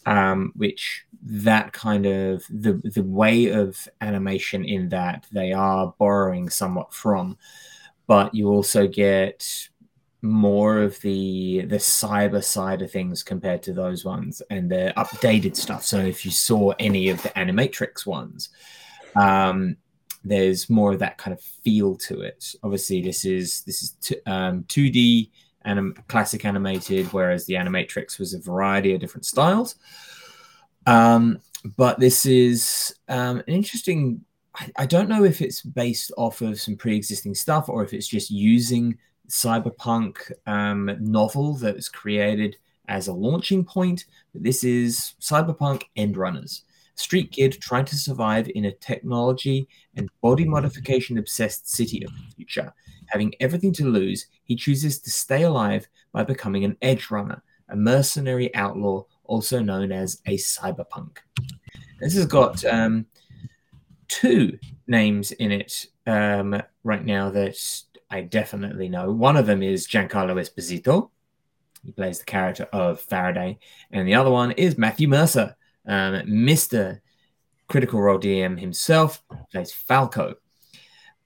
um, which that kind of the the way of animation in that they are borrowing somewhat from, but you also get more of the the cyber side of things compared to those ones and the updated stuff. So if you saw any of the Animatrix ones, um, there's more of that kind of feel to it. Obviously, this is this is t- um, 2D anim- classic animated, whereas the Animatrix was a variety of different styles. Um, but this is um, an interesting. I, I, don't know if it's based off of some pre-existing stuff or if it's just using cyberpunk um, novel that was created as a launching point. But this is cyberpunk Edgerunners. Street kid trying to survive in a technology and body modification obsessed city of the future. Having everything to lose, he chooses to stay alive by becoming an edge runner, a mercenary outlaw, also known as a cyberpunk. This has got um, two names in it um, right now that I definitely know. One of them is Giancarlo Esposito. He plays the character of Faraday. And the other one is Matthew Mercer, um, Mr. Critical Role DM himself, plays Falco.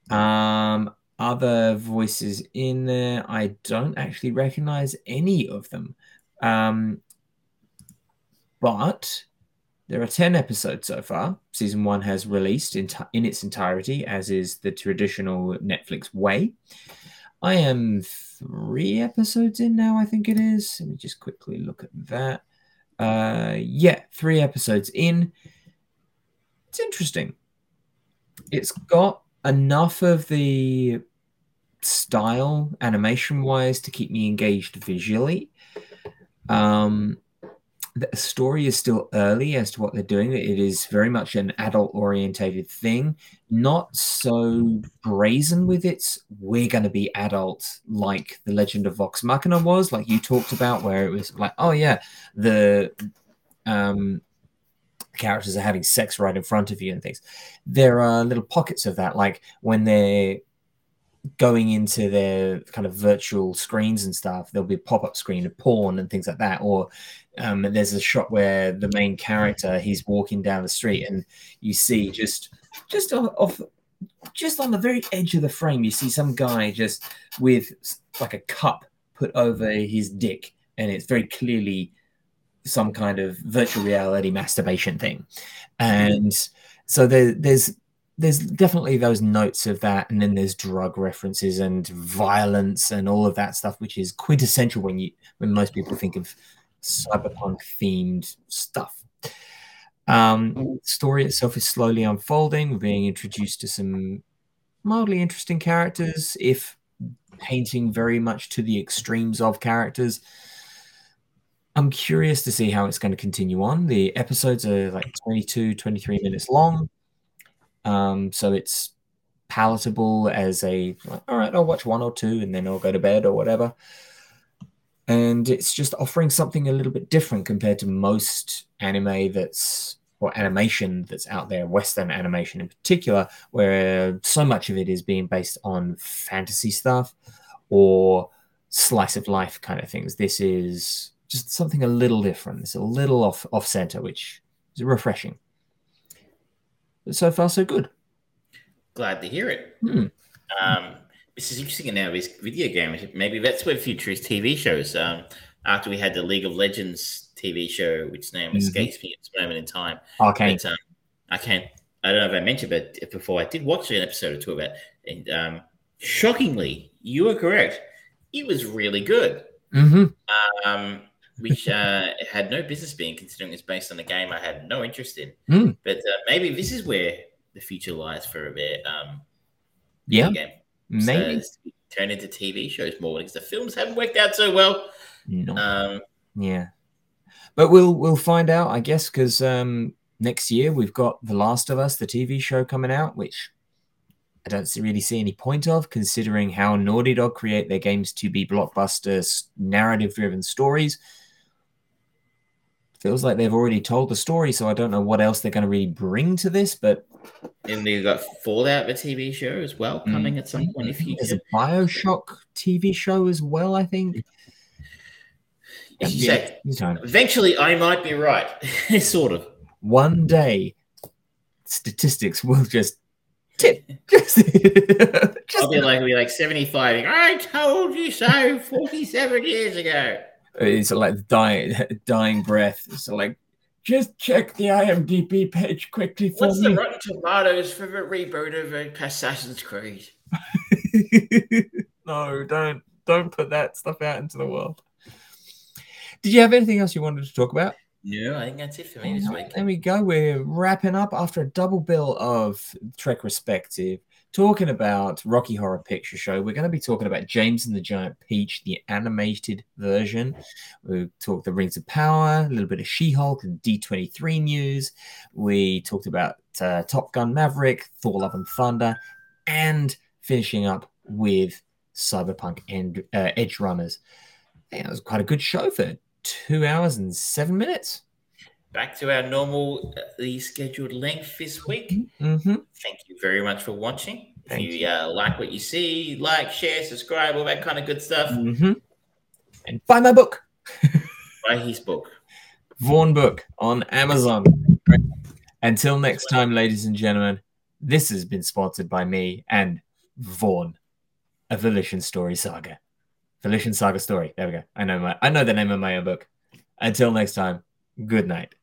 Um, other voices in there. I don't actually recognize any of them. Um, but there are 10 episodes so far. Season one has released in, t- in its entirety, as is the traditional Netflix way. I am three episodes in now, I think it is. Let me just quickly look at that. Uh, yeah, three episodes in. It's interesting. It's got enough of the style animation wise to keep me engaged visually. Um, the story is still early as to what they're doing. It is very much an adult orientated thing, not so brazen with its we're going to be adults like the Legend of Vox Machina was, like you talked about, where it was like, oh yeah, the um, characters are having sex right in front of you and things. There are little pockets of that, like when they're going into their kind of virtual screens and stuff, there'll be a pop up screen of porn and things like that. Or um, there's a shot where the main character he's walking down the street and you see just just off just on the very edge of the frame, you see some guy just with like a cup put over his dick, and it's very clearly some kind of virtual reality masturbation thing. And so there, there's there's definitely those notes of that, and then there's drug references and violence and all of that stuff, which is quintessential when you when most people think of cyberpunk themed stuff. Um, story itself is slowly unfolding. We're being introduced to some mildly interesting characters, if painting very much to the extremes of characters. I'm curious to see how it's going to continue on. The episodes are like 22, 23 minutes long. Um, so it's palatable as a, like, all right, I'll watch one or two and then I'll go to bed or whatever. And it's just offering something a little bit different compared to most anime that's, or animation that's out there, Western animation in particular, where so much of it is being based on fantasy stuff or slice of life kind of things. This is just something a little different. It's a little off off center, which is refreshing. But so far, so good. Glad to hear it. Hmm. Um, this is interesting now. This video game, maybe that's where future is TV shows. Um, after we had the League of Legends TV show, which name Mhm. escapes me at this moment in time. Arcane. But, um, I can't. I don't know if I mentioned, but before I did watch an episode or two of it, and um, shockingly, you were correct. It was really good. hmm Um, which uh, had no business being, considering it's based on a game I had no interest in. Mm. But uh, maybe this is where the future lies for a bit. Um, Yeah, game. maybe. So, turn into TV shows more because the films haven't worked out so well. No. Um, Yeah, but we'll we'll find out, I guess, because um, next year we've got The Last of Us, the TV show, coming out, which I don't really see any point of, considering how Naughty Dog create their games to be blockbuster, narrative-driven stories. Feels like they've already told the story, so I don't know what else they're going to really bring to this. But and we've got Fallout, the TV show as well, mm. coming at some point in the there's a Bioshock TV show as well, I think. As you Yeah, say, eventually I might be right. sort of. one day statistics will just tip. Just, I'll be like, be like 75. I told you so 47 years ago. It's like dying, dying breath. It's like, just check the IMDb page quickly for What's the. Rotten Tomatoes for the reboot of uh, Assassin's Creed? no, don't don't put that stuff out into the world. Did you have anything else you wanted to talk about? Yeah, I think that's it for me this week. There we go. We're wrapping up after a double bill of Trek Perspective, talking about Rocky Horror Picture Show. We're going to be talking about James and the Giant Peach, the animated version. We talked the Rings of Power, a little bit of She Hulk and D23 news. We talked about uh, Top Gun Maverick, Thor Love and Thunder, and finishing up with Cyberpunk and uh, Edgerunners. Yeah, it was quite a good show for two hours and seven minutes. Back to our normal uh, scheduled length this week. Mm-hmm. Thank you very much for watching. If Thank you uh, like what you see, like, share, subscribe, all that kind of good stuff. Mm-hmm. And buy my book, Buy his book. Vaughn Book, on Amazon. Until next time, ladies and gentlemen, this has been sponsored by me and Vaughn, a Volition Story Saga. Volition Saga Story. There we go. I know my I know the name of my own book. Until next time, good night.